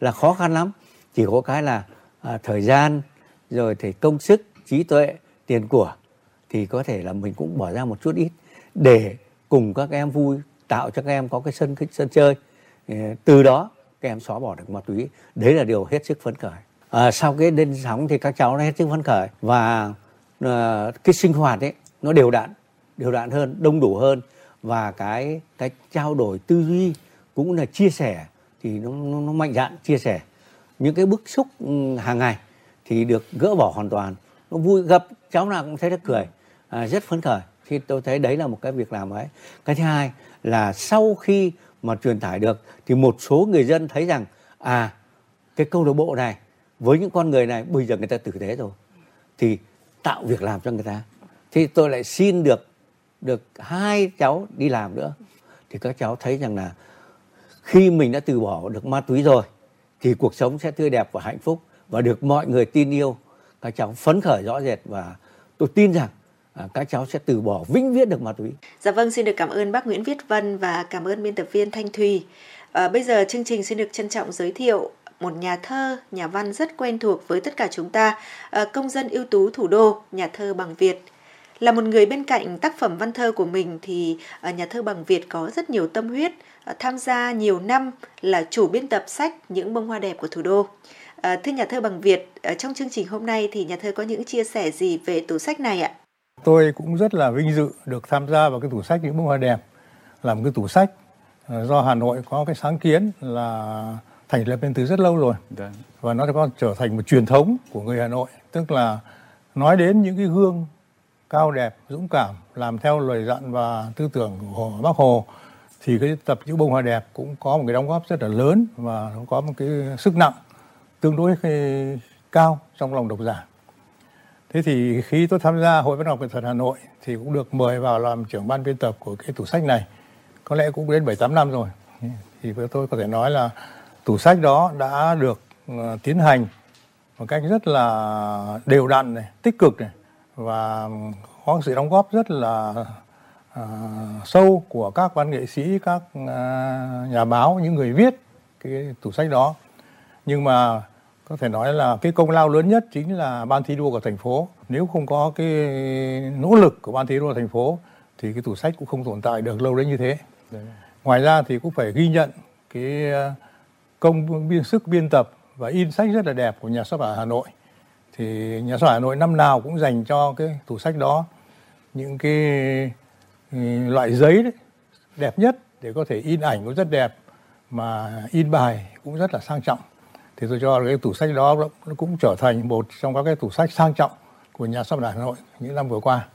là khó khăn lắm. Chỉ có cái là à, thời gian rồi thì công sức trí tuệ tiền của thì có thể là mình cũng bỏ ra một chút ít để cùng các em vui tạo cho các em có cái sân cái sân chơi. Ờ, từ đó các em xóa bỏ được ma túy. Đấy là điều hết sức phấn khởi. À, sau cái đêm sóng thì các cháu nó hết sức phấn khởi và à, cái sinh hoạt ấy nó đều đặn đều đặn hơn đông đủ hơn và cái cái trao đổi tư duy cũng là chia sẻ thì nó nó, nó mạnh dạn chia sẻ. Những cái bức xúc ừ, hàng ngày thì được gỡ bỏ hoàn toàn. Nó vui gặp cháu nào cũng thấy nó cười. À, rất phấn khởi thì tôi thấy đấy là một cái việc làm ấy. Cái thứ hai là sau khi mà truyền tải được thì một số người dân thấy rằng à cái câu lạc bộ này với những con người này bây giờ người ta tử tế rồi. Thì tạo việc làm cho người ta. Thì tôi lại xin được được hai cháu đi làm nữa thì các cháu thấy rằng là khi mình đã từ bỏ được ma túy rồi thì cuộc sống sẽ tươi đẹp và hạnh phúc và được mọi người tin yêu các cháu phấn khởi rõ rệt và tôi tin rằng à, các cháu sẽ từ bỏ vĩnh viễn được ma túy Dạ vâng, xin được cảm ơn bác Nguyễn Viết Vân và cảm ơn biên tập viên Thanh Thùy. À, bây giờ chương trình xin được trân trọng giới thiệu một nhà thơ, nhà văn rất quen thuộc với tất cả chúng ta, à, công dân ưu tú thủ đô, nhà thơ Bằng Việt. Là một người bên cạnh tác phẩm văn thơ của mình thì à, nhà thơ Bằng Việt có rất nhiều tâm huyết, à, tham gia nhiều năm là chủ biên tập sách Những bông hoa đẹp của thủ đô. À, thưa nhà thơ Bằng Việt, trong chương trình hôm nay thì nhà thơ có những chia sẻ gì về tủ sách này ạ? Tôi cũng rất là vinh dự được tham gia vào cái tủ sách những bông hoa đẹp là một cái tủ sách do Hà Nội có cái sáng kiến là thành lập lên từ rất lâu rồi và nó có trở thành một truyền thống của người Hà Nội tức là nói đến những cái gương cao đẹp dũng cảm làm theo lời dặn và tư tưởng của Bác Hồ thì cái tập chữ bông hoa đẹp cũng có một cái đóng góp rất là lớn và nó có một cái sức nặng tương đối cao trong lòng độc giả Thế thì khi tôi tham gia Hội Văn học Nghệ thuật Hà Nội thì cũng được mời vào làm trưởng ban biên tập của cái tủ sách này. Có lẽ cũng đến 7-8 năm rồi. Thì với tôi có thể nói là tủ sách đó đã được ờ, tiến hành một cách rất là đều đặn này, tích cực này và có sự đóng góp rất là à, sâu của các văn nghệ sĩ, các à, nhà báo, những người viết cái tủ sách đó. Nhưng mà có thể nói là cái công lao lớn nhất chính là ban thi đua của thành phố. Nếu không có cái nỗ lực của ban thi đua thành phố thì cái tủ sách cũng không tồn tại được lâu đến như thế. Ngoài ra thì cũng phải ghi nhận cái ờ, công biên sức biên tập và in sách rất là đẹp của nhà xuất bản Hà Nội thì nhà xuất bản Hà Nội năm nào cũng dành cho cái tủ sách đó. Những cái ừ, loại giấy đấy, đẹp nhất để có thể in ảnh cũng rất đẹp mà in bài cũng rất là sang trọng. Thì tôi cho cái tủ sách đó nó cũng trở thành một trong các cái tủ sách sang trọng của nhà xuất bản Hà Nội những năm vừa qua.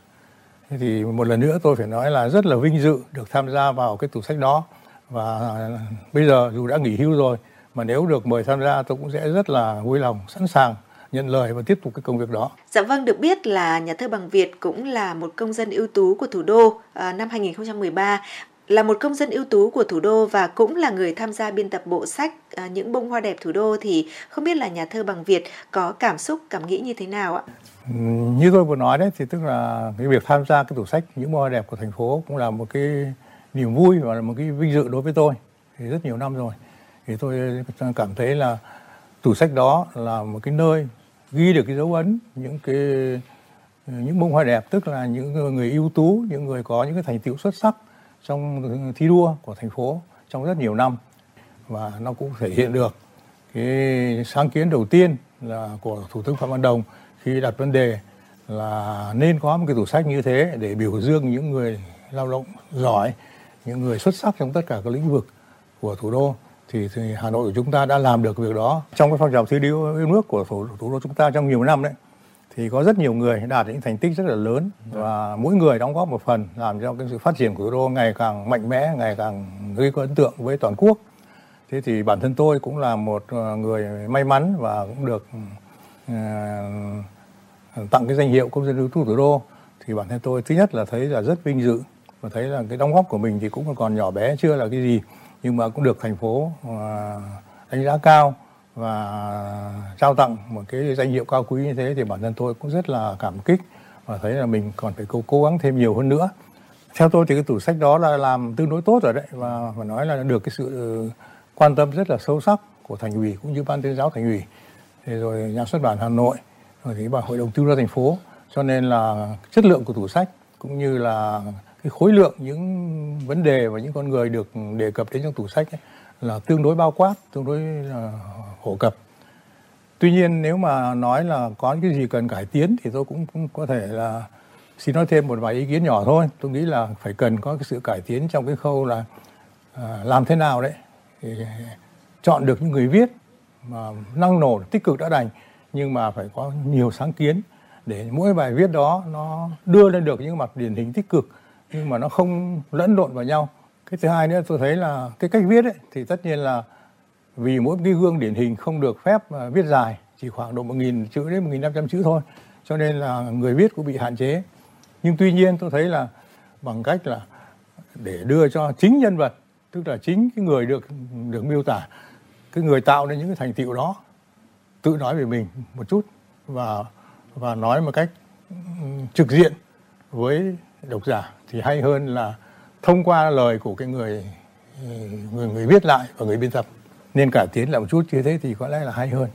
Thế thì một lần nữa tôi phải nói là rất là vinh dự được tham gia vào cái tủ sách đó. Và bây giờ dù đã nghỉ hưu rồi mà nếu được mời tham gia tôi cũng sẽ rất là vui lòng sẵn sàng nhận lời và tiếp tục cái công việc đó. Dạ vâng, được biết là nhà thơ Bằng Việt cũng là một công dân ưu tú của thủ đô à, năm 2013 là một công dân ưu tú của thủ đô và cũng là người tham gia biên tập bộ sách à, những bông hoa đẹp thủ đô thì không biết là nhà thơ bằng Việt có cảm xúc cảm nghĩ như thế nào ạ? Như tôi vừa nói đấy thì tức là cái việc tham gia cái tủ sách những bông hoa đẹp của thành phố cũng là một cái niềm vui và là một cái vinh dự đối với tôi thì rất nhiều năm rồi thì tôi cảm thấy là tủ sách đó là một cái nơi ghi được cái dấu ấn, những cái, những bông hoa đẹp, tức là những người ưu tú, những người có những cái thành tựu xuất sắc trong thi đua của thành phố trong rất nhiều năm. Và nó cũng thể hiện được cái sáng kiến đầu tiên là của thủ tướng phạm văn đồng khi đặt vấn đề là nên có một cái tủ sách như thế để biểu dương những người lao động giỏi, những người xuất sắc trong tất cả các lĩnh vực của thủ đô thì, thì Hà Nội của chúng ta đã làm được việc đó trong cái phong trào thi đua yêu nước của thủ, thủ đô chúng ta trong nhiều năm đấy thì có rất nhiều người đạt những thành tích rất là lớn và mỗi người đóng góp một phần làm cho cái sự phát triển của thủ đô ngày càng mạnh mẽ, ngày càng gây có ấn tượng với toàn quốc. Thế thì bản thân tôi cũng là một ờ, người may mắn và cũng được uh, tặng cái danh hiệu công dân ưu tú thủ đô. Thì bản thân tôi thứ nhất là thấy là rất vinh dự và thấy là cái đóng góp của mình thì cũng còn nhỏ bé chưa là cái gì nhưng mà cũng được thành phố ờ, đánh giá cao và trao tặng một cái danh hiệu cao quý như thế thì bản thân tôi cũng rất là cảm kích và thấy là mình còn phải cố, cố gắng thêm nhiều hơn nữa. Theo tôi thì cái tủ sách đó là làm tương đối tốt rồi đấy và phải nói là được cái sự ừ, quan tâm rất là sâu sắc của thành ủy cũng như ban tuyên giáo thành ủy. Thì rồi nhà xuất bản hà nội rồi thì bà hội đồng tư gia thành phố. Cho nên là chất lượng của tủ sách cũng như là cái khối lượng những vấn đề và những con người được đề cập đến trong tủ sách ấy, là tương đối bao quát tương đối là phổ cập. Tuy nhiên nếu mà nói là có cái gì cần cải tiến thì tôi cũng, cũng có thể là xin nói thêm một vài ý kiến nhỏ thôi. Tôi nghĩ là phải cần có cái sự cải tiến trong cái khâu là à, làm thế nào đấy thì chọn được những người viết mà năng nổ tích cực đã đành nhưng mà phải có nhiều sáng kiến để mỗi bài viết đó nó đưa lên được những mặt điển hình tích cực nhưng mà nó không lẫn lộn vào nhau. Cái thứ hai nữa tôi thấy là cái cách viết ấy, thì tất nhiên là vì mỗi cái gương điển hình không được phép à, viết dài chỉ khoảng độ một nghìn chữ đến một nghìn năm trăm chữ thôi. Cho nên là người viết cũng bị hạn chế. Nhưng tuy nhiên tôi thấy là bằng cách là để đưa cho chính nhân vật tức là chính cái người được được miêu tả cái người tạo nên những cái thành tựu đó tự nói về mình một chút và và nói một cách ừ, trực diện với độc giả thì hay hơn là thông qua lời của cái người người người viết lại và người biên tập nên cải tiến lại một chút như thế thì có lẽ là hay hơn.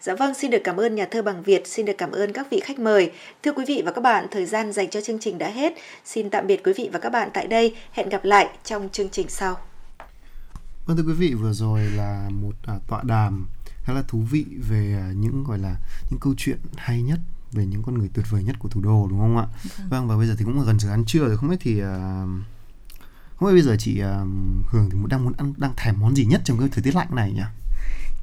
Dạ vâng, xin được cảm ơn nhà thơ Bằng Việt, xin được cảm ơn các vị khách mời. Thưa quý vị và các bạn, thời gian dành cho chương trình đã hết. Xin tạm biệt quý vị và các bạn tại đây. Hẹn gặp lại trong chương trình sau. Vâng thưa quý vị, vừa rồi là một à, tọa đàm khá là thú vị về à, những gọi là những câu chuyện hay nhất về những con người tuyệt vời nhất của thủ đô đúng không ạ? Vâng, vâng và bây giờ thì cũng gần giờ ăn trưa rồi, không biết thì uh, không biết bây giờ chị uh, Hường thì đang muốn ăn đang thèm món gì nhất trong cái thời tiết lạnh này nhỉ?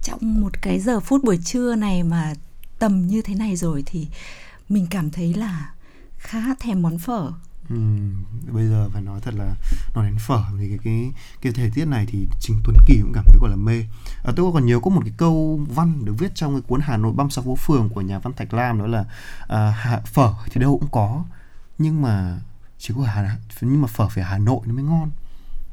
Trong một cái giờ phút buổi trưa này mà tầm như thế này rồi thì mình cảm thấy là khá thèm món phở Ừ, bây giờ phải nói thật là nói đến phở thì cái cái cái thời tiết này thì chính Tuấn Kỳ cũng cảm thấy gọi là mê. À, tôi còn nhớ có một cái câu văn được viết trong cái cuốn Hà Nội băm sáu phố phường của nhà văn Thạch Lam đó là à, phở thì đâu cũng có nhưng mà chỉ có Hà nhưng mà phở phải Hà Nội nó mới ngon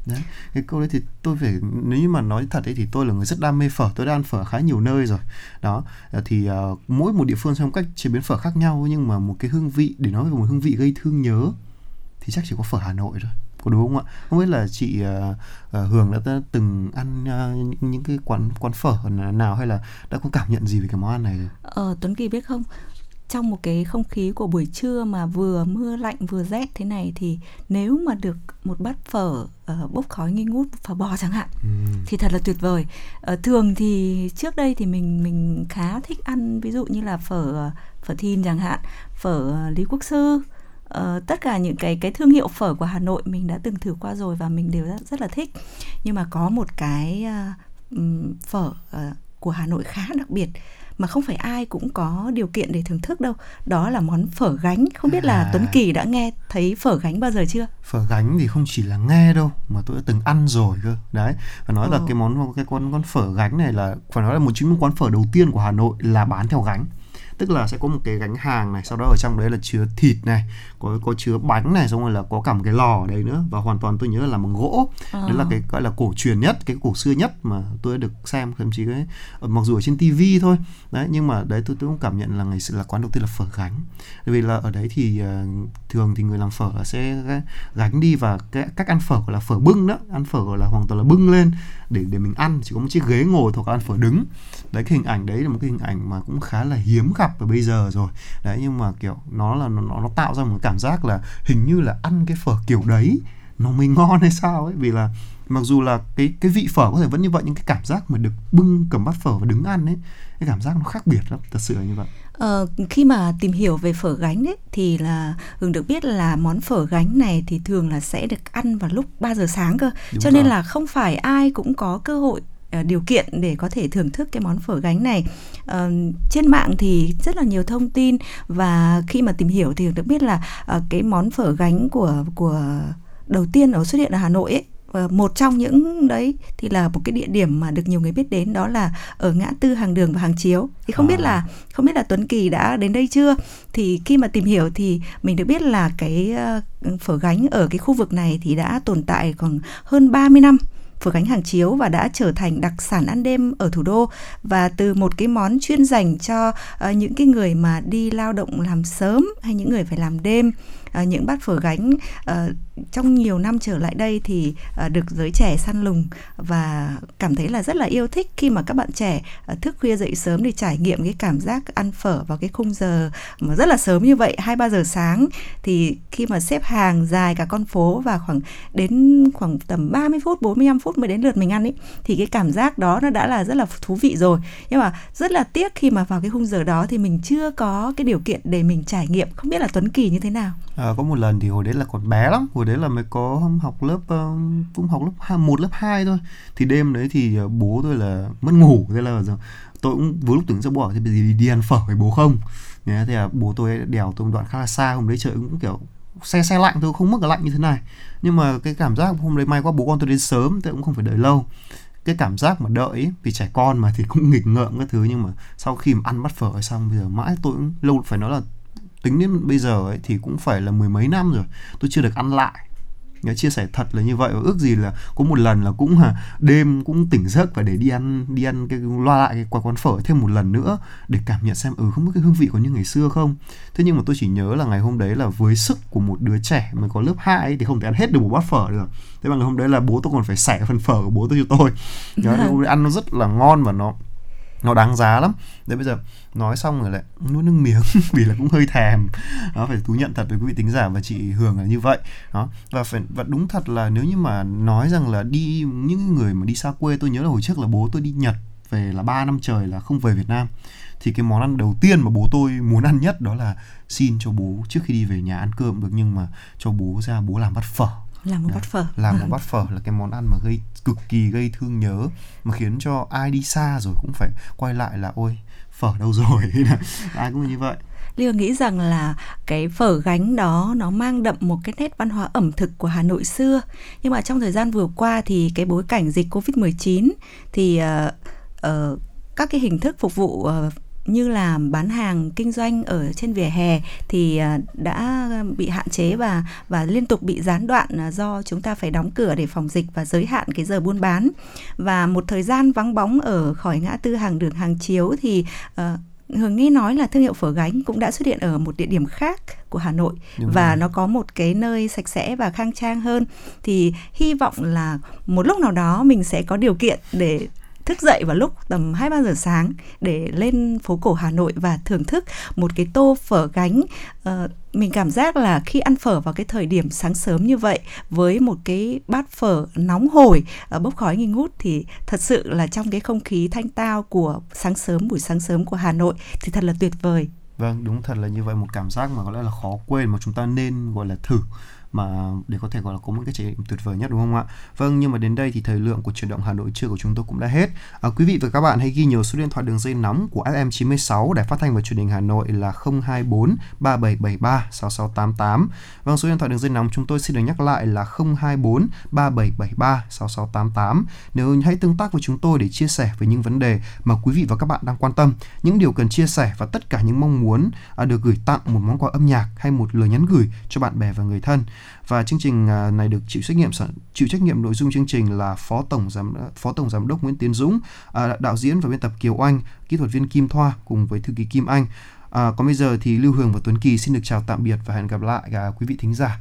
đấy cái câu đấy thì tôi phải nếu như mà nói thật ấy thì tôi là người rất đam mê phở tôi đã ăn phở khá nhiều nơi rồi đó à, thì uh, mỗi một địa phương trong cách chế biến phở khác nhau nhưng mà một cái hương vị để nói về một hương vị gây thương nhớ thì chắc chỉ có phở Hà Nội rồi có đúng không ạ? Không biết là chị uh, uh, Hường đã từng ăn uh, những cái quán quán phở nào hay là đã có cảm nhận gì về cái món ăn này Ờ Tuấn Kỳ biết không? Trong một cái không khí của buổi trưa mà vừa mưa lạnh vừa rét thế này thì nếu mà được một bát phở uh, bốc khói nghi ngút phở bò chẳng hạn ừ. thì thật là tuyệt vời. Uh, thường thì trước đây thì mình mình khá thích ăn ví dụ như là phở phở thìn chẳng hạn phở lý quốc sư uh, tất cả những cái cái thương hiệu phở của Hà Nội mình đã từng thử qua rồi và mình đều rất, rất là thích. Nhưng mà có một cái uh, phở uh, của Hà Nội khá đặc biệt mà không phải ai cũng có điều kiện để thưởng thức đâu. Đó là món phở gánh. Không biết là à. Tuấn Kỳ đã nghe thấy phở gánh bao giờ chưa? Phở gánh thì không chỉ là nghe đâu mà tôi đã từng ăn rồi cơ. Đấy và nói Ồ. là cái món cái con con phở gánh này là phải nói là một chính quán phở đầu tiên của Hà Nội là bán theo gánh tức là sẽ có một cái gánh hàng này sau đó ở trong đấy là chứa thịt này có có chứa bánh này xong rồi là có cả một cái lò ở đây nữa. Và hoàn toàn tôi nhớ là làm bằng gỗ. À. đấy là cái gọi là cổ truyền nhất cái cổ xưa nhất mà tôi được xem thậm chí cái mặc dù ở trên tivi thôi. Đấy nhưng mà đấy tôi tôi cũng cảm nhận là ngày xưa là quán đầu tiên là phở gánh. Vì là ở đấy thì uh, thường thì người làm phở sẽ gánh đi và cái cách ăn phở gọi là phở bưng đó. Ăn phở gọi là hoàn toàn là bưng lên để để mình ăn. Chỉ có một chiếc ghế ngồi thuộc ăn phở đứng. Đấy cái hình ảnh đấy là một cái hình ảnh mà cũng khá là hiếm gặp ở bây giờ rồi đấy nhưng mà kiểu nó là nó nó tạo ra một cảm giác là hình như là ăn cái phở kiểu đấy nó mới ngon hay sao ấy vì là mặc dù là cái cái vị phở có thể vẫn như vậy nhưng cái cảm giác mà được bưng cầm bát phở và đứng ăn ấy cái cảm giác nó khác biệt lắm thật sự là như vậy Ờ, khi mà tìm hiểu về phở gánh ấy thì là Hường được biết là món phở gánh này thì thường là sẽ được ăn vào lúc 3 giờ sáng cơ. Đúng Cho rồi. nên là không phải ai cũng có cơ hội điều kiện để có thể thưởng thức cái món phở gánh này. Uh, trên mạng thì rất là nhiều thông tin và khi mà tìm hiểu thì được biết là uh, cái món phở gánh của của đầu tiên ở xuất hiện ở Hà Nội ấy một trong những đấy thì là một cái địa điểm mà được nhiều người biết đến đó là ở ngã tư hàng đường và hàng chiếu. Thì không à. biết là không biết là Tuấn Kỳ đã đến đây chưa? Thì khi mà tìm hiểu thì mình được biết là cái phở gánh ở cái khu vực này thì đã tồn tại khoảng hơn 30 năm phở gánh hàng chiếu và đã trở thành đặc sản ăn đêm ở thủ đô. Và từ một cái món chuyên dành cho uh, những cái người mà đi lao động làm sớm hay những người phải làm đêm Ờ, những bát phở gánh ờ, trong nhiều năm trở lại đây thì ờ, được giới trẻ săn lùng và cảm thấy là rất là yêu thích khi mà các bạn trẻ thức khuya dậy sớm để trải nghiệm cái cảm giác ăn phở vào cái khung giờ mà rất là sớm như vậy hai ba giờ sáng. Thì khi mà xếp hàng dài cả con phố và khoảng đến khoảng tầm 30 phút 45 phút mới đến lượt mình ăn ấy thì cái cảm giác đó nó đã là rất là thú vị rồi. Nhưng mà rất là tiếc khi mà vào cái khung giờ đó thì mình chưa có cái điều kiện để mình trải nghiệm. Không biết là Tuấn Kỳ như thế nào? À, Ờ, có một lần thì hồi đấy là còn bé lắm. Hồi đấy là mới có học lớp ờ, cũng học lớp hai, một lớp 2 thôi. Thì đêm đấy thì ờ, bố tôi là mất ngủ. Thế là tôi cũng vừa lúc tưởng sẽ bỏ thì bây giờ đi, đi ăn phở với bố không? Thế thì là bố tôi đèo tôi một đoạn khá là xa. Hôm đấy trời cũng kiểu xe xe lạnh thôi không mức là lạnh như thế này. Nhưng mà cái cảm giác hôm đấy may quá bố con tôi đến sớm tôi cũng không phải đợi lâu. Cái cảm giác mà đợi ấy, vì trẻ con mà thì cũng nghịch ngợm các thứ. Nhưng mà sau khi mà ăn bát phở xong bây giờ mãi tôi cũng lâu phải nói là tính đến bây giờ ấy thì cũng phải là mười mấy năm rồi tôi chưa được ăn lại. Nhớ chia sẻ thật là như vậy và ước gì là có một lần là cũng là đêm cũng tỉnh giấc và để đi ăn đi ăn cái loa lại cái quán quán phở thêm một lần nữa để cảm nhận xem ừ không biết cái hương vị có như ngày xưa không. Thế nhưng mà tôi chỉ nhớ là ngày hôm đấy là với sức của một đứa trẻ mà có lớp 2 ấy, thì không thể ăn hết được một bát phở được. Thế mà ngày hôm đấy là bố tôi còn phải xẻ phần phở của bố tôi cho tôi. Nhớ, ăn nó rất là ngon và nó nó đáng giá lắm. Đấy bây giờ nói xong rồi lại nuốt nước miếng vì là cũng hơi thèm. Đó phải thú nhận thật với quý vị tính giả và chị Hường là như vậy. Đó và phải và đúng thật là nếu như mà nói rằng là đi những người mà đi xa quê tôi nhớ là hồi trước là bố tôi đi Nhật về là 3 năm trời là không về Việt Nam. Thì cái món ăn đầu tiên mà bố tôi muốn ăn nhất đó là xin cho bố trước khi đi về nhà ăn cơm được nhưng mà cho bố ra bố làm bát phở. Làm một bát phở. làm một bát phở là cái món ăn mà gây cực kỳ gây thương nhớ mà khiến cho ai đi xa rồi cũng phải quay lại là ôi phở đâu rồi ai cũng như vậy Liêu nghĩ rằng là cái phở gánh đó nó mang đậm một cái nét văn hóa ẩm thực của Hà Nội xưa. Nhưng mà trong thời gian vừa qua thì cái bối cảnh dịch Covid-19 thì uh, uh, các cái hình thức phục vụ uh, như là bán hàng kinh doanh ở trên vỉa hè thì đã bị hạn chế và và liên tục bị gián đoạn do chúng ta phải đóng cửa để phòng dịch và giới hạn cái giờ buôn bán và một thời gian vắng bóng ở khỏi ngã tư hàng đường hàng chiếu thì uh, Hường nghe nói là thương hiệu phở gánh cũng đã xuất hiện ở một địa điểm khác của Hà Nội Đúng và rồi. nó có một cái nơi sạch sẽ và khang trang hơn thì hy vọng là một lúc nào đó mình sẽ có điều kiện để thức dậy vào lúc tầm 2 3 giờ sáng để lên phố cổ Hà Nội và thưởng thức một cái tô phở gánh uh, mình cảm giác là khi ăn phở vào cái thời điểm sáng sớm như vậy với một cái bát phở nóng hổi uh, bốc khói nghi ngút thì thật sự là trong cái không khí thanh tao của sáng sớm buổi sáng sớm của Hà Nội thì thật là tuyệt vời. Vâng, đúng thật là như vậy một cảm giác mà có lẽ là khó quên mà chúng ta nên gọi là thử mà để có thể gọi là có một cái trải nghiệm tuyệt vời nhất đúng không ạ? Vâng, nhưng mà đến đây thì thời lượng của chuyển động Hà Nội trưa của chúng tôi cũng đã hết. À, quý vị và các bạn hãy ghi nhớ số điện thoại đường dây nóng của FM96 để phát thanh và truyền hình Hà Nội là 024 3773 6688. Vâng, số điện thoại đường dây nóng chúng tôi xin được nhắc lại là 024 3773 6688. Nếu hãy tương tác với chúng tôi để chia sẻ về những vấn đề mà quý vị và các bạn đang quan tâm, những điều cần chia sẻ và tất cả những mong muốn à, được gửi tặng một món quà âm nhạc hay một lời nhắn gửi cho bạn bè và người thân và chương trình à, này được chịu trách nhiệm chịu trách nhiệm nội dung chương trình là phó tổng giám phó tổng giám đốc Nguyễn Tiến Dũng, à, đạo diễn và biên tập Kiều Anh, kỹ thuật viên Kim Thoa cùng với thư ký Kim Anh. À, còn bây giờ thì Lưu Hường và Tuấn Kỳ xin được chào tạm biệt và hẹn gặp lại cả quý vị thính giả